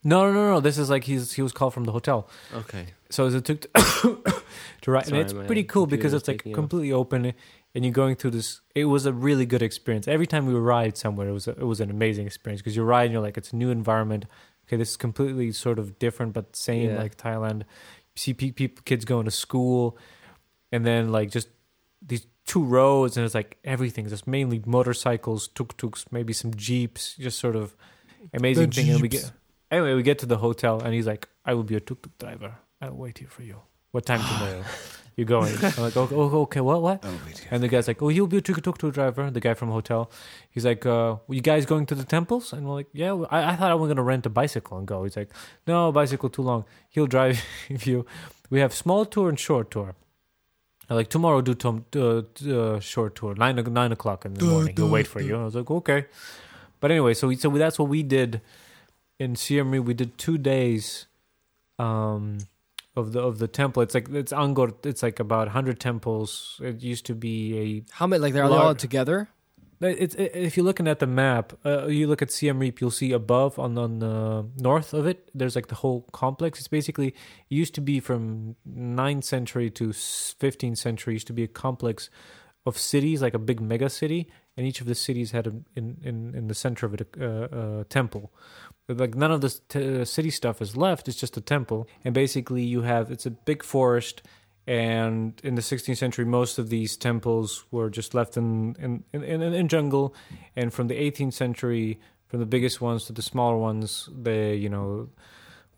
No, no, no, no. This is like he's he was called from the hotel, Okay. so it took to, *coughs* to ride, Sorry, and it's pretty cool because it's like taking off. completely open, and you're going through this. It was a really good experience. Every time we ride somewhere, it was a, it was an amazing experience because you ride, and you're like, it's a new environment. Okay, this is completely sort of different, but same Yeah. like Thailand. You see pe- people, kids going to school, and then like just these two roads, and it's like everything. Just mainly motorcycles, tuk tuks, maybe some jeeps, just sort of amazing thing. And we get anyway, we get to the hotel, and he's like, "I will be a tuk tuk driver. I'll wait here for you. What time tomorrow?" *sighs* *laughs* You going? *laughs* I'm like, oh, oh, okay, what, what? And the guy's like, oh, you'll be a tuk tuk driver. The guy from the hotel. He's like, uh, you guys going to the temples? And we're like, yeah. I, I thought I was gonna rent a bicycle and go. He's like, no, bicycle too long. He'll drive *laughs* you. We have small tour and short tour. I'm like tomorrow, do tom, uh, uh, short tour 9, 9 o'clock in the morning. He'll wait for you. I was like, okay. But anyway, so we, so that's what we did in Siem Reap. We did two days. Um, of the of the temple. It's like it's Angkor. It's like about hundred temples. It used to be a How many? Like they're they Lar- all together? It's it, if you're looking at the map, uh, you look at Siem Reap. You'll see above on on the north of it. There's like the whole complex. It's basically it used to be from 9th century to 15th century. Used to be a complex of cities, like a big mega city, and each of the cities had a, in in in the center of it a, uh, a temple. Like none of the t- uh, city stuff is left. It's just a temple, and basically you have it's a big forest. And in the 16th century, most of these temples were just left in in, in, in, jungle. And from the 18th century from the biggest ones to the smaller ones. The you know,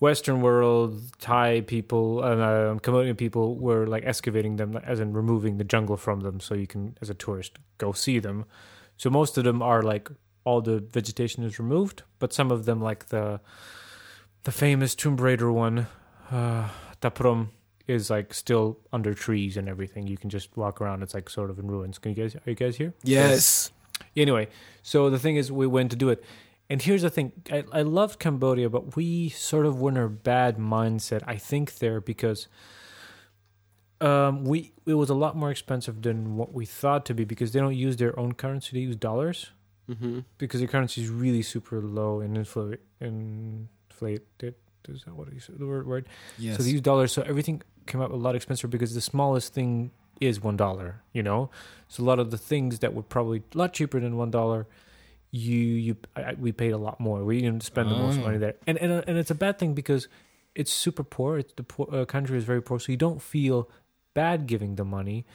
Western world Thai people, uh, um, Cambodian people were like excavating them, as in removing the jungle from them, so you can, as a tourist, go see them. So most of them are like all the vegetation is removed, but some of them, like the the famous Tomb Raider one, uh, Ta Prohm, is like still under trees and everything. You can just walk around. It's like sort of in ruins. Can you guys? Are you guys here? Yes. Anyway, so the thing is, we went to do it. And here's the thing I, I loved Cambodia, but we sort of were in a bad mindset, I think, there because um, we it was a lot more expensive than what we thought to be because they don't use their own currency, they use dollars Mm-hmm. because the currency is really super low and infl- inflated. Is that what you said, the word? word? Yes. So these dollars, so everything came out a lot expensive because the smallest thing is one dollar. You know, so a lot of the things that were probably a lot cheaper than one dollar, you you I, we paid a lot more. We didn't spend the most Oh. money there, and and and it's a bad thing because it's super poor. It's the poor, uh, country is very poor, so you don't feel bad giving the money,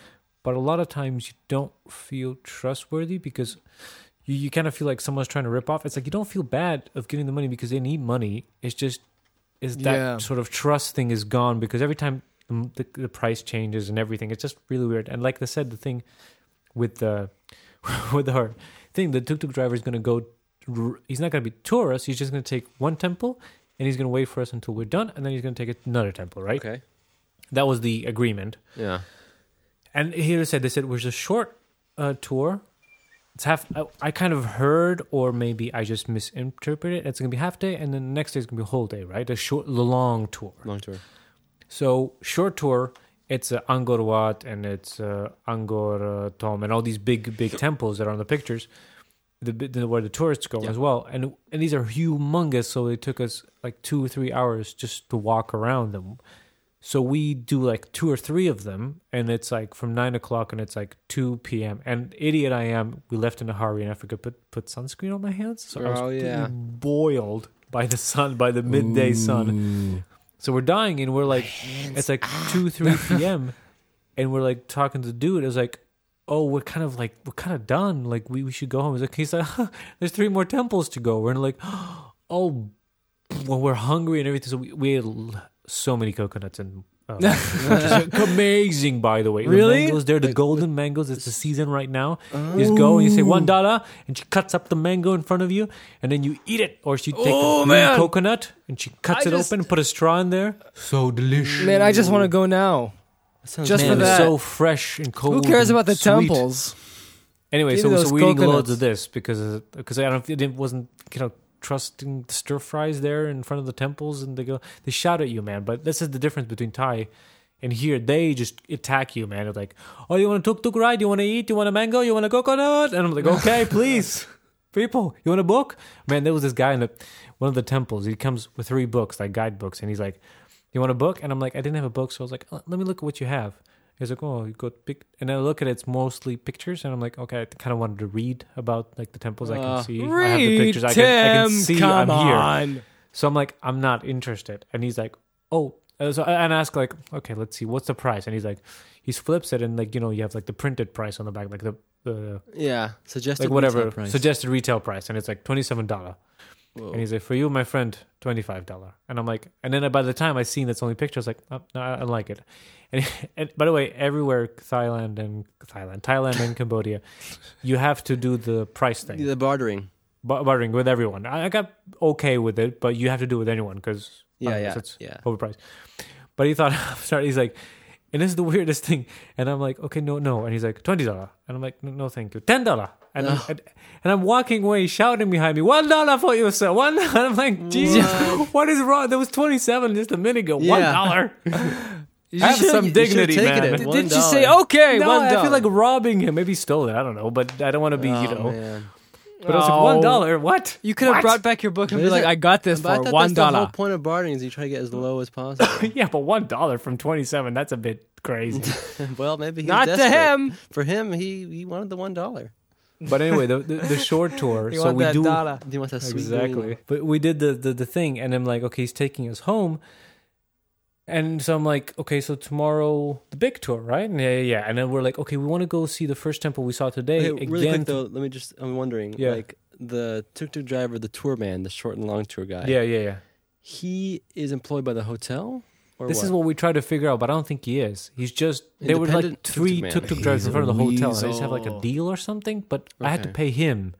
but a lot of times you don't feel trustworthy because. You, you kind of feel like someone's trying to rip off. It's like you don't feel bad of giving the money because they need money. It's just is that Yeah. sort of trust thing is gone because every time the, the, the price changes and everything, it's just really weird. And like I said, the thing with the *laughs* with our thing, the tuk tuk driver is going to go. He's not going to be tour us. He's just going to take one temple and he's going to wait for us until we're done, and then he's going to take another temple. Right? Okay. That was the agreement. Yeah. And here they said they said it was a short uh, tour. It's half. I, I kind of heard, or maybe I just misinterpreted. It's gonna be half day, and then the next day is gonna be a whole day, right? The short, the long tour. Long tour. So short tour, it's uh, Angkor Wat and it's uh, Angkor uh, Thom and all these big big *laughs* temples that are on the pictures, the, the where the tourists go Yeah. as well. And and these are humongous, so it took us like two or three hours just to walk around them. So we do like two or three of them, and it's like from nine o'clock and it's like two p.m. And idiot I am, we left in a hurry, and I forgot to put put sunscreen on my hands, so I was Oh, yeah. boiled by the sun, by the midday sun. So we're dying, and we're like, it's like two, three *laughs* p.m., and we're like talking to the dude. It's like, oh, we're kind of like we're kind of done. Like we, we should go home. He's like, he's like, *laughs* there's three more temples to go. We're like, *gasps* oh, well, we're hungry and everything. So we, we ate so many coconuts and. Uh, *laughs* amazing, by the way. The Really? mangoes, they're the golden mangoes. It's the season right now. You just go and you say one dollar, and she cuts up the mango in front of you, and then you eat it. Or she take Oh, a man. coconut and she cuts I it just- open, put a straw in there. So delicious. Man, I just want to go now. Just Man, for that. so fresh and cold. Who cares about the sweet. temples? Anyway, Give so, so we're eating loads of this because because I don't it wasn't you know trusting the stir fries there in front of the temples and they go they shout at you man. But this is the difference between Thai and here. They just attack you man. They're like oh you want a tuk tuk ride? You want to eat? You want a mango? You want a coconut? And I'm like okay *laughs* please. People you want a book? Man there was this guy in the one of the temples. He comes with three books like guidebooks. And he's like you want a book? And I'm like I didn't have a book so I was like "Uh, let me look at what you have He's like, oh, you got pic, and I look at it, it's mostly pictures, and I'm like, okay, I kind of wanted to read about like the temples I can Uh, see. I have the Read, pictures, I can, I can see come I'm here. So I'm like, I'm not interested, and he's like, oh, Uh, so and I ask like, okay, let's see, what's the price? And he's like, he flips it, and like you know, you have like the printed price on the back, like the the Yeah. Suggested like whatever retail price. suggested retail price, and it's like twenty seven dollar. Whoa. And he's like, for you, my friend, twenty five dollar. And I'm like, and then by the time I seen that's only picture, I was like, oh, no, I don't like it. And, *laughs* and by the way, everywhere Thailand and Thailand, Thailand and Cambodia, you have to do the price thing, the bartering. bar- bartering with everyone. I, I got okay with it, but you have to do it with anyone because Yeah, yeah, it's yeah. overpriced. But he thought, *laughs* sorry, he's like, and this is the *laughs* weirdest thing. And I'm like, okay, no, no. And he's like, twenty dollar. And I'm like, no, no, thank you, ten dollar. And, I'm- and and I'm walking away, shouting behind me, one dollar for you, sir. One. I'm like, mm. Jesus, what is wrong? There was twenty seven just a minute ago. One Yeah. dollar. *laughs* You Have should- some you dignity, taken man. it. Did didn't you say okay? no, one I feel dollar. like robbing him. Maybe he stole it. I don't know, but I don't want to be, you Oh, know. man. But I was like, Oh. one dollar. What? You could have What? brought back your book and But be like, isn't- "I got this But I for thought one that's the whole dollar." point of bartering is you try to get as low as possible. *laughs* yeah, but one dollar from twenty seven. That's a bit crazy. *laughs* well, maybe he's Not to desperate. him. For him, he he wanted the one dollar. But anyway, the, the the short tour. *laughs* You so want we that do dollar? He wants that sweet exactly. green. But we did the, the the thing, and I'm like, okay, he's taking us home. And so I'm like, okay, so tomorrow the big tour, right? And yeah, yeah, yeah. And then we're like, okay, we want to go see the first temple we saw today Okay, again. really quick though, let me just. I'm wondering, Yeah. like the tuk tuk driver, the tour man, the short and long tour guy. Yeah, yeah, yeah. he is employed by the hotel. Or This what? is what we try to figure out, but I don't think he is. He's just there were like three tuk-tuk man. tuk tuk drivers in front of the hotel, and they just have like a deal or something. But I had to Okay. pay him.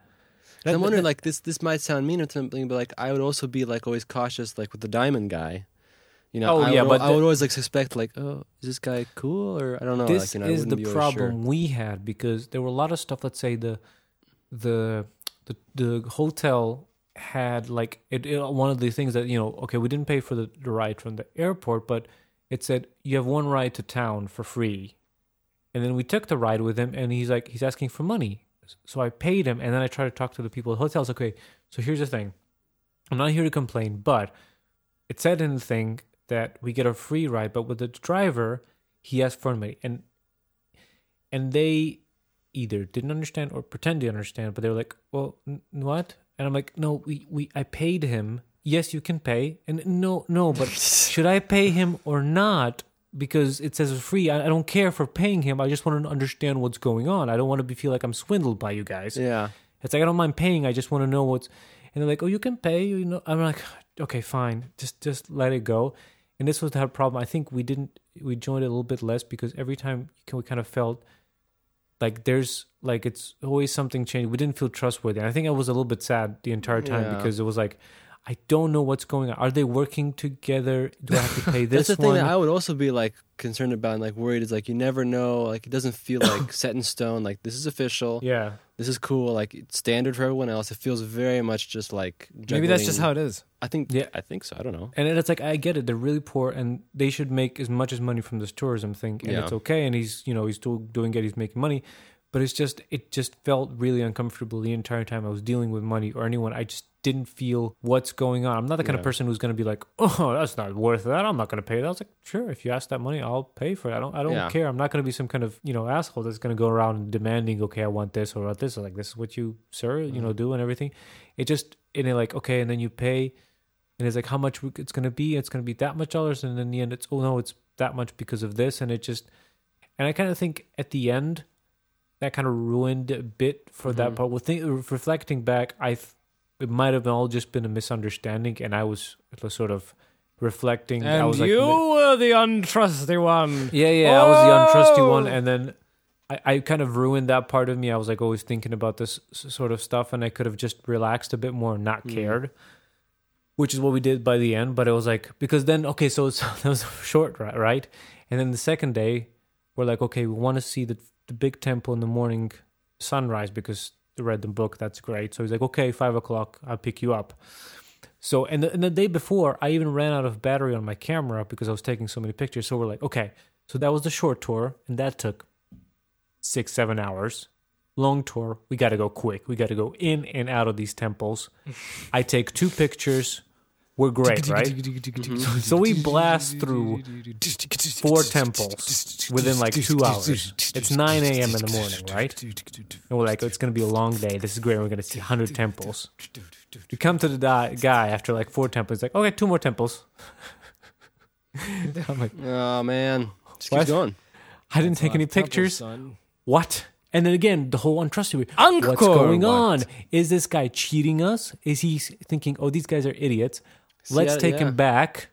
So I'm wondering, like this. This might sound mean or something, but like I would also be like always cautious, like with the diamond guy. You know, Oh, I yeah, would, but I the- would always like suspect, like, oh, is this guy cool or I don't know. this like, you know, I is the wouldn't be always problem Sure. we had because there were a lot of stuff. Let's say the the the, the hotel had like it, it- one of the things that you know. Okay, we didn't pay for the, the ride from the airport, but it said you have one ride to town for free. And then we took the ride with him, and he's like, he's asking for money. So I paid him, and then I tried to talk to the people at the hotels. Okay, so here's the thing. I'm not here to complain, but it said in the thing that we get a free ride, but with the driver, he asked for money, and and they either didn't understand or pretend to understand, but they were like, "Well, n- what?" And I'm like, "No, we we I paid him. Yes, you can pay." And no, no, but *laughs* should I pay him or not? Because it says it's free. I, I don't care for paying him. I just want to understand what's going on. I don't want to be feel like I'm swindled by you guys. Yeah, It's like I don't mind paying. I just want to know what's. And they're like, "Oh, you can pay." You know, I'm like, "Okay, fine. Just just let it go." And this was the problem. I think we didn't. We joined it a little bit less because every time we kind of felt like there's like it's always something changed. We didn't feel trustworthy. And I think I was a little bit sad the entire time Yeah. because it was like, I don't know what's going on. Are they working together? Do I have to pay *laughs* this that's the thing that I would also be like concerned about and like worried is like you never know. Like it doesn't feel like *coughs* set in stone. Like this is official. yeah. This is cool. Like it's standard for everyone else. It feels very much just like Maybe that's just how it is. I think. Yeah. I think so. I don't know. And it's like I get it; they're really poor, and they should make as much as money from this tourism thing, and Yeah. it's okay. And he's, you know, he's still doing it; he's making money, but it's just, it just felt really uncomfortable the entire time I was dealing with money or anyone. I just didn't feel what's going on. I'm not the kind of person who's going to be like, *laughs* "Oh, that's not worth that. I'm not going to pay that." I was like, "Sure, if you ask that money, I'll pay for it. I don't, I don't Yeah. care. I'm not going to be some kind of, you know, asshole that's going to go around demanding, okay, I want this or I want this. Or like, this is what you, sir, you Mm-hmm. know, do and everything. It just, and it like, okay, and then you pay." and it's like how much it's going to be it's going to be that much dollars and in the end it's oh no it's that much because of this and it just and i kind of think at the end that kind of ruined a bit for that Mhm. part with think, reflecting back i th- it might have all just been a misunderstanding and i was it was sort of reflecting i And was like you were the untrusty one. yeah, yeah, I was the untrusty one, and then I, I kind of ruined that part of me. I was like always thinking about this sort of stuff, and I could have just relaxed a bit more and not Mm. cared, which is what we did by the end. But it was like because then okay, so *laughs* it's, that was *laughs* short, ri- right? And then the second day, we're like, okay, we want to see the the big temple in the morning sunrise because I read the book. That's great. So he's like, okay, five o'clock, I'll pick you up. So and the, and the day before, I even ran out of battery on my camera because I was taking so many pictures. So we're like, okay, so that was the short tour, and that took six, seven hours. Long tour, we got to go quick. We got to go in and out of these temples. I take two pictures. We're great, right? So we blast through four temples within like two hours. It's 9 a.m. in the morning, right? And we're like, it's going to be a long day. This is great. We're going to see 100 temples. We come to the di- guy after like four temples. He's like, okay, two more temples. I'm like, Oh man, just What? keep going. I didn't take any pictures. What? And then again, the whole untrustworthy. Angkor What's going Wat. on? Is this guy cheating us? Is he thinking, oh, these guys are idiots? Let's yeah, take yeah. him back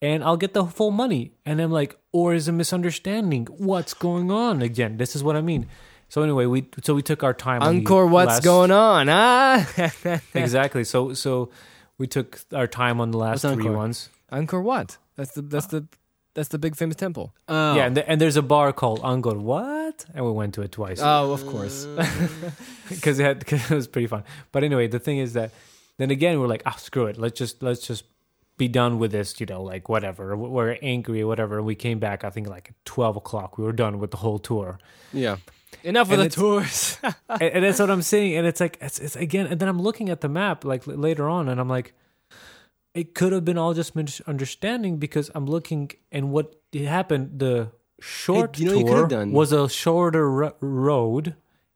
and I'll get the full money. And I'm like, or is a misunderstanding? What's going on again? This is what I mean. So anyway, we so we took our time. on Angkor, what's last- going on? Ah, *laughs* *laughs* Exactly. So so we took our time on the last What's three Angkor? ones. Angkor what? That's the that's the that's the big famous temple. Oh. Yeah, and, th- and there's a bar called Angkor What, and we went to it twice. Oh, of course. *laughs* because it had cause it was pretty fun. But anyway, the thing is that then again we're like, ah, screw it. Let's just let's just be done with this. You know, like whatever. We're angry or whatever. And we came back. I think like at twelve o'clock. We were done with the whole tour. Yeah. Enough And of the tours. *laughs* and, and that's what I'm saying. And it's like it's, it's again. And then I'm looking at the map like later on, and I'm like, it could have been all just misunderstanding because I'm looking and what it happened. The short you know tour done? was a shorter r- road,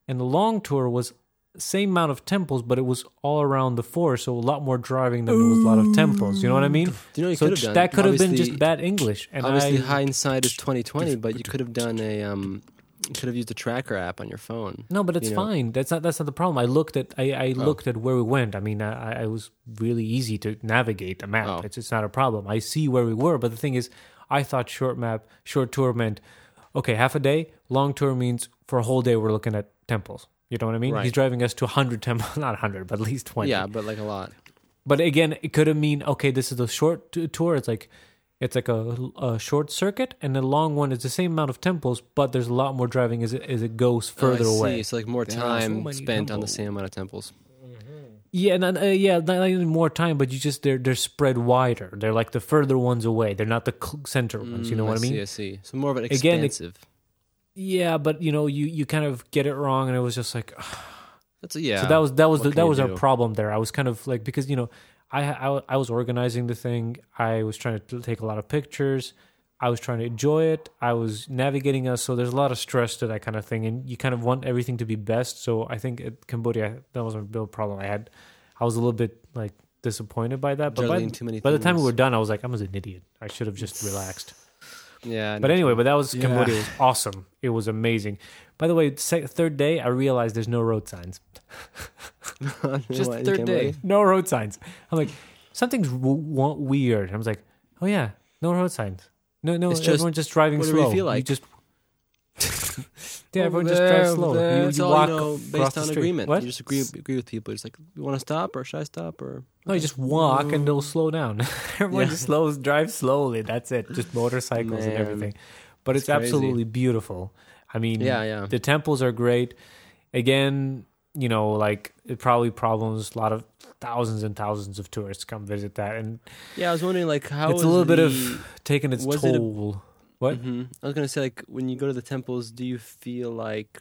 and the long tour was same amount of temples, but it was all around the forest, so a lot more driving than there was a lot of temples. You know what I mean? Do you know you so could have done? that could have been just bad English. And Obviously, I, hindsight is twenty twenty, but you could have done a um, You could have used a tracker app on your phone. No, but it's You know. fine. That's not that's not the problem. I looked at I, I Oh. looked at where we went. I mean, I, I was really easy to navigate a map. Oh. It's it's not a problem. I see where we were. But the thing is, I thought short map, short tour meant okay, half a day. Long tour means for a whole day we're looking at temples. You know what I mean? Right. He's driving us to hundred *laughs* temples, not hundred, but at least twenty. Yeah, but like a lot. But again, it could have mean okay, this is a short t- tour. It's like it's like a, a short circuit, and the long one is the same amount of temples, but there's a lot more driving as it as it goes further Oh, I away. See. So like more There are so time many spent on the same amount of temples. Yeah, and, uh, yeah, not even more time, but you just they're they're spread wider. They're like the further ones away. They're not the cl- center ones. You know Mm, what I mean? See, I see. So more of an Again, it- expansive. Yeah, but you know, you you kind of get it wrong, and it was just like *sighs* That's a, yeah. so that was that was the, that was our do? problem there. I was kind of like because you know I, I I was organizing the thing. I was trying to take a lot of pictures. I was trying to enjoy it. I was navigating us, so there's a lot of stress to that kind of thing, and you kind of want everything to be best. So I think at Cambodia that was a real problem I had. I was a little bit like disappointed by that, but by, Juggling too many by the time we were done, I was like, I was an idiot. I should have just relaxed. Yeah. But anyway, but that was Yeah. Cambodia. It was *laughs* awesome. It was amazing. By the way, sec- third day, I realized there's no road signs. *laughs* Just What, third day. No road signs. I'm like, something's w- w- weird. I was like, oh yeah, no road signs. No, no, It's just- everyone's just driving what do slow. like? just yeah, everyone just there, drives over slow. there. You, It's you all walk you know based the on agreement. What? You just agree agree with people. It's like, you want to stop or should I stop or? No, you just walk and they'll mm. slow down. *laughs* Everyone Yeah. just slows, drives slowly. That's it. Just motorcycles and everything. But it's It's absolutely beautiful. I mean, Yeah, yeah. the temples are great. Again, you know, like it probably problems. A lot of thousands and thousands of tourists come visit that, and Yeah, I was wondering like how It's a little bit of taking its was it a- toll. What? Mhm. I was gonna say like when you go to the temples, do you feel like?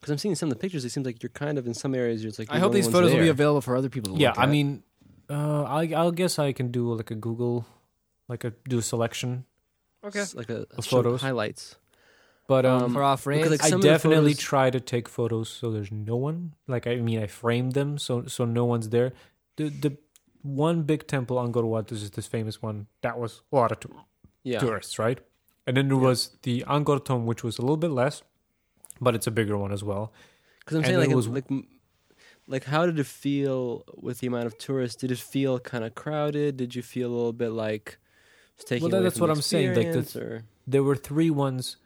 Because I'm seeing some of the pictures, it seems like you're kind of in some areas. You're just like I you're hope the these photos ones will be available for other people to yeah, look I at. mean, uh, I I guess I can do like a Google, like a do a selection. It's like a, a show of photos. highlights. But um, Um, for our because, like, I some of the definitely photos- try to take photos so there's no one. Like I mean, I framed them so so no one's there. The the one big temple Angkor Wat is this famous one that was a lot of tou- Yeah, tourists, right? And then there was the Angkor Thom, which was a little bit less, but it's a bigger one as well. because I'm and saying it like was- like like how did it feel with the amount of tourists? Did it feel kind of crowded? Did you feel a little bit like taking Well, that's what I'm saying, like, the- or There were three ones,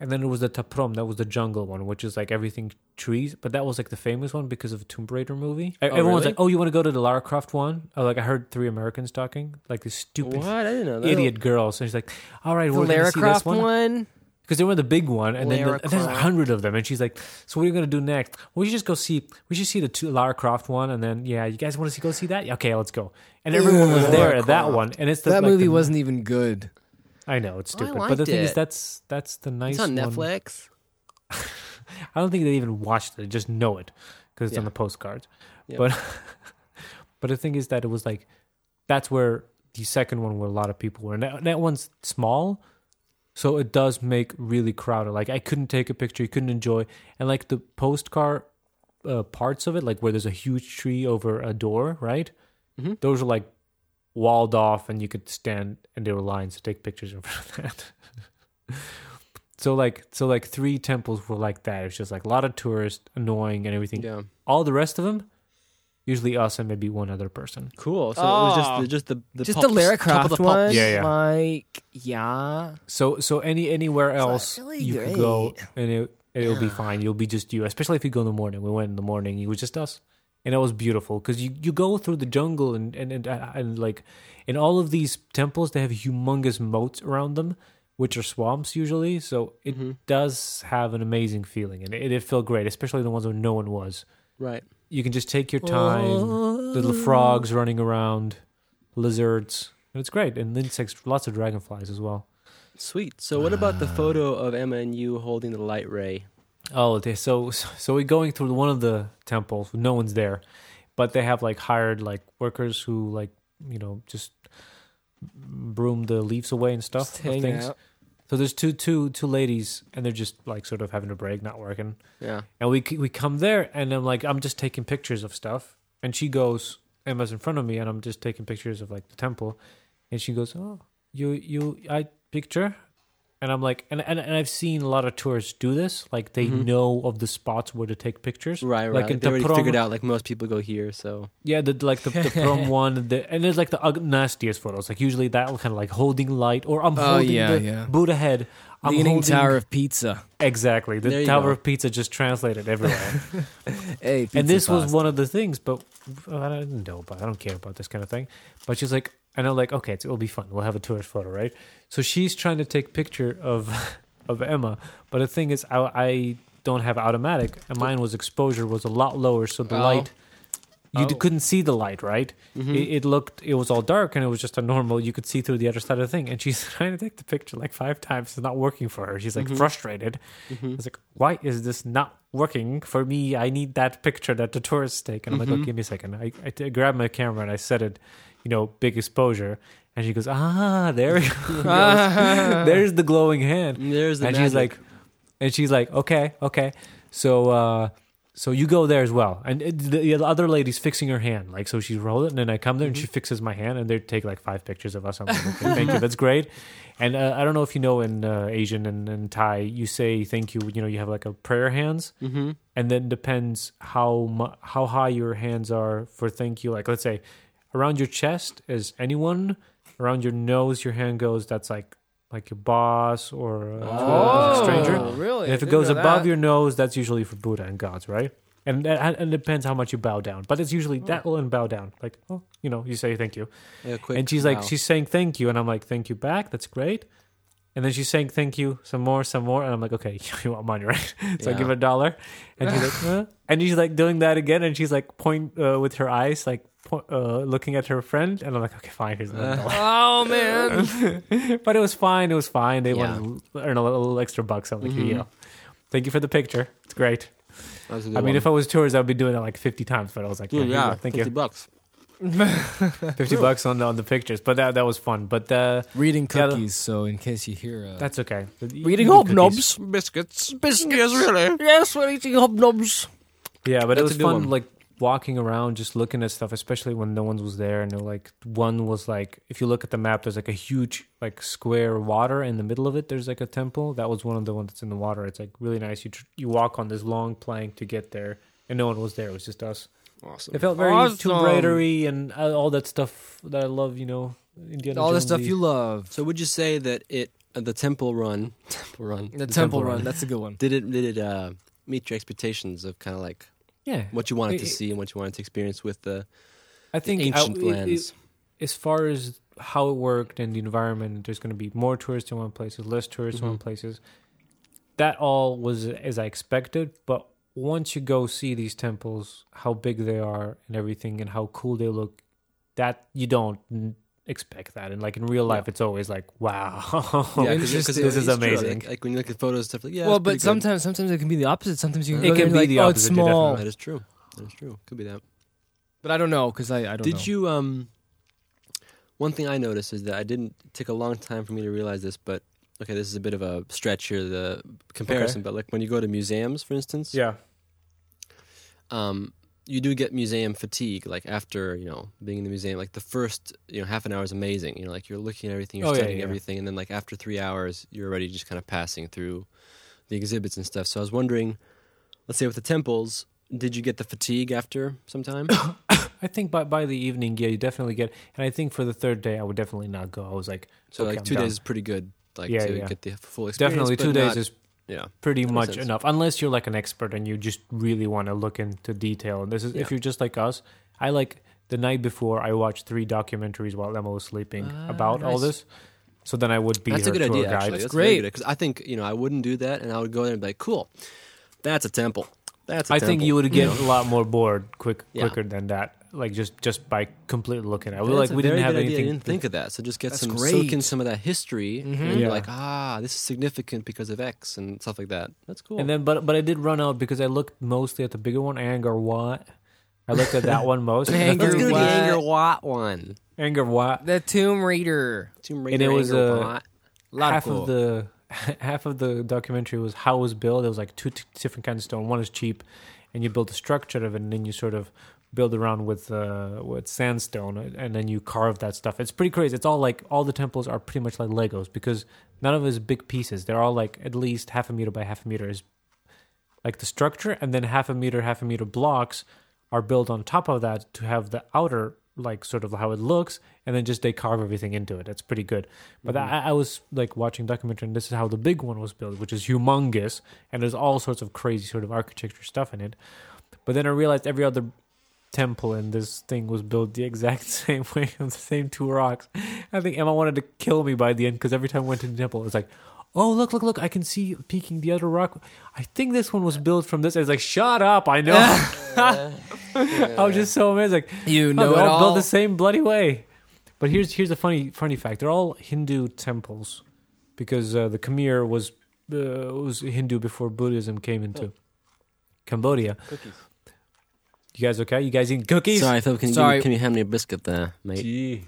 and then there was the Ta Prohm, that was the jungle one, which is like everything trees. But that was like the famous one because of the Tomb Raider movie. Oh, e- Everyone's really? like, "Oh, you want to go to the Lara Croft one?" Oh, like I heard three Americans talking, like this stupid what? I didn't know that. idiot girl. So she's like, "All right, the we're Lara gonna see this Croft one." one. because they were the big one, and then Lara the, there's a hundred of them, and she's like, "So what are you gonna do next? We should just go see. We should see the two, Lara Croft one, and then yeah, you guys want to see go see that? Okay, let's go." And everyone was there Lara at that Croft. one, and it's the, That like, movie the- wasn't even good. I know it's oh, I stupid, but the liked thing is that's that's the nice. It's on one. Netflix. *laughs* *laughs* I don't think they even watched it; they just know it because it's on the postcards. Yeah. But *laughs* but the thing is that it was like that's where the second one where a lot of people were, and that, that one's small, so it does make really crowded. Like I couldn't take a picture, you couldn't enjoy, and like the postcard uh, parts of it, like where there's a huge tree over a door, right? Mhm. Those are like walled off, and you could stand, and there were lines to take pictures in front of that. *laughs* so like so like three temples were like that. It's just like a lot of tourists, annoying, and everything. Yeah, All the rest of them, usually us and maybe one other person. cool. So it was just the, just the, the Just pups, the Lara top of Croft the pups. one. Yeah, yeah. Like, yeah. So so any anywhere else really you could go and it it'll be fine. You'll be just you. Especially if you go in the morning. We went in the morning. It was just us, and it was beautiful because you you go through the jungle and and and, uh, and like in all of these temples they have humongous moats around them, which are swamps usually. So it Mhm. does have an amazing feeling, and it, it felt great. Especially the ones where no one was. Right. You can just take your time. Little frogs running around, lizards. And it's great, and insects, lots of dragonflies as well. Sweet. So what about the photo of Emma and you holding the light ray? Oh, okay. So so we're going through one of the temples. No one's there, but they have like hired like workers who like you know just broom the leaves away and stuff. Just of hang things. out. So there's two two two ladies, and they're just like sort of having a break, not working. Yeah. And we we come there, and I'm like, I'm just taking pictures of stuff, and she goes, Emma's in front of me, and I'm just taking pictures of like the temple, and she goes, oh, you you I picture, and I'm like, and, and and I've seen a lot of tourists do this. Like they Mhm. know of the spots where to take pictures. Right, Like right. in they already Ta Prohm- figured out like most people go here, so Yeah, the like the, the prom *laughs* one, the, and there's like the nastiest photos. Like usually that kind of like holding light, or I'm Oh, holding yeah, the yeah. Buddha head. I'm Leaning holding- Tower of Pizza. Exactly, the Tower go. of Pizza just translated everywhere. *laughs* Hey, pizza and this was one of the things, but I don't know, but I don't care about this kind of thing. But she's like, I know, like, okay, it's, it'll be fun. We'll have a tourist photo, right? So she's trying to take picture of *laughs* of Emma, but the thing is, I, I don't have automatic, and mine was exposure was a lot lower, so the Oh. light. You Oh. couldn't see the light, right? Mhm. It, it looked, it was all dark, and it was just a normal. You could see through the other side of the thing. And she's *laughs* trying to take the picture like five times. It's not working for her. She's like Mhm. frustrated. Mhm. I was like, why is this not working for me? I need that picture that the tourists take. And I'm like, oh, give me a second. I I grabbed my camera and I set it, you know, big exposure. And she goes, ah, there we go. *laughs* *laughs* There's the glowing hand. there's the and she's like, and she's like, okay, okay. So, uh, so you go there as well. And it, the, the other lady's fixing her hand. Like, so she's rolling, and then I come there and she Mm-hmm. fixes my hand, and they take like five pictures of us. I'm like, okay, thank you. That's great. And uh, I don't know if you know in uh, Asian and, and Thai, you say thank you. You know, you have like a prayer hands, Mhm. and then depends how mu- how high your hands are for thank you. Like, let's say around your chest is anyone. Around your nose, your hand goes. That's like like your boss or uh, Oh, stranger. really? And if it goes above that. your nose, that's usually for Buddha and gods, right? And that and it depends how much you bow down. But it's usually that will and bow down. Like, oh, you know, you say thank you. A quick and she's like, she's saying thank you, and I'm like, thank you back. That's great. And then she's saying thank you some more, some more, and I'm like, okay, *laughs* you want money, right? *laughs* so I give her a dollar, and she's like, *laughs* huh? and she's like doing that again, and she's like point uh, with her eyes, like uh, looking at her friend, and I'm like, okay, fine, here's another dollar. Oh man. *laughs* but it was fine. It was fine. They Yeah. wanted to earn a little, little extra bucks. I'm like, Mhm. you know, thank you for the picture. It's great. That was a good I mean, one. if I was tours, I'd be doing it like 50 times. But I was like, yeah, Dude, yeah, thank 50 you. bucks. *laughs* 50 bucks on the, on the pictures. But that that was fun. But uh, Reading Yeah, cookies, so in case you hear uh, that's okay. reading Eat cookies. hobnobs. Biscuits. Biscuits. Yes, really. Yes, we're eating hobnobs. Yeah, but That's it was good fun, one. like walking around, just looking at stuff, especially when no one was there. And like, one was like, if you look at the map, there's like a huge like square water in the middle of it. There's like a temple. That was one of the ones that's in the water. It's like really nice. You tr- you walk on this long plank to get there, and no one was there. It was just us. Awesome. It felt very Tomb Awesome. Raidery and uh, all that stuff that I love. You know, Indiana All the stuff you love. So would you say that it uh, the temple run, *laughs* temple run, The, temple, run. That's a good one. did it did it uh, meet your expectations of kind of like Yeah, what you wanted It- to see and what you wanted to experience with the, I the think I- ancient it- it- lands? as far as how it worked and the environment, there's going to be more tourists in one places, less tourists in mm-hmm. one places. That all was as I expected, but once you go see these temples, how big they are and everything, and how cool they look, that you don't expect that. And like in real life, it's always like, wow, *laughs* Yeah, 'cause- Interesting. 'cause This is amazing. Like, like when you look at photos and stuff like yeah. well, but pretty good. sometimes sometimes it can be the opposite. Sometimes you can It go can be like, the oh, opposite, yeah, small. that is true. That is true. Could be that. But I don't know because I, I don't Did know. you um? One thing I noticed is that I didn't take a long time for me to realize this, but okay, this is a bit of a stretch here, the comparison. But like when you go to museums, for instance, yeah, um, you do get museum fatigue. Like after you know being in the museum, like the first you know half an hour is amazing. You know, like you're looking at everything, you're Oh, studying yeah. everything, and then like after three hours, you're already just kind of passing through the exhibits and stuff. So I was wondering, let's say with the temples, did you get the fatigue after some time? *coughs* I think by by the evening, yeah, you definitely get. And I think for the third day, I would definitely not go. I was like, So Okay, like I'm two done. days is pretty good. Like Yeah, to yeah. get the full experience. definitely two days not- is yeah. pretty much sense. enough unless you're like an expert and you just really want to look into detail and this is Yeah. if you're just like us i like the night before i watched three documentaries while emma was sleeping Ah, about all this so then i would be That's her a good idea. guide Actually, that's great. because I think you know I wouldn't do that, and I would go there and be like, "Cool, that's a temple. That's a i temple." I think you would get know? *laughs* a lot more bored quick Yeah. quicker than that like just just by completely looking at it That's like we didn't have good idea. anything I didn't think of that. So just get That's some great. soak in some of that history, Mhm. and you're like, ah, this is significant because of X and stuff like that. That's cool. and then but but i did run out because i looked mostly at the bigger one Angkor Wat i looked at that *laughs* one most anger let's go the Wat. Angkor Wat one. Angkor Wat the Tomb Raider. Tomb Raider. And it was, Angkor uh, Wat. Lot half of cool. of the *laughs* half of the documentary was how it was built. It was like two t- different kinds of stone. One is cheap, and you build a structure of it, and then you sort of build around with uh, with sandstone, and then you carve that stuff. It's pretty crazy. It's all like all the temples are pretty much like Legos because none of it is big pieces. They're all like at least half a meter by half a meter is like the structure, and then half a meter, half a meter blocks are built on top of that to have the outer like sort of how it looks, and then just they carve everything into it. That's pretty good. But I, I was like watching documentary, and this is how the big one was built, which is humongous, and there's all sorts of crazy sort of architecture stuff in it. But then I realized every other temple and this thing was built the exact *laughs* same way on *laughs* the same two rocks. I think Emma wanted to kill me by the end because every time I went to the temple, it was like, "Oh, look, look, look! I can see peeking the other rock. I think this one was built from this." I was like, "Shut up! I know." *laughs* I was just so amazed. Like, You oh, know they're it all built the same bloody way. But here's here's a funny funny fact: they're all Hindu temples because uh, the Khmer was uh, was Hindu before Buddhism came into Cambodia. Cookies. You guys okay? You guys eating cookies? Sorry, Phil. Can you, Sorry. can you hand me a biscuit there, mate? Gee.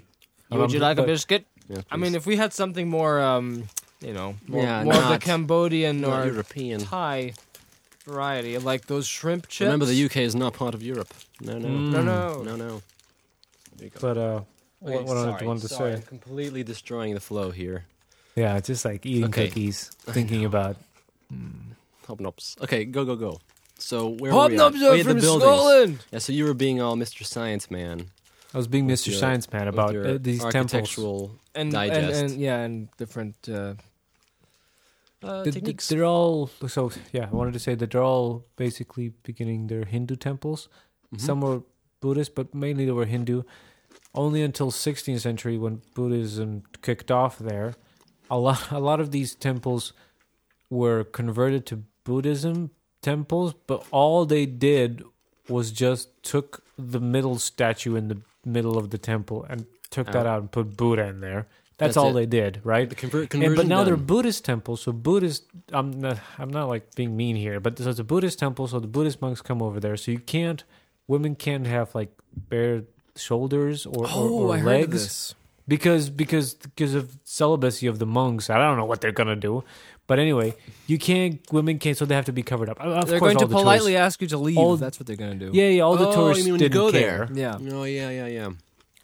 Would you like a biscuit? Yes, I mean, if we had something more, um, you know, more, Yeah, more of the Cambodian or European. Thai variety, like those shrimp chips. Remember, the UK is not part of Europe. No, no, Mm. No, no. no, no. There you go. But uh, Okay, what, what I sorry, wanted to sorry, say? I'm completely destroying the flow here. Yeah, just like eating Okay. cookies, thinking about. Hobnobs. Okay, go, go, go. So where were we at? Hobnobs Oh, are yeah, the from buildings. Scotland. Yeah, so you were being all Mr. Science Man. I was being Mr. your- Science Man with about your uh, these temples. architectural And, and, Digest. and yeah, and different. Uh, uh, Th- th- techniques. They're all so yeah. I wanted to say that they're all basically beginning their Hindu temples. Mhm. Some were Buddhist, but mainly they were Hindu. Only until 16th century when Buddhism kicked off there, a lot a lot of these temples were converted to Buddhism temples, but all they did was just took the middle statue in the middle of the temple and took that Out. and put Buddha in there. That's, That's all it. they did, right? the conver- And, conversion but now they're. Buddhist temples, so Buddhist. I'm not. I'm not like being mean here, but so it's a Buddhist temple, so the Buddhist monks come over there. So you can't. Women can't have like bare shoulders or, oh, or, or legs heard of this. because because because of celibacy of the monks. I don't know what they're gonna do, but anyway, you can't. Women can't, so they have to be covered up. Of They're course, going to the politely tourists- ask you to leave. all- That's what they're going to do. Yeah, yeah. All the Oh, tourists you mean didn't go care. there? Yeah. Oh yeah, yeah, yeah.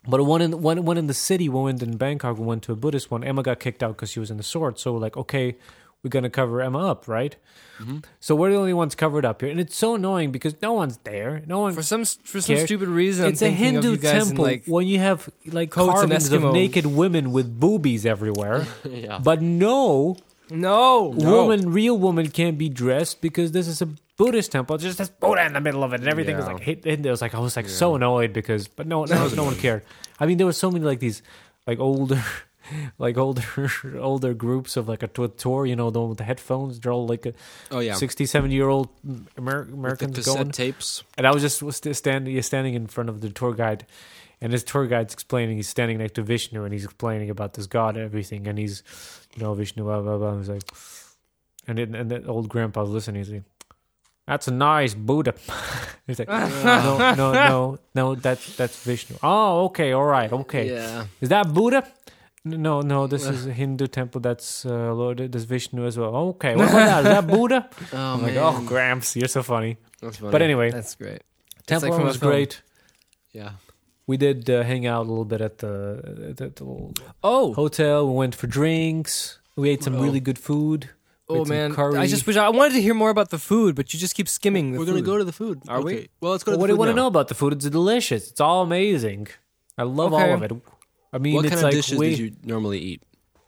But one in one one in the city, we went in Bangkok. We went to a Buddhist one. Emma got kicked out because she was in the sword. So we're like, okay, we're gonna cover Emma up, right? Mm-hmm. So we're the only ones covered up here, and it's so annoying because no one's there. No one. For some for some Cares. stupid reason, I'm it's a Hindu you guys in, temple like when you have like carvings of naked women with boobies everywhere. *laughs* yeah. but no, no, woman, real woman can't be dressed because this is a Buddhist temple. It just has Buddha in the middle of it, and everything was Yeah. like hit. It was like I was like so annoyed because, but no, no, no one cared. I mean, there were so many like these, like older, *laughs* like older, *laughs* older groups of like a tour, tour. You know, the one with the headphones. They're all like a Oh yeah. 67 year old Amer- Americans cassette going. tapes. And I was just was st- standing, standing in front of the tour guide, and his tour guide's explaining. He's standing next to Vishnu, and he's explaining about this god and everything. And he's, you know, Vishnu, blah blah blah. And he's like, and then, and that old grandpa's listening. He's like, "That's a nice Buddha." *laughs* he's like, "No, no, no, no. That's that's Vishnu." Oh, okay, all right, okay. Yeah. Is that Buddha? No, no. This is a Hindu temple. That's uh, Lord. That's Vishnu as well. Okay, what about that? Is that Buddha? *laughs* Oh I'm man. like, oh, Gramps, you're so funny. That's funny. But anyway, that's great. Temple like Run from a was great. Yeah. We did uh, hang out a little bit at the, at the little Oh, hotel. We went for drinks. We ate some Oh. really good food. Oh man, curry. I just wish I wanted to hear more about the food, but you just keep skimming the We're food. gonna go to the food. Are we? Well, let's go Well, to what the do you want to know about the food? It's delicious. It's all amazing. I love Okay. all of it. I mean, What it's kind like of dishes way, did you normally eat?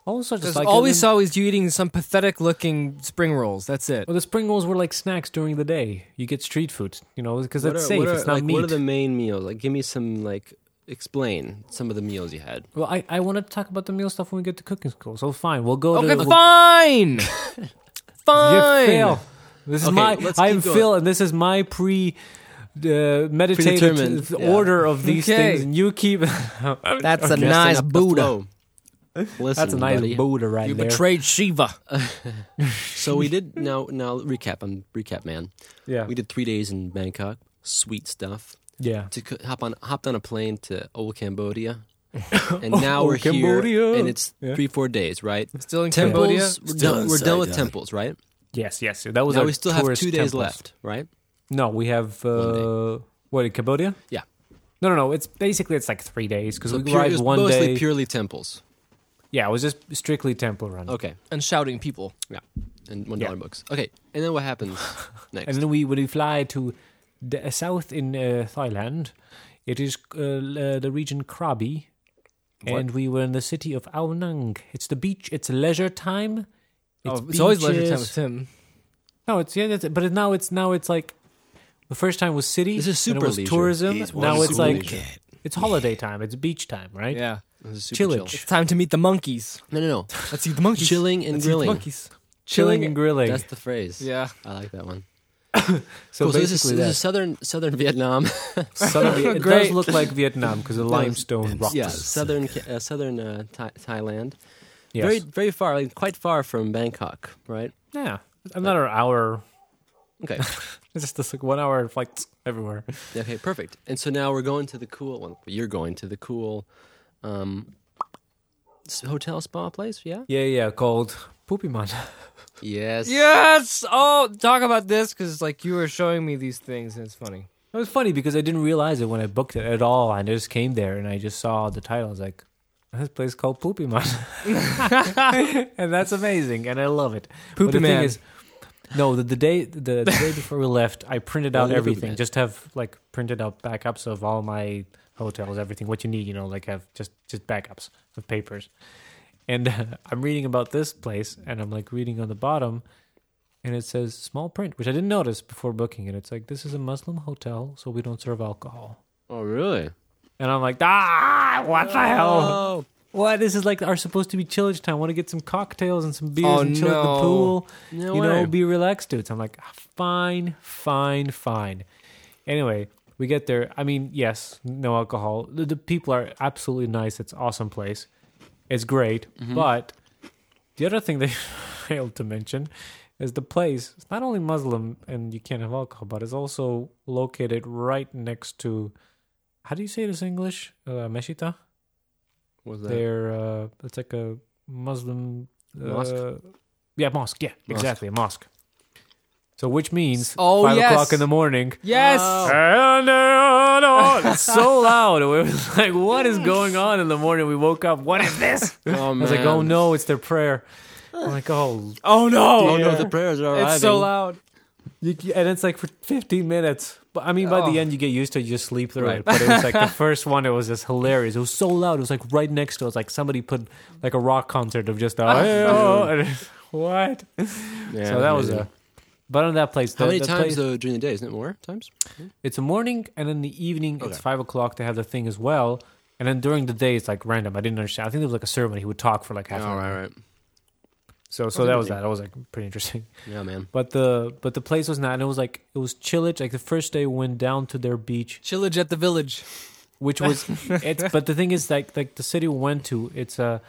All sorts of Because like all we saw was you eating some pathetic looking spring rolls. That's it. Well, the spring rolls were like snacks during the day. You get street food, you know, because it's are- safe. What are, it's not like, meat. What are the main meals? Like, give me some. Like, explain some of the meals you had. well, I, I want to talk about the meal stuff when we get to cooking school. So fine, we'll go Okay, to fine, *laughs* fine. You fail. This is Okay, my. I'm. Phil, and this is my pre. Uh, meditated Predetermined, th- yeah. order of these Okay. things, and you keep. *laughs* That's a Messing nice up the Buddha. Flow. *laughs* Listen, That's a nice buddy. Buddha right You there. You betrayed Shiva. *laughs* So we did now. Now recap. I'm recap man. yeah, We did three days in Bangkok. Sweet stuff. yeah. To hop on, hopped on a plane to old Cambodia, *laughs* and now we're Old Cambodia. here, and it's Yeah. three, four days, right? Still in Cambodia. We're done, we're done with temples, right? Yes, yes. That was now our we still have tourist two days temples. left, right? No, we have. One Uh, What in Cambodia? Yeah. No, no, no. It's basically it's like three days because So we pure, arrived was one mostly day. purely temples. Yeah, it was just strictly temple run. Okay, And shouting people. Yeah. And one Yeah. dollar books. Okay, and then what happens *laughs* next? And then we when we fly to the south in uh, Thailand, it is uh, uh, the region Krabi, and we were in the city of Ao Nang. It's the beach. It's leisure time. oh, it's always leisure time beaches. with Tim. No, it's yeah, that's, but it, now it's now it's like the first time was city. This is and it super was leisure. tourism. He's Now it's like leisure. it's holiday time. It's beach time, right? Yeah. This is super Chillage. It's time to meet the monkeys. No, no, no. Let's eat the monkeys. Chilling and Let's eat the grilling. monkeys. Chilling and grilling. That's the phrase. Yeah. I like that one. *coughs* so Cool, so this is, basically this is southern southern Vietnam. *laughs* Southern Viet- it *laughs* Great. does look like Vietnam because the *laughs* limestone rocks. yeah, southern Ca- uh, southern uh, Thai- Thailand. Yes. Very very far, like quite far from Bangkok, right? yeah. Another hour. Okay. It's just this like one hour flights everywhere. okay, perfect. And so now we're going to the cool one. You're going to the cool um, hotel spa place, yeah? Yeah, yeah. Called Poopyman. *laughs* Yes. Yes. Oh, talk about this because like you were showing me these things and it's funny. It was funny because I didn't realize it when I booked it at all. I just came there and I just saw the title. I was like, "This place called Poopy Man," *laughs* and that's amazing, and I love it. But Poopy the Man. Thing is, no, the, the day the, the day before we left, I printed out everything. Just have like printed out backups of all my hotels, everything what you need. You know, like have just just backups of papers. And uh, I'm reading about this place, and I'm like reading on the bottom, and it says small print, which I didn't notice before booking it. It's like this is a Muslim hotel, so we don't serve alcohol. Oh, really? And I'm like, ah, what the hell? Oh, What? This is like our supposed to be chillage time. I want to get some cocktails and some beers Oh, and chill at the pool. no you way. know, be relaxed, dudes. I'm like, ah, fine, fine, fine. Anyway, we get there. I mean, yes, no alcohol. The, the people are absolutely nice. It's awesome place. It's great. Mm-hmm. But the other thing *laughs* they failed to mention is the place. It's not only Muslim and you can't have alcohol, but it's also located right next to. How do you say this in English? Uh, meshita. Was that? They're uh, it's like a Muslim Mosque? Uh, yeah, mosque. Yeah, exactly, a mosque. So which means Oh, five yes. o'clock in the morning. Yes. And, it's so *laughs* loud. It was *laughs* like, "What is going on?" In the morning, we woke up. What is this? *laughs* Oh, I was like, "Oh no, it's their prayer." I'm like, "Oh, Oh no. Oh, no, the prayers are arriving. It's so loud. You, and it's like for 15 minutes. But I mean, by Oh. the end, you get used to it. You just sleep through Right. it. But it was like the first one. It was just hilarious. It was so loud. It was like right next to us. Like somebody put like a rock concert of just oh, what? Yeah, so that was amazing. a. But on that place, How the- many the times place- though during the day? Isn't it more times? It's a morning, and in the evening, it's five o'clock. They have the thing as well. And then during the day, it's like random. I didn't understand. I think there was like a ceremony. He would talk for like half oh, an hour. right, right. So, so that was that. That was like pretty interesting. *laughs* Yeah, man. But the but the place was not. And it was like it was chillage. Like the first day, we went down to their beach. Chillage at the village. which was *laughs* it's but the thing is like like the city we went to it's a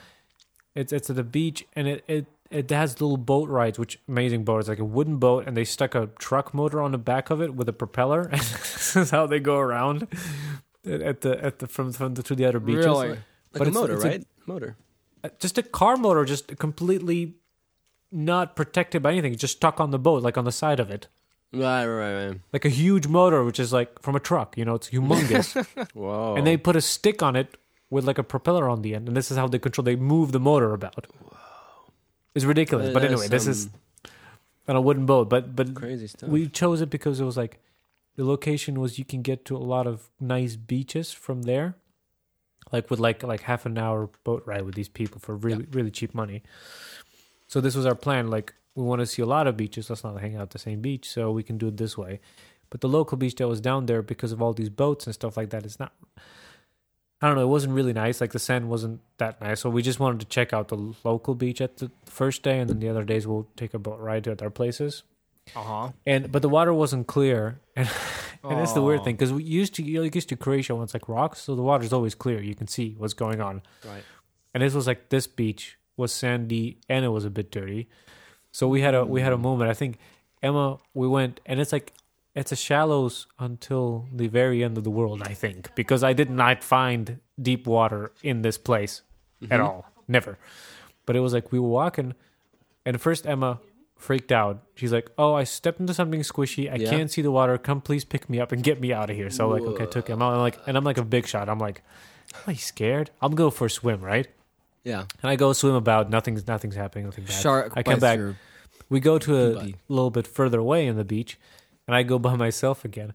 it's it's at the beach and it it it has little boat rides which amazing boat it's like a wooden boat and they stuck a truck motor on the back of it with a propeller *laughs* and this is how they go around at the at the from from the to the other beaches Really? Like But a it's- motor, it's a- right? motor. Uh, just a car motor just completely not protected by anything just stuck on the boat like on the side of it Right, right, right. like a huge motor which is like from a truck you know it's humongous *laughs* Whoa. and they put a stick on it with like a propeller on the end, and this is how they control. They move the motor about. It's ridiculous, but anyway, this is on a wooden boat. But but crazy stuff. we chose it because it was like the location was you can get to a lot of nice beaches from there, like with like like half an hour boat ride with these people for really really cheap money. So this was our plan. Like we want to see a lot of beaches. Let's not hang out at the same beach, so we can do it this way. But the local beach that was down there because of all these boats and stuff like that, it's not. I don't know. It wasn't really nice. Like the sand wasn't that nice. So we just wanted to check out the local beach at the first day, and then the other days we'll take a boat ride to other places. Uh huh. And but the water wasn't clear, and *laughs* and that's the weird thing because we used to you know, used to Croatia when it's like rocks, so the water's always clear. You can see what's going on. Right. And this was like this beach was sandy and it was a bit dirty. So we had a we had a moment. I think Emma we went and it's like it's a shallows until the very end of the world. I think because I did not find deep water in this place at all, never. But it was like we were walking, and first Emma freaked out. She's like, "Oh, I stepped into something squishy. I Yeah. can't see the water. Come, please pick me up and get me out of here." So like, okay, I took him out. And like, and I'm like a big shot. I'm like, "Am I scared? I'm go for a swim, right?" Yeah. And I go swim about. Nothing's nothing's happening. Nothing bad. Shark. I come back. We go to a Buddy. little bit further away in the beach, and I go by myself again.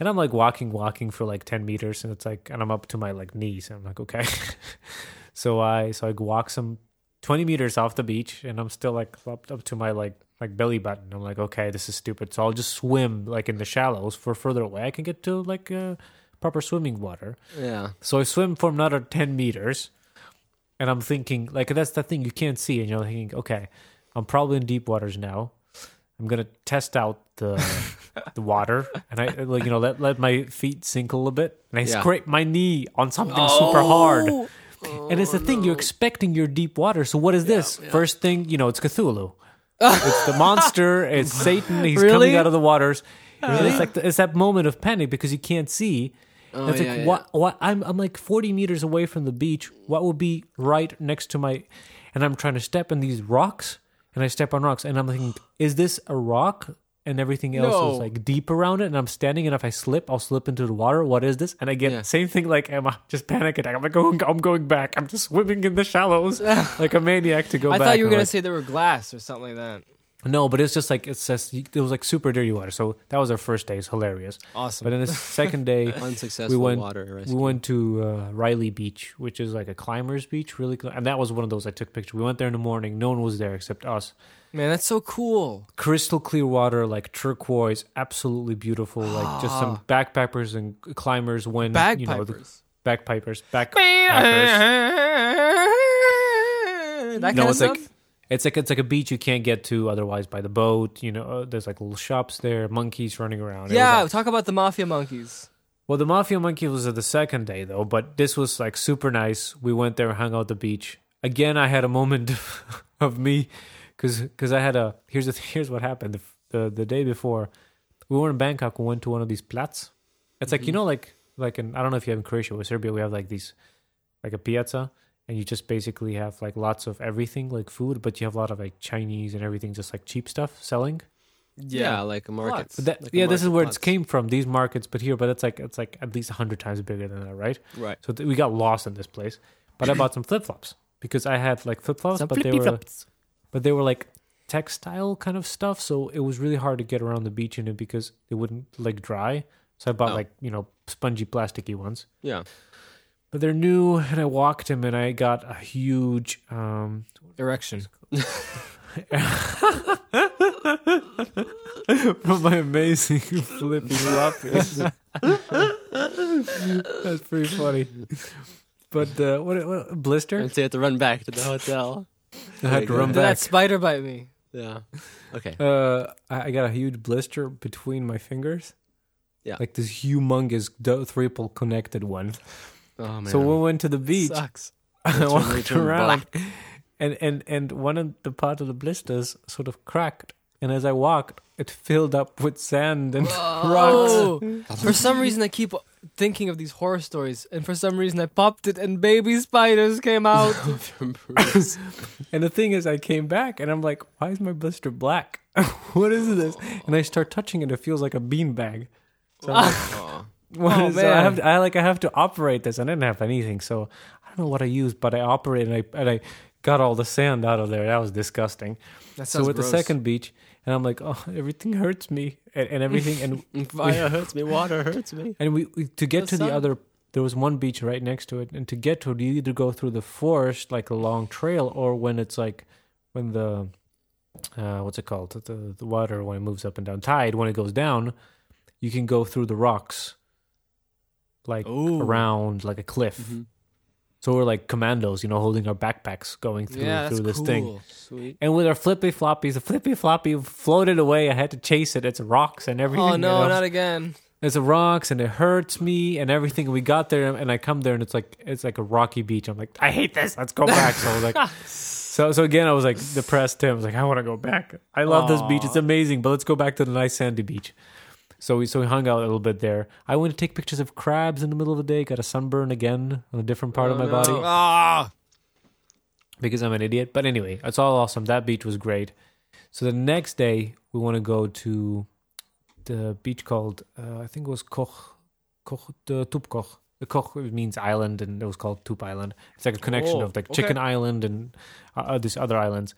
And I'm like walking, walking for like ten meters, and it's like, and I'm up to my like knees. And I'm like, okay. *laughs* so I so I walk some twenty meters off the beach, and I'm still like up up to my like like belly button. I'm like, okay, this is stupid. So I'll just swim like in the shallows for further away. I can get to like uh, proper swimming water. Yeah. So I swim for another 10 meters. And I'm thinking, like, that's the thing you can't see. And you're thinking, okay, I'm probably in deep waters now. I'm going to test out the *laughs* the water. And I, like, you know, let, let my feet sink a little bit. And I Yeah. scrape my knee on something super oh. hard. and it's the thing, you're oh, expecting your deep water. So what is this? First thing, you know, it's Cthulhu. *laughs* it's the monster. It's Satan. He's Really? coming out of the waters. It's like the, it's that moment of panic because you can't see. Oh, it's yeah, like what what I'm I'm like 40 meters away from the beach. What would be right next to my and I'm trying to step in these rocks and I step on rocks and I'm thinking is this a rock and everything else No. is like deep around it and I'm standing and if I slip I'll slip into the water. What is this? And I get Yeah. same thing like Emma, just panic attack. I'm like going I'm going back. I'm just swimming in the shallows *laughs* like a maniac to go I back. thought you were And I'm gonna say there were glass or something like that. no, but it's just like it says it was like super dirty water. So that was our first day. It's hilarious. Awesome. But then the *laughs* second day Unsuccessful we went water we went to uh, Railay Beach, which is like a climbers beach, really, and that was one of those I took pictures. We went there in the morning. No one was there except us. Man, that's so cool. Crystal clear water, like turquoise, absolutely beautiful. Like just some backpackers and climbers when you know the Bagpipers. backpipers, backpackers. *laughs* that kind no, of it's stuff. like it's like it's like a beach you can't get to otherwise by the boat. You know, uh, there's like little shops there, monkeys running around. It was yeah, like- talk about the mafia monkeys. Well, the Mafia Monkey was the second day though, but this was like super nice. We went there, hung out at the beach. Again, I had a moment *laughs* of me because because I had a here's the *laughs* here's what happened the, the the day before we were in Bangkok. We went to one of these plats. It's like you mm-hmm. know like like in I don't know if you have in Croatia or Serbia we have like these like a piazza and you just basically have like lots of everything like food, but you have a lot of like Chinese and everything just like cheap stuff selling. yeah. like a market. But that, Like a yeah, this is where plots. it came from. These markets, but here, but it's like it's like at least a hundred times bigger than that, right? Right. So th- we got lost in this place. But I bought some flip flops because I had like flip flops, but they flippy were flops. But they were like textile kind of stuff. So it was really hard to get around the beach in it because it wouldn't like dry. So I bought Oh. like you know spongy plasticky ones. Yeah. But they're new, and I walked them, and I got a huge um, Erection. *laughs* from my amazing *laughs* flippy floppies. That's pretty funny. But uh, what, what blister? And so you have to run back to the hotel. I had to run Did that spider bite me? Yeah. Okay. Uh, I I got a huge blister between my fingers. Yeah. like this humongous do- triple connected one. Oh man. So we went to the beach. Sucks. *laughs* I walked turn around, and and and one of the part of the blisters sort of cracked. And as I walked, it filled up with sand and *laughs* rocks. Oh, *laughs* for some reason I keep thinking of these horror stories, and for some reason I popped it, and baby spiders came out. *laughs* And the thing is, I came back and I'm like, why is my blister black? what is this? And I start touching it. It feels like a beanbag. So, I'm like, what Oh, is- so I man. have to, I like I have to operate this. I didn't have anything, so I don't know what I used, but I operated and I and I got all the sand out of there. That was disgusting. That So sounds with gross. the second beach, and I'm like, oh, everything hurts me and, and everything, and *laughs* Fire hurts me. Water hurts me. *laughs* and we, we to get The to the other. There was one beach right next to it, and to get to it, you either go through the forest like a long trail, or when it's like when the uh, what's it called the the water when it moves up and down tide when it goes down, you can go through the rocks like Ooh. around like a cliff. Mm-hmm. So we're like commandos, you know, holding our backpacks going through yeah, through this cool. thing. Sweet. And with our flippy floppies, the flippy floppy floated away. I had to chase it. It's rocks and everything. Oh no, not again. It's rocks and it hurts me and everything. We got there and I come there and it's like it's like a rocky beach. I'm like, I hate this. Let's go back. So I was like, *laughs* so so again, I was like depressed. Tim. I was like, I want to go back. I love this beach. It's amazing, but let's go back to the nice sandy beach. So we so we hung out a little bit there. I went to take pictures of crabs in the middle of the day. Got a sunburn again on a different part of Oh, my no. body Ah, because I'm an idiot. But anyway, it's all awesome. That beach was great. So the next day we want to go to the beach called uh, I think it was Koch, Koch the Tupkoch. The Koch means island, and it was called Tup Island. It's like a connection Oh, of like okay. Chicken Island and uh, uh, these other islands.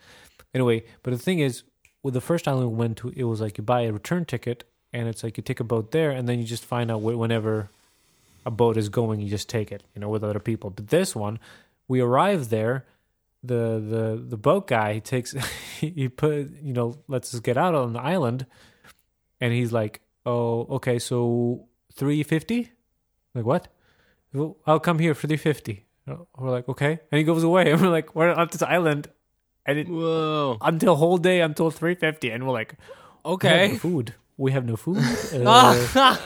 Anyway, but the thing is, with the first island we went to, it was like you buy a return ticket, and it's like you take a boat there, and then you just find out whenever a boat is going, you just take it, you know, with other people. But this one, we arrive there, the the the boat guy he takes *laughs* he put you know lets us get out on the island, and he's like, oh okay, so three fifty, like what? I'll come here for three fifty. We're like okay, and he goes away, *laughs* and we're like we're on this island, and it, Whoa. until whole day until three fifty, and we're like Okay. food. We have no food. *laughs* Uh,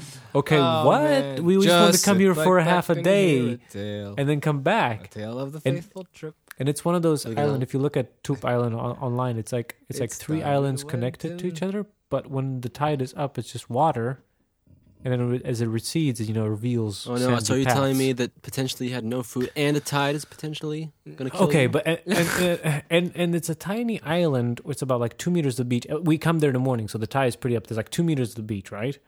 *laughs* okay, Oh, what? man. We just want to come here for back, half a and day a and then come A back. tale of the And- faithful trip. And it's one of those Look at island. If you look at Tup Island on, online, it's like it's like three islands connected to- each other. But when the tide is up, it's just water, and then as it recedes, you know, reveals. Oh no! So you're telling me that potentially you had no food and the tide is potentially gonna kill Okay, you? but and, and, uh, and and it's a tiny island. It's about like two meters of the beach. We come there in the morning, so the tide is pretty up. There's like two meters of the beach, right?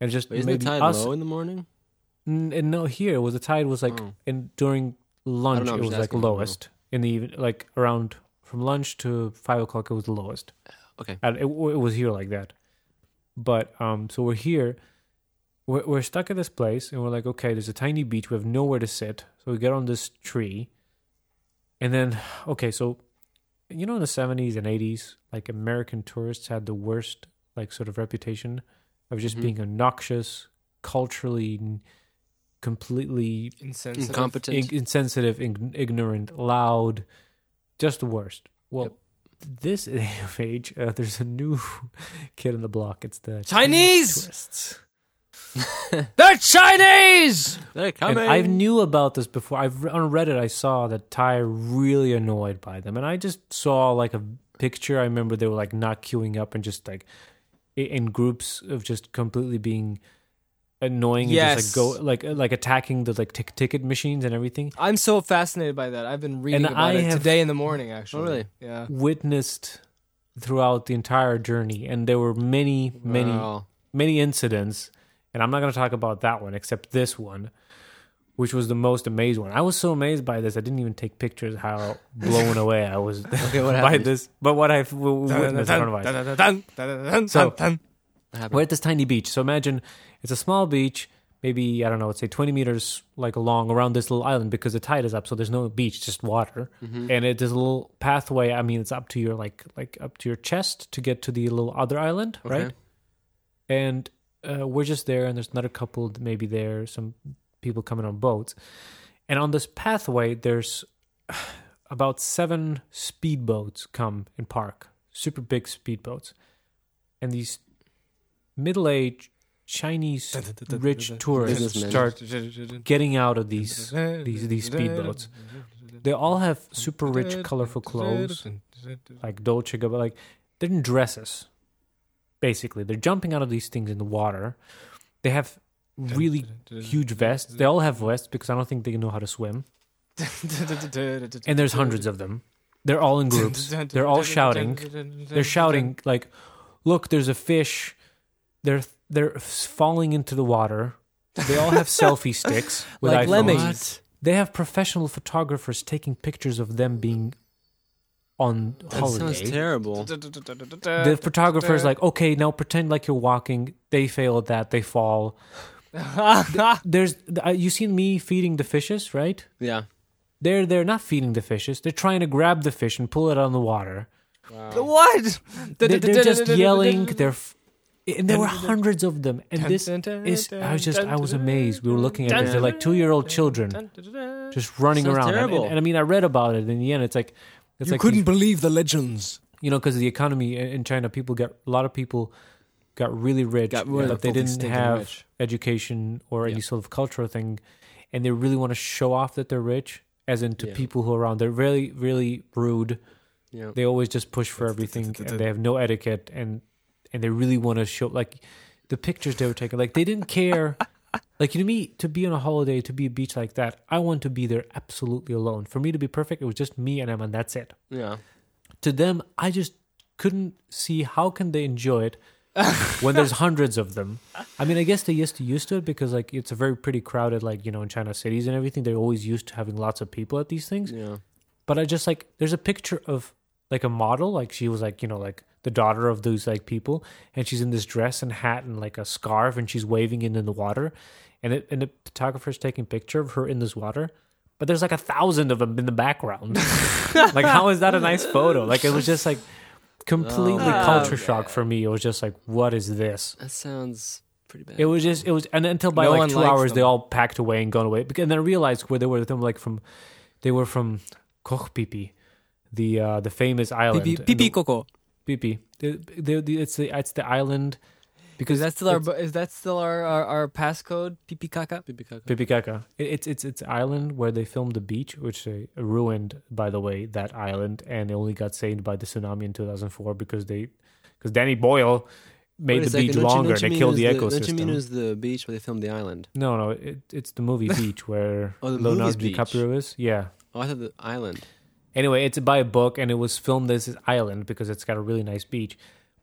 And just Wait, isn't maybe the tide us. low in the morning? N- and no, here was the tide was like Oh. in during lunch. It was like asking, I don't know. lowest in the even like around from lunch to five o'clock. It was the lowest. Okay. And it, it was here like that. But um, so we're here. We're we're stuck at this place, and we're like, okay, there's a tiny beach. We have nowhere to sit, so we get on this tree, and then okay, so you know, in the seventies and eighties, like American tourists had the worst like sort of reputation of just Mhm. being obnoxious, culturally completely Insensitive. Incompetent. ig- insensitive, ig- ignorant, loud, just the worst. Well, this day *laughs* age, uh, there's a new kid on the block. It's the Chinese! tourists. *laughs* They're Chinese! They're And coming. I knew about this before. I've on Reddit. I saw that Ty really annoyed by them, and I just saw like a picture. I remember they were like not queuing up and just like in groups of just completely being annoying and just like go like like attacking the like tic- ticket machines and everything. I'm so fascinated by that. I've been reading And about I it today in the morning, actually. Oh, really? Yeah. witnessed throughout the entire journey and there were many many Wow. many incidents and i'm not going to talk about that one except this one which was the most amazed one i was so amazed by this i didn't even take pictures how blown away i was *laughs* Okay, *laughs* by happened? this but what i've w- witnessed in front of us So- we're at this tiny beach so imagine it's a small beach maybe i don't know let's say 20 meters like along around this little island because the tide is up so there's no beach just water Mhm. and it is a little pathway. I mean, it's up to your like like up to your chest to get to the little other island, Okay. right? And uh, we're just there, and there's another couple maybe there, some people coming on boats, and on this pathway, there's *sighs* about seven speedboats come and park, super big speedboats, and these middle-aged Chinese rich *laughs* tourists start *laughs* getting out of these these these speedboats. They all have super rich, colorful clothes, *laughs* like Dolce Gabbana. Like they're in dresses, basically. They're jumping out of these things in the water. They have really huge vests. They all have vests because I don't think they know how to swim. And there's hundreds of them. They're all in groups. They're all shouting. They're shouting like, "Look, there's a fish." They're they're falling into the water. They all have *laughs* selfie sticks with Like iPhones. lemmings. They have professional photographers taking pictures of them being on That holiday. sounds terrible. the photographer's like, okay, now pretend like you're walking. They fail at that. They fall. *laughs* There's uh, you seen me feeding the fishes, right? Yeah. They're they're not feeding the fishes. They're trying to grab the fish and pull it out of the water. What? They're, they're just yelling. They're f- and there were hundreds of them. And this is I was just I was amazed. We were looking at this. They're like two year old children just running Sounds around. And- And, and I mean, I read about it. In the end, it's like it's You like couldn't these- believe the legends. you know, because the economy in in China, people got a lot of people got really rich, Got really but they didn't have rich. education or any Yeah. sort of cultural thing, and they really want to show off that they're rich, as in to Yeah. people who are around. They're really, really rude. Yeah. They always just push for everything, and they have no etiquette, and and they really want to show like the pictures they were taking. Like they didn't care. *laughs* Like to me, to be on a holiday, to be a beach like that, I want to be there absolutely alone. For me to be perfect, it was just me and them, and that's it Yeah. to them, I just couldn't see how can they enjoy it *laughs* when there's hundreds of them. I mean, I guess they used to used to it because like it's a very pretty crowded, like you know, in China cities and everything. They're always used to having lots of people at these things. Yeah. But I just like there's a picture of like a model, like she was like you know like the daughter of those like people, and she's in this dress and hat and like a scarf, and she's waving in in the water, and it and the photographer's taking picture of her in this water. But there's like a thousand of them in the background. *laughs* like, how is that a nice photo? Like, it was just like completely Oh, culture shock for me. It was just like, what is this? That sounds pretty bad. It was just it was, and until by No like two likes hours, they all packed away and gone away. And then I realized where they were. Them like from, they were from Kochpipi, the uh, the famous island. Pipi, And pipi the- Coco. Pipi. The, the, the, it's the it's the island because Is that still our? Is that still our our, our passcode? Pipi Kaka. Pipikaka. It, it's it's it's island where they filmed the beach, which they ruined by the way that island, and it only got saved by the tsunami in 2004 because they because Danny Boyle made Wait a the beach second, don't you- longer don't you and it mean killed it the was Don't you mean it was the beach where they filmed the island? No, no, it, it's the movie *laughs* Beach where Oh, the Leonardo movie's Beach. DiCaprio is. Yeah. Oh, I thought the island. Anyway, it's by a book and it was filmed as this island because it's got a really nice beach.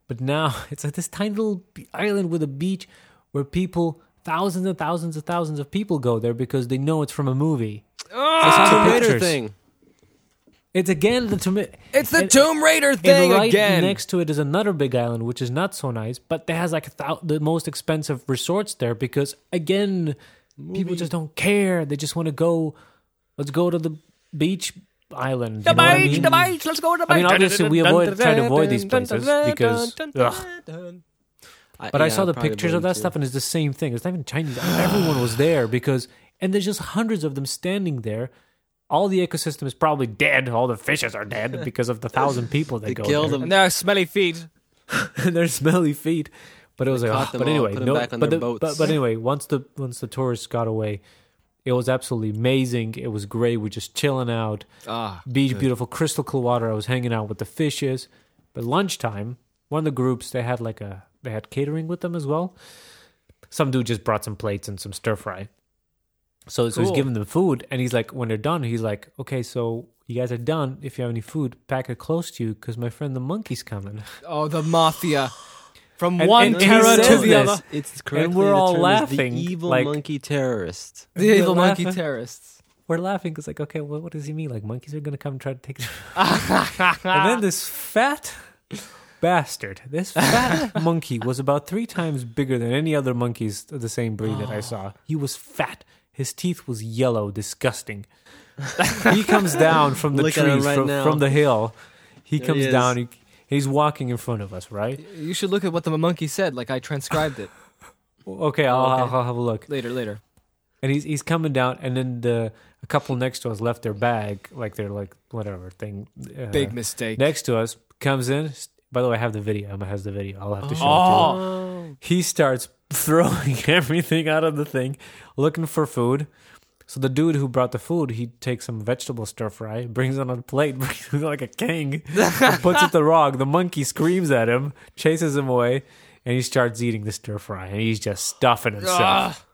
But now *laughs* it's like this tiny little island with a beach where people, thousands and thousands and thousands of people go there because they know it's from a movie. Ah, I saw the Tomb Raider thing. It's again the Tomb It's the And- Tomb Raider thing right again. next to it is another big island, which is not so nice, but that has like a thou- the most expensive resorts there because again, people just don't care. They just want to go. Let's go to the beach island. you know what I mean? beach. Let's go to the I mean, obviously, we avoid try to avoid these places because. ugh. But I saw the pictures of that stuff, and it's the same thing. It's not even Chinese. *sighs* Everyone was there because, and there's just hundreds of them standing there. All the ecosystem is probably dead. All the fishes are dead *laughs* because of the thousand people that They go killed there. them. And there are smelly feet. *laughs* and their smelly feet. But it was like, oh, them but all, anyway, put them no, back on but, their the, boats. but but anyway, once the once the tourists got away, it was absolutely amazing. It was great. We're just chilling out, Ah, beach, beautiful, crystal clear water. I was hanging out with the fishes. But lunchtime, one of the groups they had like a they had catering with them as well. Some dude just brought some plates and some stir fry. So, so he's giving them food, and he's like, when they're done, he's like, okay, so you guys are done. If you have any food, pack it close to you because my friend the monkey's coming. oh, the mafia. From And- one and terror to the this. other. It's correctly we're all laughing, The evil like- monkey terrorist. *laughs* The evil We're monkey laughing. terrorists. We're laughing because, like, okay, well, what does he mean? Like, monkeys are going to come and try to take it. *laughs* *laughs* and then this fat bastard, this fat monkey was about three times bigger than any other monkeys of the same breed that I *gasps* saw. He was fat. His teeth was yellow, disgusting. he comes down from the Look trees, right from, from the hill. He There comes he down. He, he's walking in front of us, right? You should look at what the monkey said. Like I transcribed it *laughs* Okay, I'll, okay. I'll, I'll have a look. later. Later. and he's he's coming down, and then the a couple next to us left their bag, like their like whatever thing. Uh, Big mistake. next to us comes in. By the way, I have the video. Emma has the video. I'll have to show Oh. it to you. He starts *laughs* throwing *laughs* everything out of the thing, looking for food. So the dude who brought the food, he takes some vegetable stir fry, *laughs* brings it on a plate, *laughs* brings it like a king, puts it *laughs* the rog. The monkey screams at him, chases him away, and he starts eating the stir fry, and he's just stuffing himself.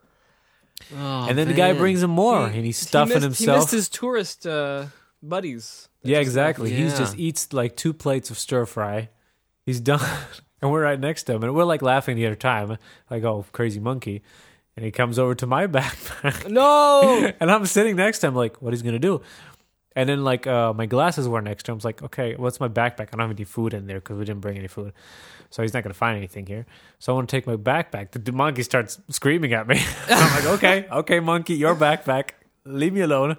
Oh, and then the guy brings him more, He- and he's he stuffing himself. He missed his tourist uh, buddies. Yeah, exactly. Yeah. just eats like two plates of stir fry. He's done, and we're right next to him, and we're like laughing the other time, like, "Oh, crazy monkey!" And he comes over to my *laughs* backpack, No. *laughs* and I'm sitting next to him, like, "What he's gonna do?" And then like uh, my glasses were next to him. I was like, "Okay, what's my backpack? I don't have any food in there because we didn't bring any food." So he's not gonna find anything here. So I want to take my backpack. The, the monkey starts screaming at me. *laughs* I'm like, "Okay, okay, monkey, your backpack. Leave me alone."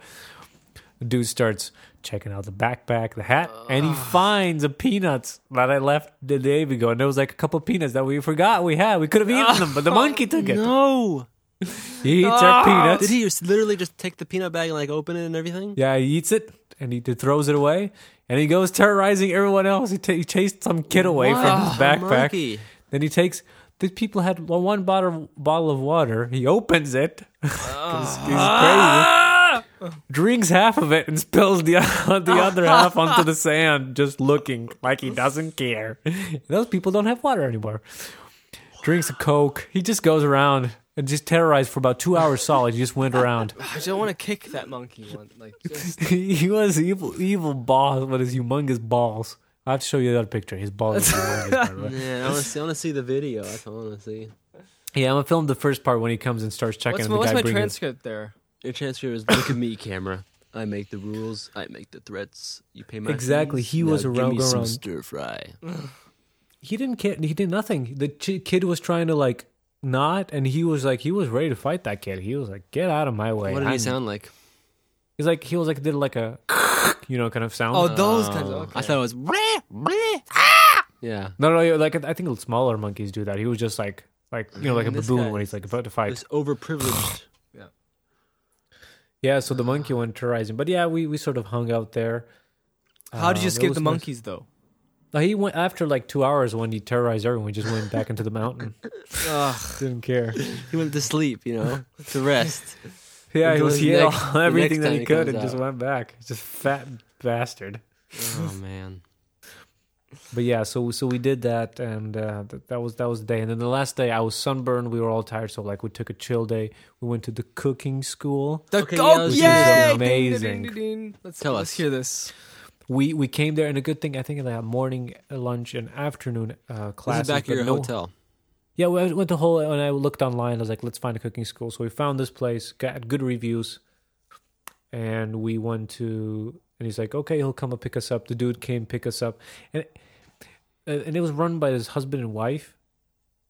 The dude starts checking out the backpack, the hat, and he finds a peanuts that I left the day ago. And there was like a couple peanuts that we forgot we had. We could have eaten them, but the *laughs* oh, monkey took it. No. *laughs* He eats our ah. peanuts. Did he just literally just take the peanut bag and like open it and everything? Yeah, he eats it and he throws it away. And he goes terrorizing everyone else. He, ta he chased some kid away from his The backpack. monkey. Then he takes. The people had one bottle bottle of water. He opens it. *laughs* 'Cause he's ah. crazy. Drinks half of it and spills the *laughs* the other *laughs* half onto the sand, just looking like he doesn't care. *laughs* Those people don't have water anymore. Drinks a coke. He just goes around and just terrorized for about two hours solid. He just went around. I just want to kick that monkey. One, like, just, he was evil, evil boss with his humongous balls. I'll have to show you that picture. His ball is the longest part, right? Man, I want to see. I want to see the video. I want to see. Yeah, I'm gonna film the first part when he comes and starts checking. What's, the what's guy my brings it. transcript there? Your transfer is look at me, camera. I make the rules. I make the threats. You pay my Exactly, fees. he was Now give around- me go some around. stir fry. *sighs* He didn't care. He did nothing. The ch- kid was trying to like not, and he was like he was ready to fight that kid. He was like, "Get out of my way!" What did he I'm- sound like? He's like he was like did like a *laughs* you know kind of sound. Oh, those kinds of. Oh, Okay. I thought it was. *laughs* bleh, bleh, ah! Yeah. no, no, like I think smaller monkeys do that. He was just like like you know like a baboon when he's like about to fight. This overprivileged. Yeah, so the monkey went terrorizing. But yeah, we, we sort of hung out there. How did Um, you it escape was the nice. monkeys though? He went after like two hours when he terrorized everyone. We just went back into the mountain. *laughs* Ugh. Didn't care. He went to sleep, you know, to rest. *laughs* Yeah, he Until was the he next- all- the *laughs* everything that time he he could comes and just out. went back. Just fat bastard. oh man. But yeah, so so we did that, and uh, th- that was that was the day. And then the last day, I was sunburned. We were all tired, so like we took a chill day. We went to the cooking school. The Okay, yeah, oh, let's do. Ding, Amazing. ding, ding, ding. Let's Tell let's us. hear this. We we came there, and a good thing I think they had morning, uh, lunch, and afternoon uh, This classes. back at your no- hotel. Yeah, we went the whole. When I looked online, I was like, "Let's find a cooking school." So we found this place, got good reviews, and we went to. And he's like, "Okay, he'll come and pick us up." The dude came pick us up, and uh, and it was run by his husband and wife.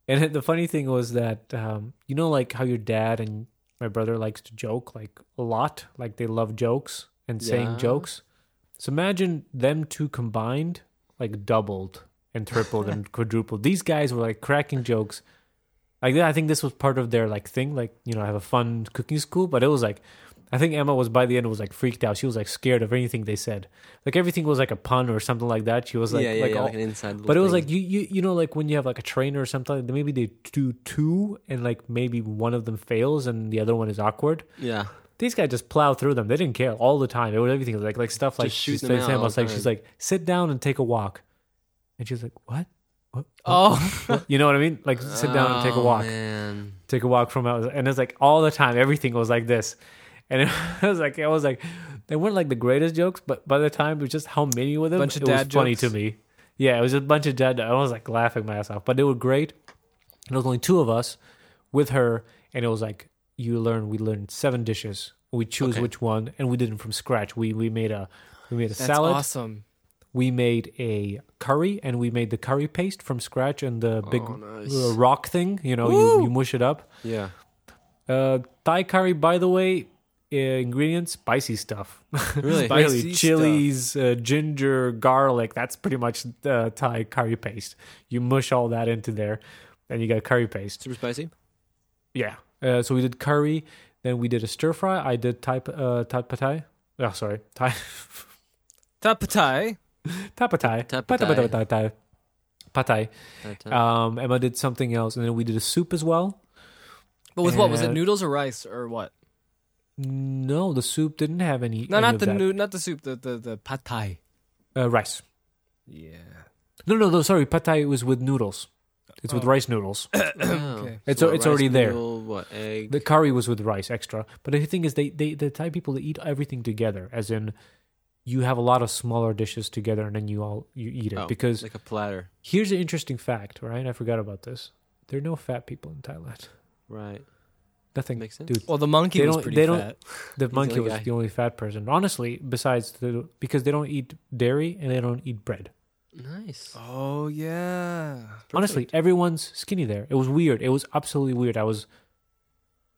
And *laughs* the funny thing was that um, you know, like how your dad and my brother likes to joke like a lot, like they love jokes and saying Yeah. jokes. So imagine them two combined, like doubled and tripled and *laughs* quadrupled. These guys were like cracking jokes. Like I think this was part of their like thing, like you know, have a fun cooking school. But it was like, I think Emma was by the end was like freaked out. She was like scared of anything they said. Like everything was like a pun or something like that. She was like, yeah, yeah, like, yeah, all, like an inside. but it was thing. like you, you you know like when you have like a trainer or something. Maybe they do two and like maybe one of them fails and the other one is awkward. yeah. These guys just plow through them. They didn't care all the time. It was everything like like stuff like she's saying about the like she's like sit down and take a walk, and she's like what? What? Oh, What? You know what I mean? Like sit down and take a Oh, walk Man. take a walk from out and it's like all the time everything was like this and *laughs* it was like it was like they weren't like the greatest jokes but by the time it was just how many of them Bunch of it was dad funny jokes? to me yeah it was a bunch of dad i was like laughing my ass off but they were great and it was only two of us with her and it was like you learn we learned seven dishes we choose Okay. which one and we did them from scratch we we made a we made a that's salad awesome. we made a curry and we made the curry paste from scratch and the big Oh, nice. uh, rock thing you know you, you mush it up Yeah. uh, Thai curry, by the way, ingredients spicy stuff. Really? *laughs* spicy Spicy chilies, uh, ginger, garlic. That's pretty much the Thai curry paste. You mush all that into there, and you got curry paste. Super spicy. Yeah. Uh, so we did curry, then we did a stir fry. I did Thai uh, Thai pad thai. Oh, sorry, Thai Tapatai. *laughs* Thai pad thai. Thai Pad thai, thai. Pad thai. Uh, Um, Emma did something else, and then we did a soup as well. But with what was it? Noodles or rice or what? No, the soup didn't have any. No, any not the that. noo- not the soup. The the the pad thai. uh, rice. Yeah. No, no, no. Sorry, pad thai was with noodles. It's with Oh. rice noodles. *coughs* Okay. It's it's rice already there. noodle, What egg? The curry was with rice extra. But the thing is, they, they the Thai people they eat everything together. As in, you have a lot of smaller dishes together, and then you all you eat it. Oh, because like a platter, here's an interesting fact, right? I forgot about this. There are no fat people in Thailand. right? Nothing. Makes sense. Dude, Well, the monkey They was don't- pretty they don't- fat. the the monkey only was guy. the only fat person. Honestly, besides the because they don't eat dairy and they don't eat bread. Nice. Oh yeah. Honestly, everyone's skinny there. It was weird. It was absolutely weird. I was,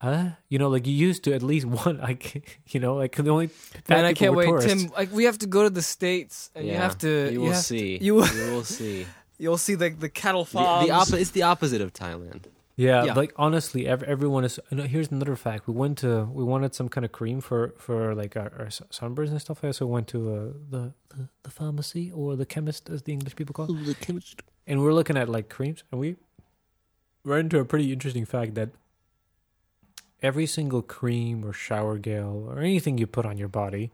huh? You know, like you used to at least *laughs* one, like you know, like the only fat Man, I can't were wait, tourists. Tim. Like we have to go to the states, and you have to. You will have- see. you- You will *laughs* see. You'll see like the cattle The, farms. the oppo- It's the opposite of Thailand. Yeah, Yeah. like honestly, ev- everyone is. Here's another fact. We went to we wanted some kind of cream for for like our, our sunburns and stuff. I so went to uh, the, the the pharmacy or the chemist, as the English people call it. And we're looking at like creams, and we ran into a pretty interesting fact that every single cream or shower gel or anything you put on your body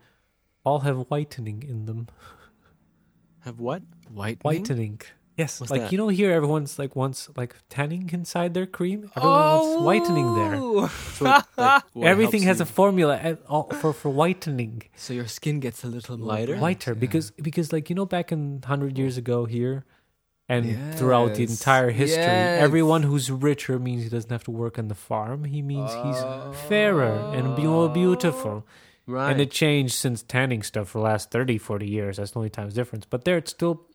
all have whitening in them. Have what? white. Whitening. Yes, What's like that? you know, here everyone's like wants like tanning inside their cream. Everyone wants oh! whitening there. Oh. So it, like, *laughs* Everything helps has a formula at all for for whitening, So your skin gets a little Lighter? whiter yeah. because because like you know back in hundred years ago here, and throughout the entire history, Yes. everyone who's richer means he doesn't have to work on the farm. He means he's oh. fairer and more beautiful. right. And it changed since tanning stuff for the last 30, 40 years. That's the only time's difference. But there, it's still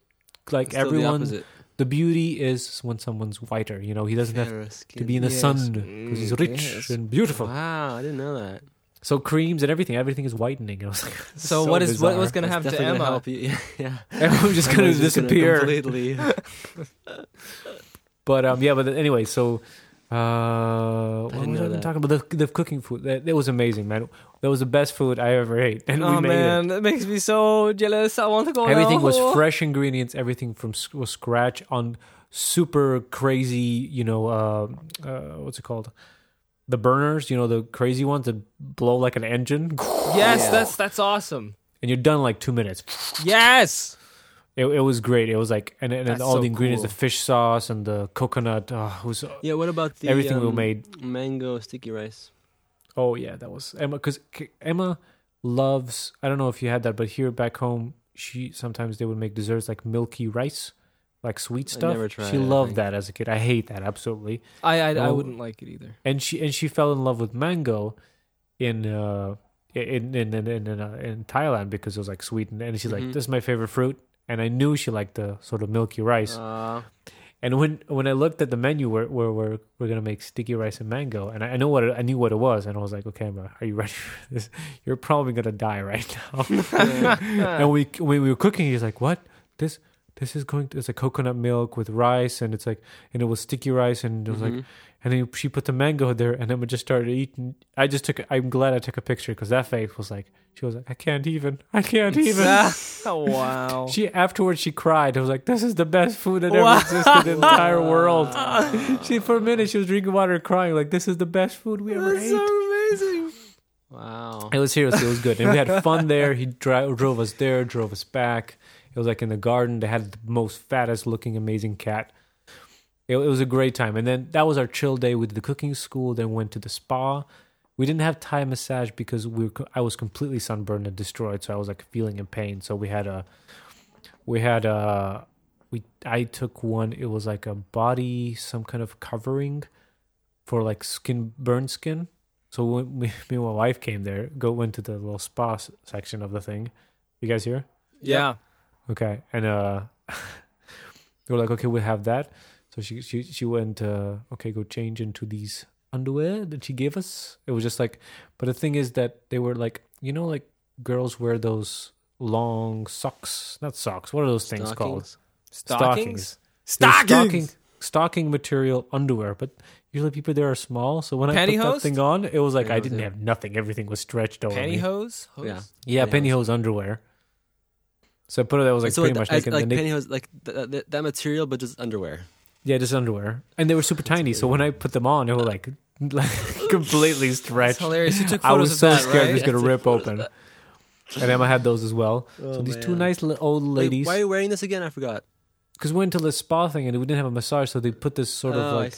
like It's still the everyone. The, beauty is when someone's whiter. You know, he doesn't have Fairer to be in the Yes. sun because he's Mm, rich yes. and beautiful. Wow, I didn't know that. So creams and everything, everything is whitening. *laughs* I was like, this *laughs* So, what is what bizarre. was gonna That's happen to Emma? gonna help you. *laughs* Yeah, yeah. Everyone's just gonna disappear. completely. But um, yeah. But anyway, so uh, what was I talking about? The, the cooking food. That, that was amazing, man. That was the best food I ever ate, and we oh made it. man, that makes me so jealous. I want to go. everything now. was fresh ingredients everything from was scratch on super crazy you know uh, uh what's it called the burners you know the crazy ones that blow like an engine Yes, Yeah. *laughs* that's that's awesome. and you're done in like two minutes Yes. It, it was great it was like and, and, That's all so the ingredients cool. the fish sauce and the coconut. Oh, was, Yeah, what about the everything we um, made mango sticky rice? oh yeah that was emma because emma loves i don't know if you had that but here back home she sometimes they would make desserts like milky rice like sweet stuff never tried she loved that as a kid i hate that absolutely I I, I wouldn't like it either. and she and she fell in love with mango in uh in in in in, in, uh, in Thailand because it was like sweet and, and she's like Mhm. this is my favorite fruit and I knew she liked the sort of milky rice. Uh, and when when I looked at the menu where where we're we're gonna make sticky rice and mango and I, I know what it, I knew what it was and I was like okay Emma, are you ready for this? You're probably gonna die right now. *laughs* *laughs* And we when we were cooking he's like what? This this is going to it's like coconut milk with rice and it's like and it was sticky rice and it was like mhm. and then she put the mango there, and then we just started eating. I just took. I'm glad I took a picture because that face was like she was like, I can't even. I can't *laughs* even. oh wow. She afterwards she cried. I was like, this is the best food that Wow. ever existed in the entire world. *laughs* she for a minute she was drinking water, crying like this is the best food we ever That's ate. so amazing. wow. It was seriously, it was good, and we had fun there. He dri- drove us there, drove us back. It was like in the garden. They had the most fattest looking, amazing cat. It, it was a great time, and then that was our chill day. We did the cooking school, then went to the spa. We didn't have Thai massage because we were, I was completely sunburned and destroyed, so I was like feeling in pain. So we had a, we had a, we I took one. It was like a body, some kind of covering, for like skin burn skin. So when *laughs* me, me and my wife came there, go into the little spa section of the thing. You guys here? Yeah. Okay, and uh, *laughs* they were like, okay, we'll have that. So she she she went, uh, okay, go change into these underwear that she gave us. It was just like, but the thing is that they were like, you know, like girls wear those long socks, not socks. What are those things called? Stockings? Stockings. They're Stocking, stocking material underwear, but usually people there are small. So when I put that thing on, it was like I didn't yeah. have nothing. Everything was stretched over me. Pantyhose. Hose? Yeah. Yeah, Pantyhose. pantyhose underwear. So I put it. That was like so pretty th- much as- naked. like they- pantyhose, like th- th- that material, but just underwear. yeah, just underwear, and they were super tiny. So when I put them on, they were like, *laughs* like completely That's stretched. hilarious. You took I was so that, scared it was gonna rip open. And Emma had those as well. Oh, so these two nice old Wait, ladies. why are you wearing this again? I forgot. Because we went to the spa thing and we didn't have a massage, so they put this sort of oh, like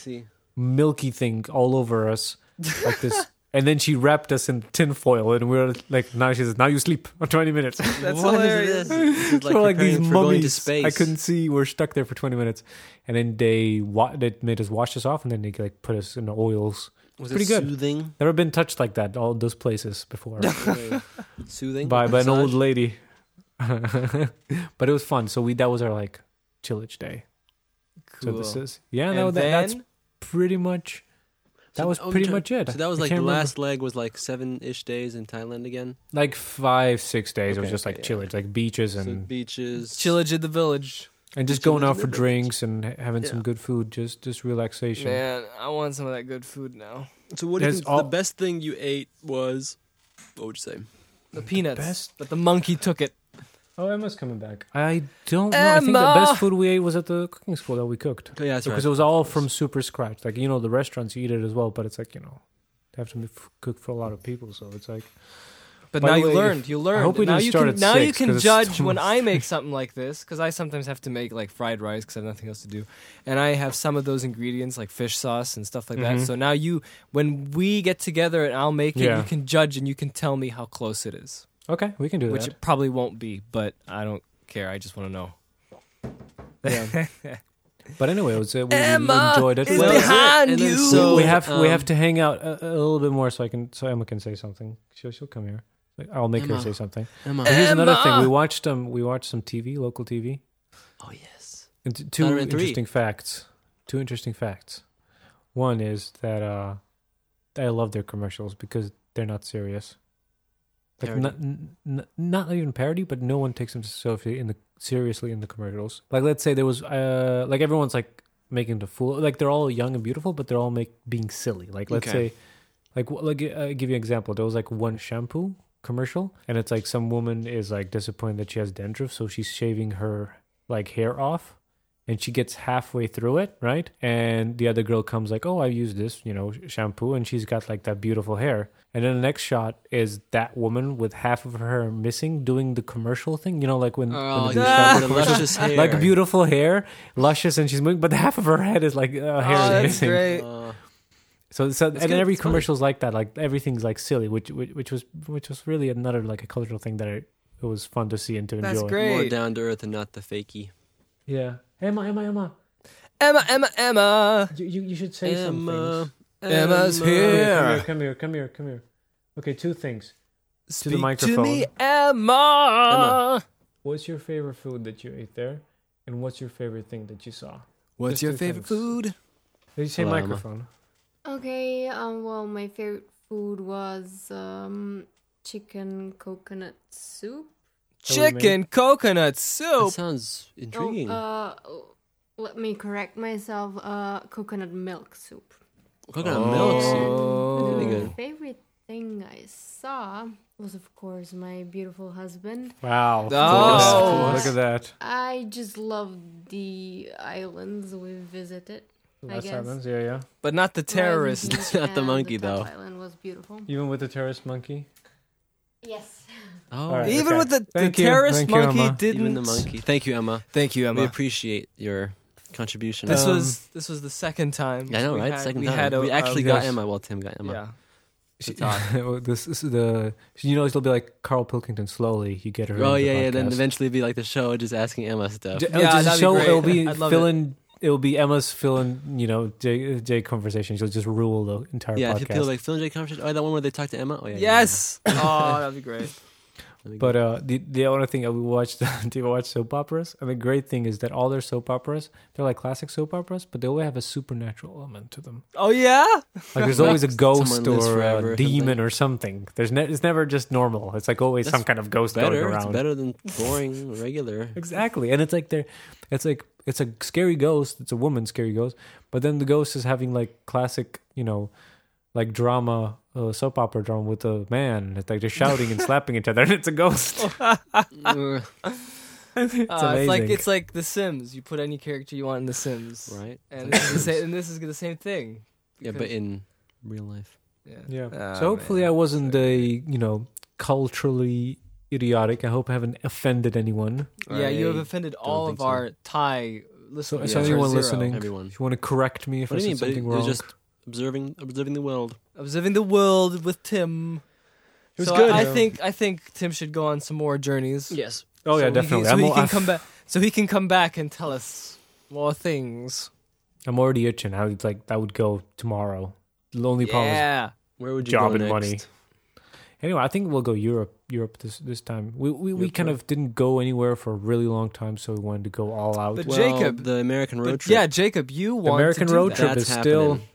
milky thing all over us, like this. *laughs* And then she wrapped us in tinfoil, and we were like, "Now she says, now you sleep for twenty minutes." *laughs* That's What is hilarious. this? This is *laughs* like, so like these preparing going to mummies, space. I couldn't see. We're stuck there for twenty minutes, and then they wa- they made us wash us off, and then they like put us in the oils. Was pretty it good. Soothing. Never been touched like that. All those places before *laughs* soothing. by by an old lady, but it was fun. So we that was our like chillage day. Cool. So this is yeah. no, that, that's pretty much. That So- was pretty much it. So that was I like the remember. last leg was like seven ish days in Thailand again. like five six days. it was Okay, just like yeah. chillage, like beaches So and beaches. Chillage at the village. and just chillage going out the for village. drinks and ha- having some good food. Just just relaxation. Man, I want some of that good food now. So what do you think all- the best thing you ate was? What would you say? The peanuts. best- But the monkey took it. Oh, Emma's coming back. I don't know. I think the Emma! best food we ate was at the cooking school that we cooked. Oh, yeah, that's because right. it was all from super scratch. Like you know, the restaurants you eat it as well, but it's like you know, they have to f- cook for a lot of people, so it's like But By now the you way, learned. if- You I learned. hope we now didn't you start can at now you six, can 'cause it's judge too when much. I make something like this because I sometimes have to make like fried rice because I have nothing else to do, and I have some of those ingredients like fish sauce and stuff like that. Mm-hmm. So now you, when we get together and I'll make it, Yeah. you can judge and you can tell me how close it is, Okay, we can do that. which that. it probably won't be, but I don't care. I just want to know. Yeah. *laughs* But anyway, it was, uh, we Emma enjoyed it. is Well, behind and you. so- we have we um, have to hang out a, a little bit more so I can so Emma can say something. She'll she'll come here. I'll make her say something. Emma. But here's another thing. We watched um we watched some TV, local TV. Oh yes. And t- two Spider-Man interesting facts. Two interesting facts. One is that uh I love their commercials because they're not serious. Like not, n- not even parody, but no one takes them seriously in the seriously in the commercials. Like let's say there was uh like everyone's like making the fool like they're all young and beautiful, but they're all make being silly. Like let's Okay. say like like uh, give you an example. There was like one shampoo commercial, and it's like some woman is like disappointed that she has dandruff, so she's shaving her like hair off, and she gets halfway through it, right? And the other girl comes like, "Oh, I used this, you know, shampoo," and she's got like that beautiful hair. And then the next shot is that woman with half of her hair missing doing the commercial thing, you know, like when, Oh, when the yeah, shampoo the luscious hair. like beautiful hair, luscious, and she's moving, but the half of her head is like uh, hair oh, is that's missing. great. Uh, So, so and good, then every it's funny. commercial's like that. Like everything's like silly, which which, which was which was really another like a cultural thing that I, it was fun to see and to That's enjoy. great. more down to earth and not the fakey. Yeah, Emma, Emma, Emma, Emma, Emma, Emma. you you, you should say Emma. something. Emma's Come here, here. come here, come here, come here. Okay, two things. Speak to the microphone. to me, Emma. What's your favorite food that you ate there, and what's your favorite thing that you saw? What's Just your favorite things. food? Did you say Hello, Emma. microphone? Okay, um, well, my favorite food was um, chicken coconut soup. That we made. Chicken coconut soup. That soup. sounds intriguing. Oh, uh, let me correct myself. Uh, coconut milk soup. Coconut milk soup. Oh. Really The good. favorite thing I saw was, of course, my beautiful husband. Wow. Oh. Look at that. I just love the islands we visited. I Last guess. Islands, yeah, yeah. But not the Riding terrorist. *laughs* Not the monkey, top though. Island was beautiful. Even with the terrorist monkey. Yes. Oh, *laughs* All right. Even Okay. with the, the Thank you. terrorist Thank you, monkey Emma. didn't. even the monkey. Thank you, Emma. Thank you, Emma. We appreciate your contribution. This Um, was this was the second time. I know, we right? had- Second we time. Had a, we actually um, got yes. *laughs* Emma. Well, Tim got Emma. Yeah. To talk. *laughs* this, this is the you know it'll be like Carl Pilkington. Slowly, you get her. Oh into yeah, the yeah. Then podcast. eventually be like the show, just asking Emma stuff. J- Yeah, uh, just that'd be show great. it'll be I'd love filling. It. Will be Emma's filling. You know, Jay, J conversation. She'll just rule the entire yeah, podcast. people like Phil and J conversation. Oh, that one where they talk to Emma. Oh yeah. yeah, Yes. *laughs* oh, that'd be great. Yeah. But uh, the the other thing that we watched, *laughs* do you watch soap operas? And the great thing is that all their soap operas, they're like classic soap operas, but they always have a supernatural element to them. Oh yeah. Like there's always a *laughs* ghost or forever a demon or something. There's ne- it's never just normal. It's like always That's some kind of ghost going around. It's better than *laughs* boring regular. Exactly. And it's like they're it's like it's a scary ghost, it's a woman scary ghost, but then the ghost is having like classic, you know, like drama, uh, soap opera drama with a man. It's like they're shouting and slapping each other and it's a ghost. *laughs* *laughs* It's Uh, it's like amazing. it's like The Sims. You put any character you want in The Sims, right? and this is the same. And this is the same thing. Yeah, but in real life. Yeah. Yeah. Ah, so hopefully man. I wasn't a, you know, culturally idiotic. I hope I haven't offended anyone. Yeah, you have I offended don't all think of so. our Thai So, listeners. so Yeah. anyone Zero. listening, Everyone. if you want to correct me if What I do you said mean? But something it, it wrong. was just observing, observing the world. observing the world with Tim. It was so good. I, I think I think Tim should go on some more journeys. Yes. oh yeah, so he definitely. so I'm, he can I've- come back. So he can come back and tell us more things. I'm already itching. I would like that would go tomorrow. The only problem is yeah. Where would you Job go and next? money. Anyway, I think we'll go Europe. Europe this this time. We we, we kind Europe. of didn't go anywhere for a really long time, so we wanted to go all out. But Well, Jacob- the American road But trip. yeah, Jacob, you want American to do road that. trip That's is still happening.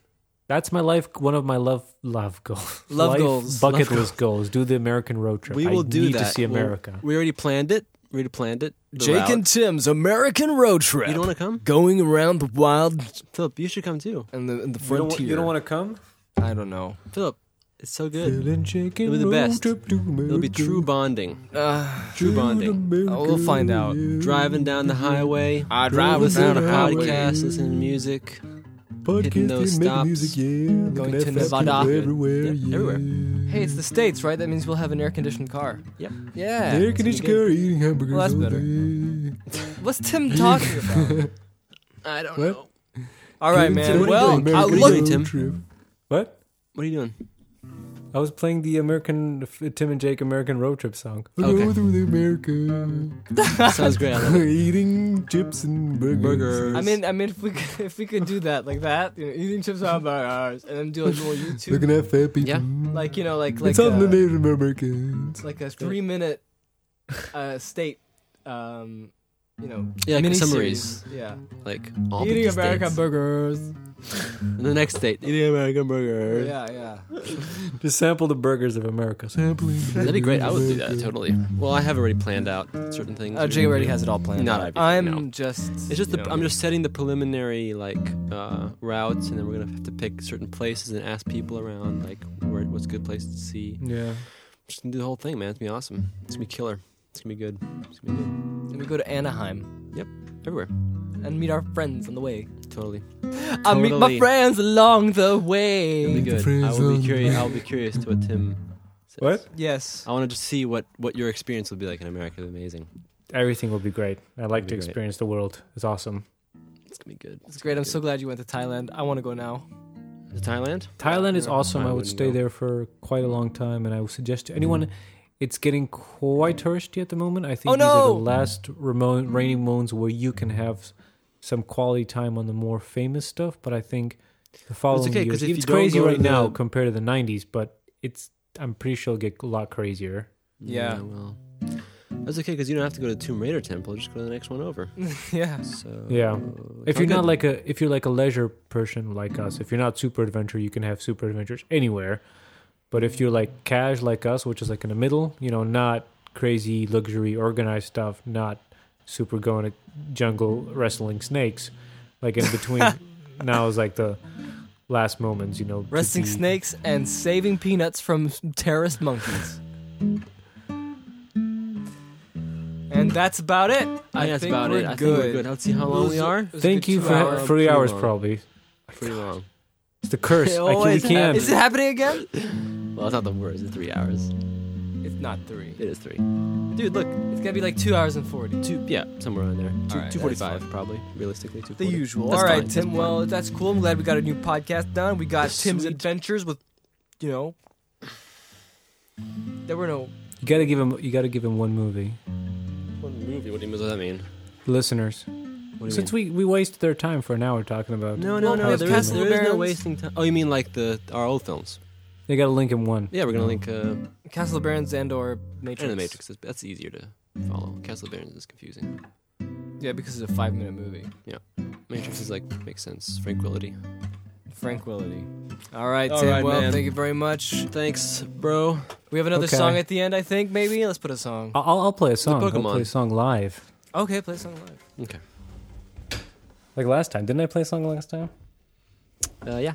That's my life. One of my love love goals. *laughs* Love Life goals. Bucket Love list goals. Do the American road trip. We I will do need that. to see We'll- America. We already planned it. We already planned it. Jake route. and Tim's American road trip. You don't want to come, going around the wild Philip? You should come too. and the, and the You don't, frontier. want, you don't want to come? I don't know. Philip, it's so good. Phil and Jake and It'll be the best. trip to It'll be true bonding. Uh, True bonding. we'll find out. Driving down the highway, I drive listening to down the highway. podcasts, listening to music. Podcast hitting those and making stops. music, yeah. Going to Nevada. Everywhere, Yeah, everywhere. Hey, it's the states, right? That means we'll have an air-conditioned car. Yep. Yeah. Air conditioned car eating hamburgers. Well, that's all better. day. What's Tim *laughs* talking about? *laughs* I don't What? know. All right, Tim, man. what Well, I What are you uh, look. doing, Tim? Trip. What? What are you doing? I was playing the American Tim and Jake American road trip song. Okay. Go through the America, Sounds great. I love it. eating chips and burgers. Burgers. I mean, I mean, if we could, *laughs* if we could do that like that, you know, eating chips on burgers, and then do a little YouTube, looking at fat people. Yeah. like you know, like like it's all the Native Americans. It's like a three-minute uh, state, um, you know, Yeah, like mini summaries. series. Yeah, Like all eating 50 American states. burgers. And *laughs* the next state, eating American burger. Yeah, yeah. *laughs* Just sample the burgers of America. Sampling. That'd be great. I would do that totally. Well, I have already planned out certain things. Uh, Jay already has it all planned. Not out. everything, I'm no. just. It's just you the, know, I'm just setting the preliminary like uh, routes, and then we're gonna have to pick certain places and ask people around like where what's a good place to see. Yeah. Just gonna do the whole thing, man. It's gonna be awesome. It's gonna be killer. It's gonna be good. It's gonna be good And we go to Anaheim Yep. everywhere. And meet our friends on the way. Totally. I meet my Totally. friends along the It'll be way. good. I will be curious. I'll be curious to what Tim. Says. What? Yes. I want to just see what what your experience will be like in America. It'll amazing. Everything will be great. I like It'll to be great. experience the world. It's awesome. It's gonna be good. It's great. I'm so glad you went to Thailand. I want to go now. To Thailand. Thailand is awesome. I I would wouldn't stay go. there for quite a long time, and I would suggest to anyone. Mm-hmm. It's getting quite touristy at the moment. I think Oh, these are no! the last remote rainy moments where you can have some quality time on the more famous stuff. But I think the following okay, 'cause years, if it's crazy right now the- compared to the '90s. But it's I'm pretty sure it'll get a lot crazier. Yeah. well, that's okay because you don't have to go to Tomb Raider Temple. Just go to the next one over. *laughs* yeah. So Yeah. If you're not like a if you're like a leisure person like us, if you're not super adventure, you can have super adventures anywhere. But if you're like cash like us, which is like in the middle, you know, not crazy luxury organized stuff, not super going to jungle wrestling snakes, like in between. *laughs* now is like the last moments, you know. Wrestling be- snakes and saving peanuts from terrorist monkeys. And that's about it. I think that's think about we're it. I think good. we're good. Let's see how long we are. It was a Thank you for hours. three hours long. probably. Pretty long. It's the curse. I *laughs* Oh, can, we is, it, can't. is it happening again? Well, it's not the worst. It's three hours. It's not three. It is three. Dude, look. It's gonna be like two hours and forty. Two. Yeah, somewhere around there. Two. All right, two forty-five, probably. Realistically, two. The usual. That's All right, fine, Tim. that's Well, that's cool. I'm glad we got a new podcast done. We got That's Tim's sweet. adventures with, you know, there were no. You gotta give him. You gotta give him one movie, One movie. What do you what does that mean? listeners. What do you Since mean? we we wasted their time for an hour talking about. No, no, Well, no. there's There is, Castle there is no wasting time. Oh, you mean like the our old films? They got to link in one. Yeah, we're gonna link uh, Castle of Barons and or Matrix. and the Matrix. That's- That's easier to follow. Castle Barons is confusing. Yeah, because it's a five minute movie. Yeah. Matrix is like makes sense. Tranquility. Tranquility. All right, All Tim. right, well, man. thank you very much. Thanks, bro. We have another Okay. song at the end, I think. Maybe let's put a song. I'll, I'll- I'll play a song. I'll Pokemon. play a song live. Okay, play a song live. Okay. Like last time. Didn't I play a song last time? Uh, yeah.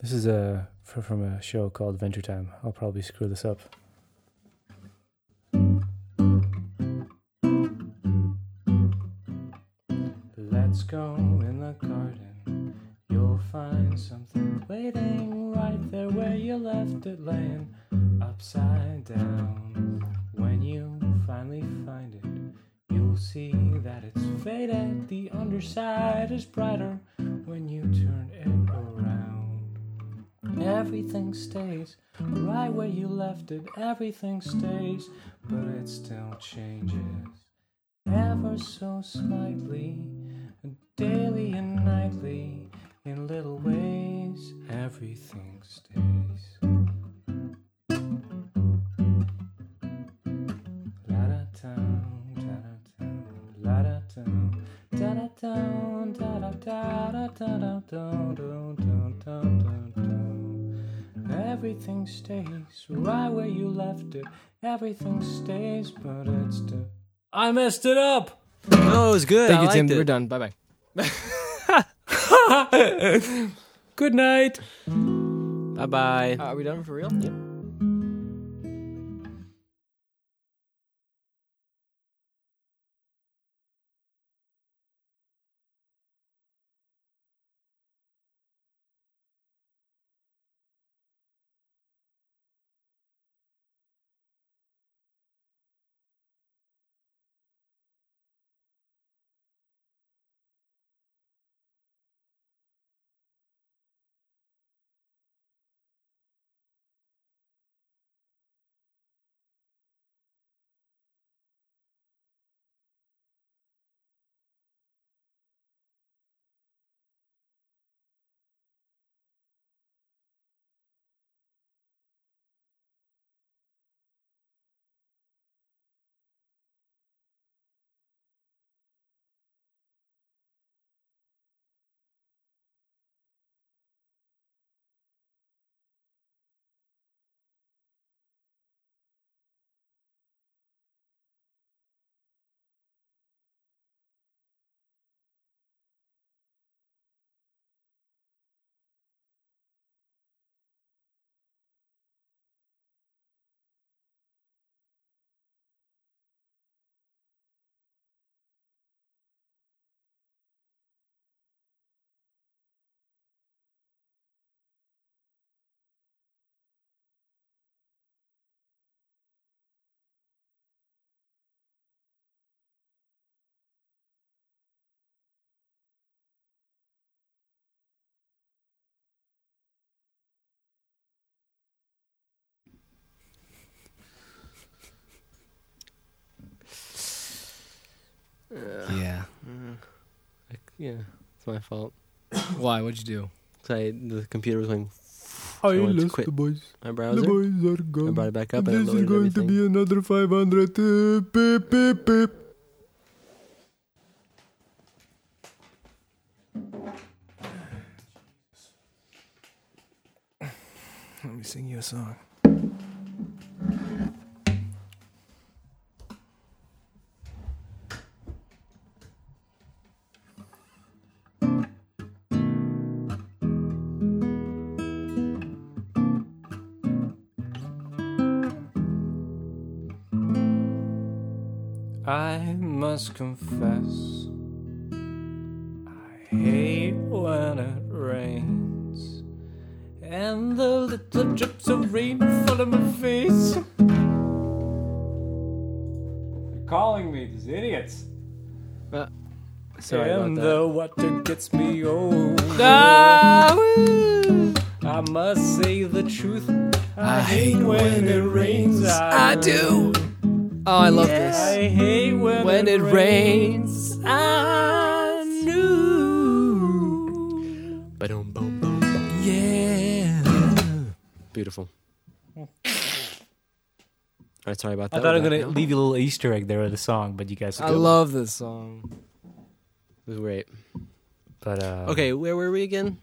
This is a fr- from a show called Adventure Time. I'll probably screw this up. Let's go in the garden. You'll find something waiting right there where you left it laying upside down. When you finally find it, you'll see that it's faded. The underside is brighter when you turn it around. Everything stays right where you left it. Everything stays, but it still changes ever so slightly, daily and nightly. In little ways, everything stays. La-da-dum, da-da-dum, la-da-dum, da-da-dum, da-da-da-da-da-dum-dum-dum-dum-dum. Everything stays right where you left it. Everything stays, but it's still. I messed it up! No, it was good. Thank I you, Tim. it. We're done. Bye bye. *laughs* Good night! Bye bye. are we done for real? Yep. Yeah. Yeah, it's my fault. *coughs* Why? What'd you do? 'Cause I, the computer was going. I I went to lost quit the boys. my The boys are gone. I brought it back up and this is loaded going everything. to be another 500. Uh, beep, beep, beep. Let me sing you a song. Confess, I hate when it rains and the little drips of rain fall on my face. They're calling me, these idiots. Sorry and about the water gets me over. Ah, I must say the truth. I hate when it rains. I do. Oh, I love this. I hate when, When it rains. rains, I knew. Boom, boom, boom. Yeah. Beautiful. All right, sorry about that. I thought I'm gonna leave you a little Easter egg there with the song, but you guys. I love this song. It was great. But uh, Okay, where were we again?